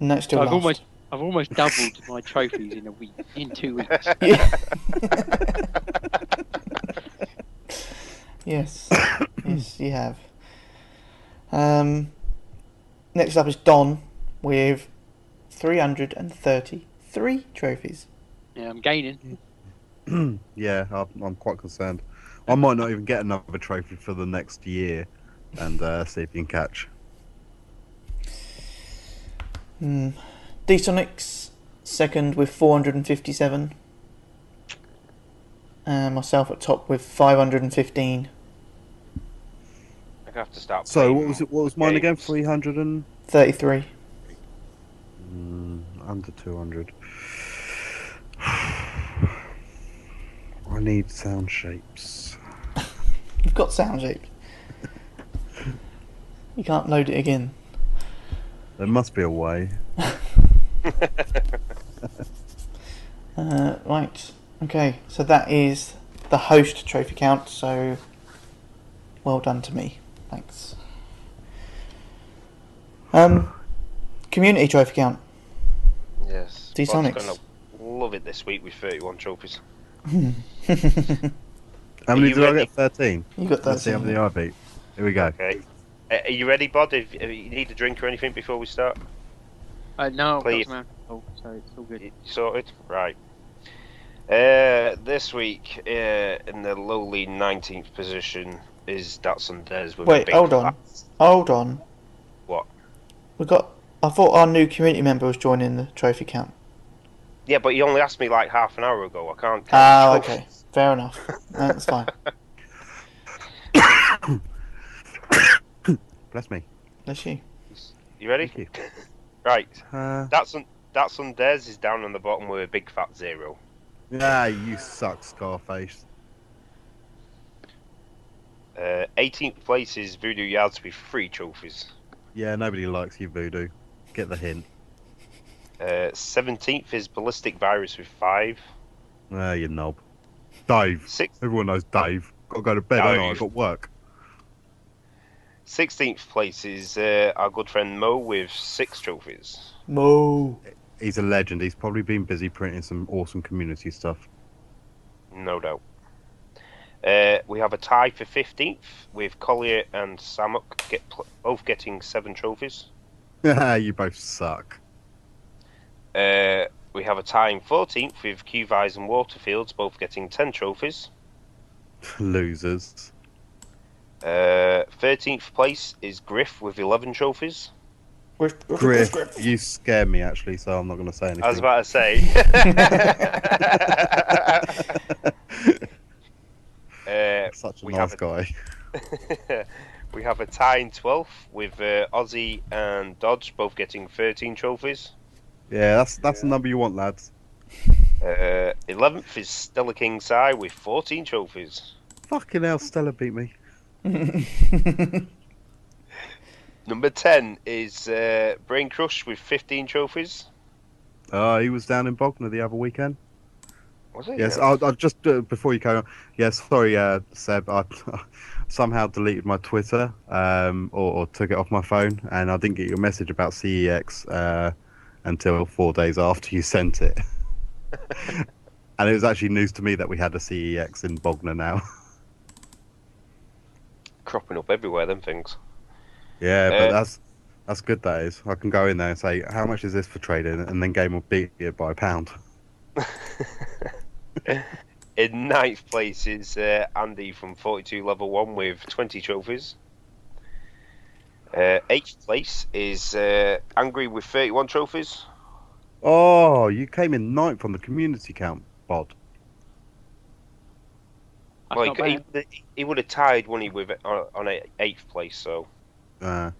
No, it's still I've last. almost I've almost doubled my trophies in a week, in two weeks. Yeah. yes, yes, you have. Um, next up is Don with 333 trophies. Yeah, I'm gaining. yeah. I'm, I'm quite concerned. I might not even get another trophy for the next year, and uh, see if you can catch. Hmm. D-Sonics second with 457. And myself at top with 515. I have to start. So what was it? What was mine again? games. Three hundred and 33. mm, under two hundred. I need sound shapes. You've got sound shaped. you can't load it again. There must be a way. Uh, right. Okay. So that is the host trophy count. So well done to me. Thanks. Um, community trophy count. Yes. D-Sonics. Love it this week with 31 trophies. you How many you did I ready? get? 13. got Let's see how many I beat. Here we go. Okay. Uh, are you ready, Bod? If, if you need a drink or anything before we start? Uh, no, I've got Please. some alcohol, so it's all good. You sorted? Right. Uh, this week, uh, in the lowly 19th position, is Datsun Des with Wait, hold on. fat- Hold on. What? We got. I thought our new community member was joining the trophy count. Yeah, but you only asked me like half an hour ago. I can't. count Ah, okay. Fair enough. No, That's fine. Bless me. Bless you. You ready? Thank you. Right. Uh, Datsun, Datsun Des is down on the bottom with a big fat zero. yeah, you suck, Scarface. Uh, 18th place is Voodoo Yards with three trophies. Yeah, nobody likes you, Voodoo. Get the hint. Uh, 17th is Ballistic Virus with five. Ah, you knob. Dave. Six, Everyone knows Dave. Got to go to bed, ain't I? Dave. I've got work. 16th place is uh, our good friend Mo with six trophies. Mo. He's a legend. He's probably been busy printing some awesome community stuff. No doubt. Uh, we have a tie for 15th with Collier and Samuk get pl- both getting seven trophies. you both suck. Uh, we have a tie in 14th with Qvise and Waterfields both getting 10 trophies. Losers. Uh, 13th place is Griff with 11 trophies. Griff, Griff, you scare me actually, so I'm not going to say anything. I was about to say. uh, Such a we nice have guy. we have a tie in 12th with uh, Aussie and Dodge both getting 13 trophies. Yeah, that's that's the number you want, lads. Uh, 11th is Stella King Sai with 14 trophies. Fucking hell, Stella beat me. Number 10 is uh, Brain Crush with 15 trophies. Uh, he was down in Bognor the other weekend. Was it? Yes, I'll, I'll just uh, before you carry on. Yes, sorry, uh, Seb. I somehow deleted my Twitter um, or, or took it off my phone, and I didn't get your message about CEX uh, until four days after you sent it. and it was actually news to me that we had a CEX in Bognor now. Cropping up everywhere, them things. yeah, but Uh, that's that's good. That is. I can go in there and say, how much is this for trading, and then game will beat it by a pound. In ninth place is uh, Andy from 42 level 1 with 20 trophies. Uh, eighth place is uh, Angry with 31 trophies. Oh, you came in ninth on the community count, Bod. That's Well, he, he, he would have tied, wouldn't he, with on, on eighth place. So Uh,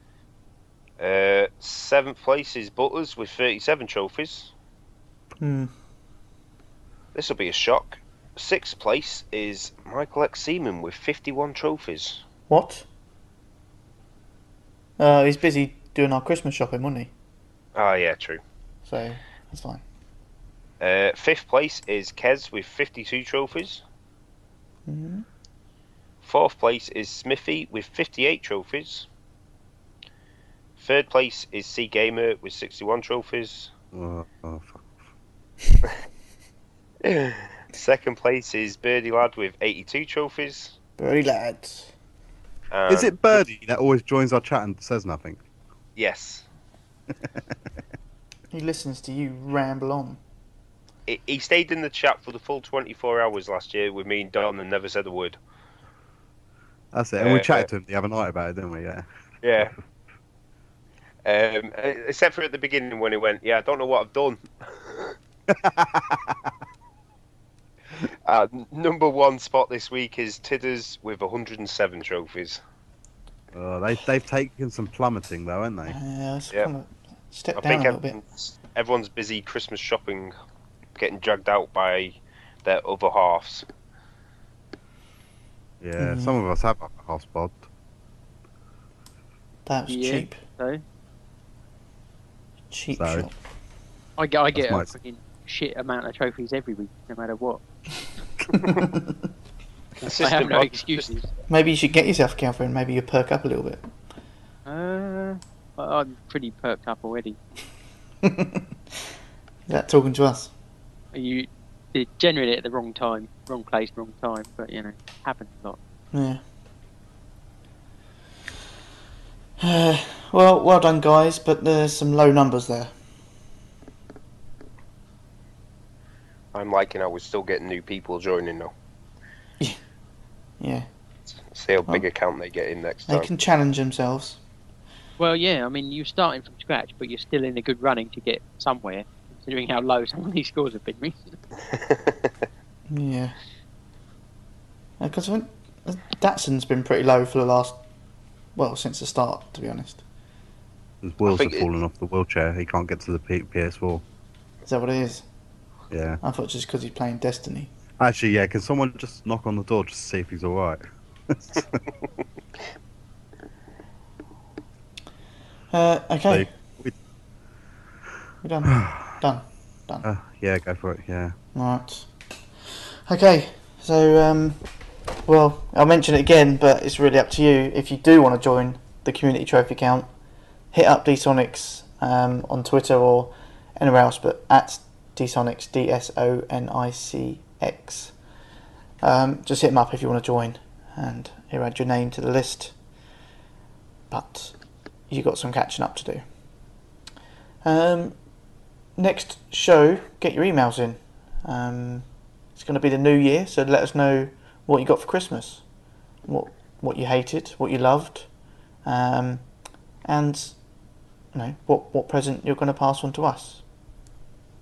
uh, seventh place is Butters with 37 trophies. Hmm. This will be a shock. Sixth place is Michael X Seaman with 51 trophies. What? Uh, he's busy doing our Christmas shopping, wasn't he? Ah, yeah, true. So that's fine. Uh, fifth place is Kez with 52 trophies. Mhm. Fourth place is Smithy with 58 trophies. Third place is C Gamer with 61 trophies. oh, oh, fuck. Second place is Birdie Lad with 82 trophies. Birdie lads. And Is it Birdie that always joins our chat and says nothing? Yes. He listens to you ramble on. He- He stayed in the chat for the full 24 hours last year with me and Don and never said a word. That's it. And we Uh, chatted to him the other night about it, didn't we? Yeah. Yeah. Um, except for at the beginning when he went, yeah, I don't know what I've done. uh, number one spot this week is Tidders with 107 trophies. Oh, they they've taken some plummeting though, haven't they? Yeah, Yeah. kind of step I down a think little bit. everyone's, everyone's busy Christmas shopping, getting dragged out by their other halves. Yeah. Mhm. Some of us have a house bod. That was Yeah. cheap. So Cheap Sorry. shop. I get, I get That's a nice. fucking shit amount of trophies every week, no matter what. I have no excuses. Maybe you should get yourself a girlfriend. Maybe you perk up a little bit. Uh, I'm pretty perked up already. That talking to us? You you're generally at the wrong time, wrong place, wrong time, but you know, happens a lot. Yeah. Uh, well, well done, guys. But there's some low numbers there. I'm liking how we're still getting new people joining now. Yeah, See how big Oh. a count they get in next they can challenge themselves. Well, yeah, I mean, you're starting from scratch, but you're still in a good running to get somewhere, considering how low some of these scores have been recently. Yeah. Uh, because I think uh, Datsun's been pretty low for the last, well, since the start, to be honest. His wheels have think it- fallen off the wheelchair. He can't get to the P- PS4. Is that what it is? Yeah. I thought just because he's playing Destiny. Actually, yeah. Can someone just knock on the door just to see if he's all right? Uh, okay, So, we- we're done. done. uh, yeah, go for it. Yeah. Right. Okay, so, um, well, I'll mention it again, but it's really up to you. If you do want to join the community trophy count, hit up Dsonics um, on Twitter or anywhere else, but at Dsonics, D S O N I C X. Um, just hit them up if you want to join, and he'll add your name to the list. But you got some catching up to do. Um, next show, get your emails in. Um, it's going to be the new year, so let us know what you got for Christmas, what what you hated, what you loved, um, and you know what what present you're going to pass on to us.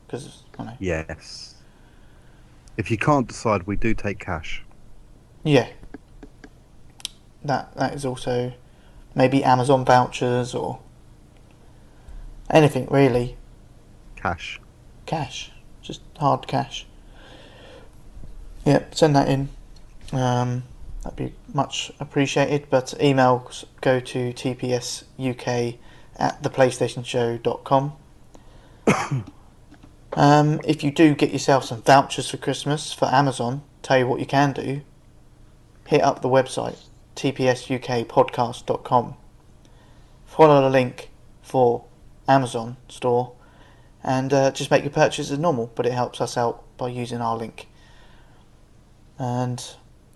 Because you know, Yes. If you can't decide, we do take cash. yeah, that that is also maybe Amazon vouchers or anything really, Cash. cash, just hard cash. Yep, send that in. Um, that'd be much appreciated. But emails go to tpsuk at theplaystationshow.com. um, if you do get yourself some vouchers for Christmas for Amazon, tell you what you can do. Hit up the website tpsukpodcast.com. Follow the link for Amazon store and uh, just make your purchase as normal, but it helps us out by using our link. And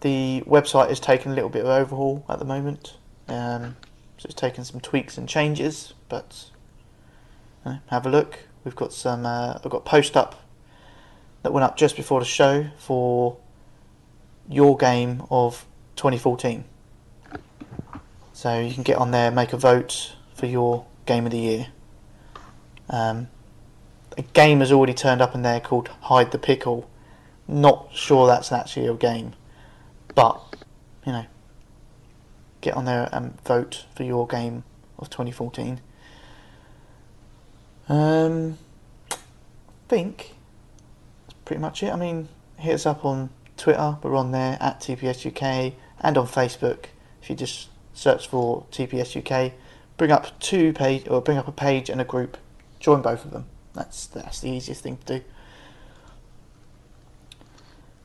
the website is taking a little bit of overhaul at the moment, um, so it's taken some tweaks and changes. But have a look. We've got some. Uh, I've got post up that went up just before the show for your game of 2014. So you can get on there, make a vote for your game of the year. Um, a game has already turned up in there called Hide the Pickle. Not sure that's actually a game, but you know, get on there and vote for your game of 2014. Um, I think that's pretty much it. I mean, hit us up on Twitter. We're on there at TPS UK and on Facebook. If you just search for TPS UK, bring up two page or bring up a page and a group. Join both of them. That's that's the easiest thing to do.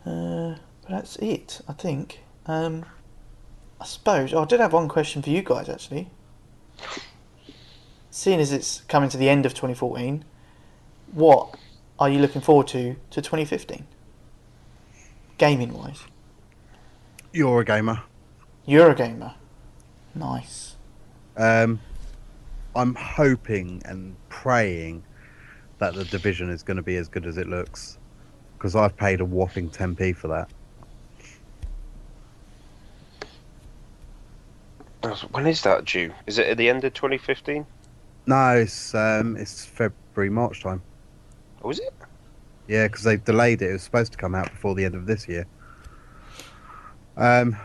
Uh, but that's it, I think. Um, I suppose. Oh, I did have one question for you guys actually. Seeing as it's coming to the end of 2014, what are you looking forward to to 2015? Gaming wise, You're a gamer. You're a gamer. Nice. Um, I'm hoping and praying that the division is going to be as good as it looks, because I've paid a whopping 10p for that. When is that due? Is it at the end of 2015? No, it's um, it's February March time. Oh, is it? Yeah, because they've delayed it. It was supposed to come out before the end of this year. Um,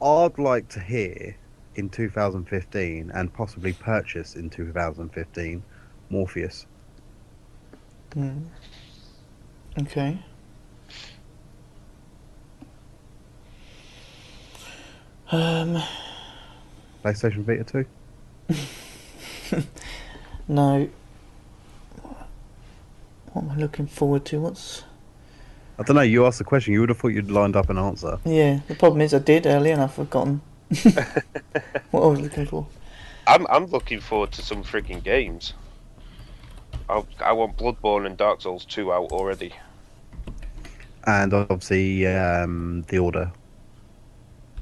I'd like to hear in 2015 and possibly purchase in 2015 Morpheus. Hmm. Okay. Um, PlayStation Vita 2. no. What am I looking forward to? What's I don't know. You asked the question. You would have thought you'd lined up an answer. yeah? The problem is I did earlier and I've forgotten what I was looking for. I'm I'm looking forward to some freaking games. I I want Bloodborne and Dark Souls 2 out already. And obviously, um, the order.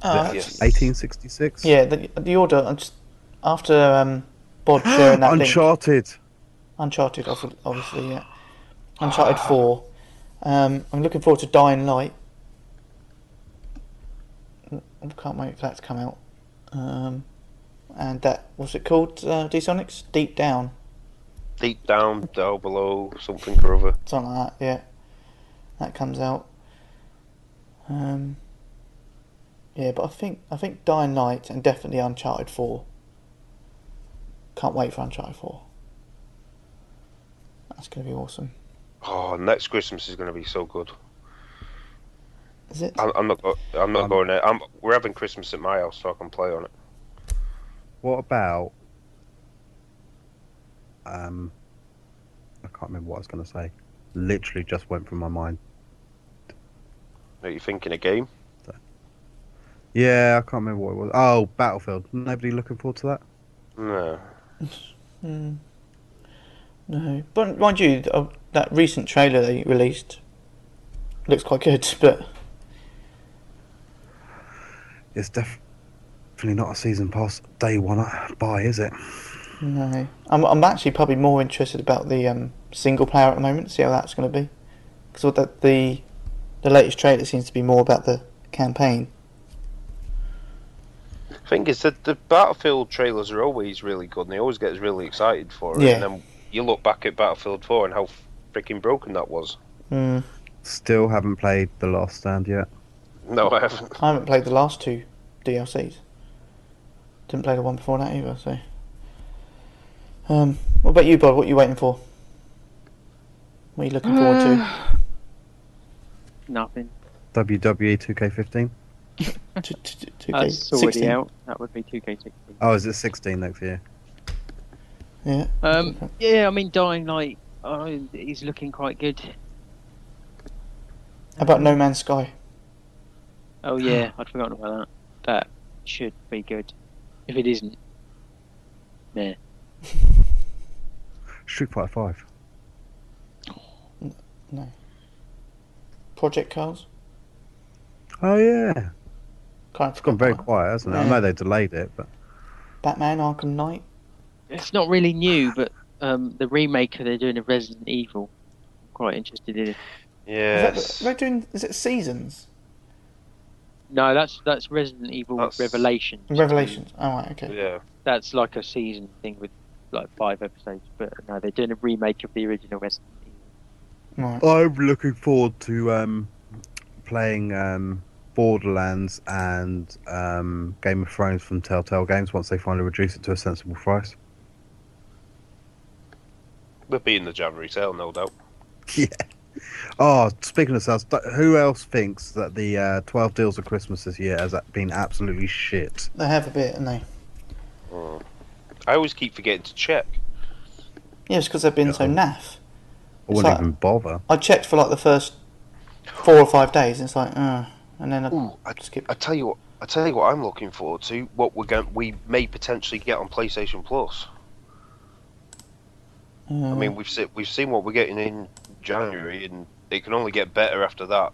Uh, Yes. 1866. Yeah, the, the order. I'm just after um, Bod sharing that link. Uncharted. Uncharted, obviously, yeah. Uncharted 4. Um, I'm looking forward to Dying Light. I can't wait for that to come out. Um, and that, what's it called, uh, D-Sonics? Deep Down. Deep down, down below, something or other. Something like that, yeah. That comes out. Um, yeah, but I think I think Dying Light and definitely Uncharted 4. Can't wait for Uncharted 4. That's going to be awesome. Oh, next Christmas is going to be so good. Is it? I'm, I'm not. go- I'm not Um, going there. I'm, we're having Christmas at my house, so I can play on it. What about? Um, I can't remember what I was going to say. Literally just went from my mind. Are you thinking a game? Yeah, I can't remember what it was. Oh, Battlefield. Nobody looking forward to that? No. Hmm. No, but mind you, uh, that recent trailer they released looks quite good. But It's def- definitely not a season pass day one buy, is it? no, I'm I'm actually probably more interested about the um, single player at the moment. See how that's going to be, because the the latest trailer seems to be more about the campaign. Thing is that the Battlefield trailers are always really good, and they always get us really excited for it. Yeah. And then you look back at Battlefield 4 and how freaking broken that was. Hmm. Still haven't played The Last Stand yet. No, I haven't. I haven't played the last two DLCs. Didn't play the one before that either. So, um, what about you, Bob? What are you waiting for? What are you looking forward to? Nothing. WWE 2K15. That's 16? already out. That would be 2K16. Oh, is it 16 next year? Yeah. Um, yeah, I mean, Dying Light uh, is looking quite good. How about No Man's Sky? Oh yeah, I'd forgotten about that. That should be good. If it isn't, nah. Street Fighter 5. No. Project Cars? Oh, yeah. Kind of It's gone very forgot. quiet, hasn't it? I know they delayed it, but Batman Arkham Knight? It's not really new, but um, the remake they're doing of Resident Evil, I'm quite interested in. it. Yes. Is that, they're doing, is it Seasons? No, that's that's Resident Evil That's- Revelations. Revelations? Oh, right, okay. Yeah. That's like a season thing with like five episodes, but no, they're doing a remake of the original Resident Evil. Right. I'm looking forward to um, playing um, Borderlands and um, Game of Thrones from Telltale Games once they finally reduce it to a sensible price. We'll be in the January sale, no doubt. Yeah. Oh, speaking of sales, who else thinks that the uh, 12 deals of Christmas this year has been absolutely shit? They have a bit, haven't they. Mm. I always keep forgetting to check. Yeah, it's because they've been so naff. I wouldn't like- even bother. I checked for like the first four or five days, and it's like, uh, and then I Ooh, I, skip. I tell you what. I tell you what I'm looking forward to. What we're going, we may potentially get on PlayStation Plus. I Uh, mean, we've seen we've seen what we're getting in January, and it can only get better after that.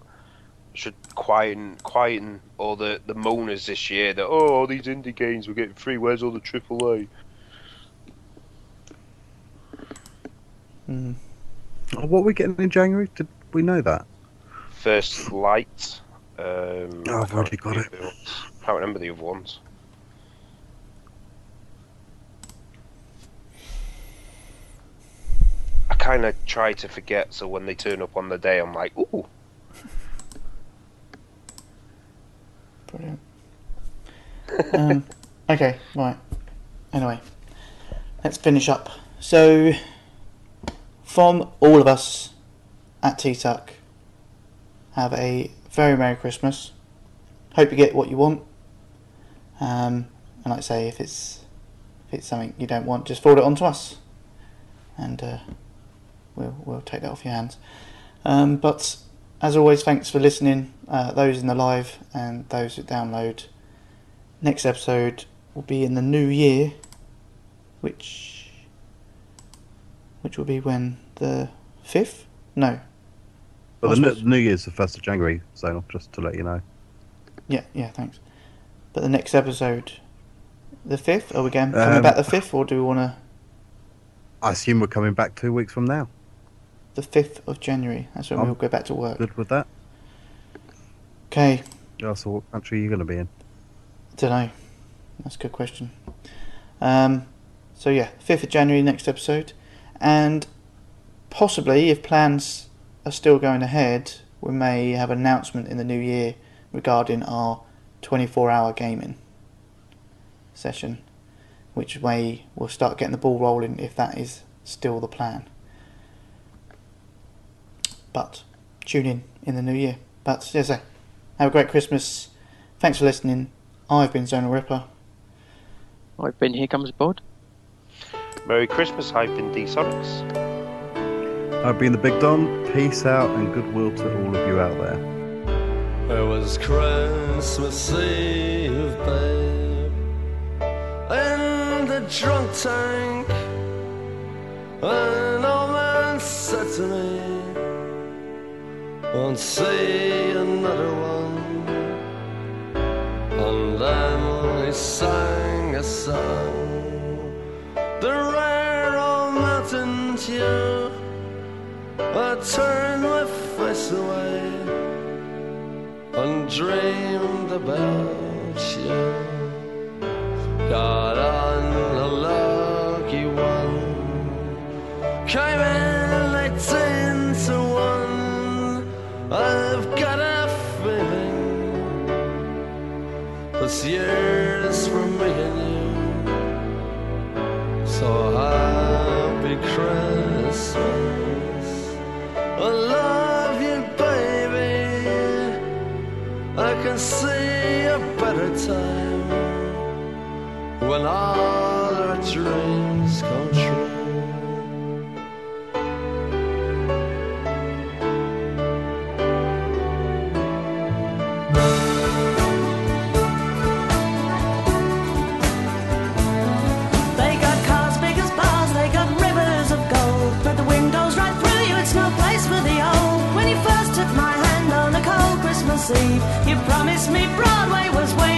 Should quieten quieten all the the moaners this year that oh all these indie games we're getting free. Where's all the AAA? mm, Oh, what are we getting in January? Did we know that? First Light. Um, Oh, I've already got it. remember the. Can't remember the other ones. I kind of try to forget, so when they turn up on the day, I'm like, ooh. brilliant. um, okay, right. Anyway, let's finish up. So, from all of us at T-Tuck, have a very Merry Christmas. Hope you get what you want. Um, and like I say, if it's if it's something you don't want, just forward it on to us, and uh, we'll we'll take that off your hands. Um, but as always, thanks for listening. Uh, those in the live and those that download. Next episode will be in the new year, which which will be when the fifth? No. But the New, Year's the first of January, so just to let you know. Yeah, yeah, thanks. But the next episode, the fifth. Are we going coming Um, back the fifth, or do we want to I assume we're coming back two weeks from now. the fifth of January? That's when Um, we'll go back to work. Good with that? Okay, Yeah, so what country are you going to be in? don't know. That's a good question. Um, so yeah, fifth of January next episode, and possibly if plans are still going ahead, we may have an announcement in the new year regarding our twenty-four hour gaming session, which way we'll start getting the ball rolling if that is still the plan. But tune in in the new year. But yes, have a great Christmas. Thanks for listening. I've been Zonal Ripper. I've been Here Comes Bod. Merry Christmas, I've been D Sonics. I've been the Big Don. Peace out and goodwill to all of you out there. It was Christmas Eve, babe, in the drunk tank. An old man said to me, Won't see another one. And then he sang a song, the rare old mountain tune. I turned my face away and dreamed about you. Got on a lucky one, came in eighteen to one. I've got a feeling this year's my hand on a cold Christmas Eve, you promised me Broadway was waiting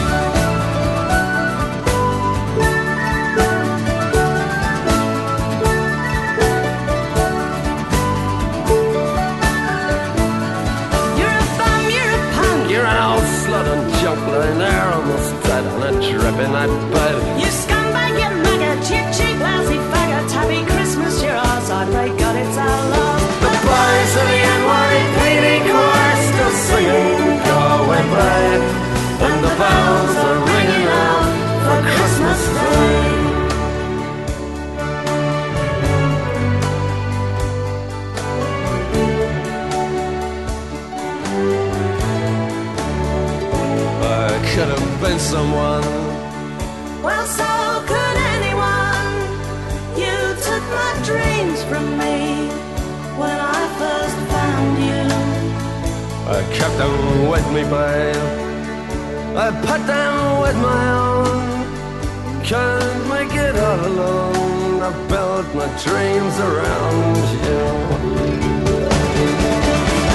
On that bed. You scumbag, you maggot, you cheap, lousy faggot. Happy Christmas, you're ours. I pray God it's our love. The boys of the NYPD choir still singing Go away, babe And the bells are ringing out for Christmas Day I could have been someone I kept them with me, babe. I put them with my own. Can't make it all alone. I built my dreams around you.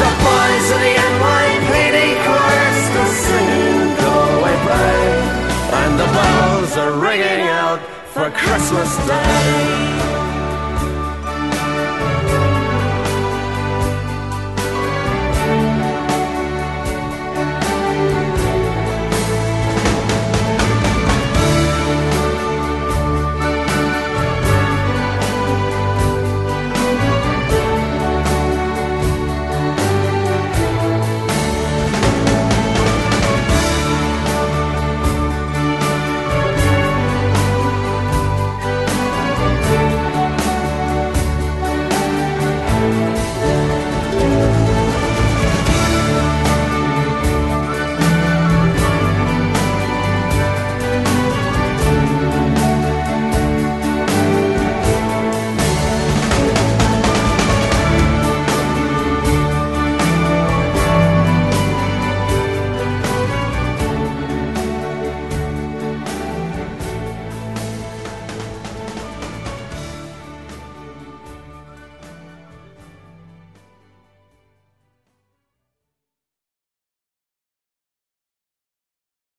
The boys of the NYPD choir still singing Go Away, babe. And the bells are ringing out for Christmas Day.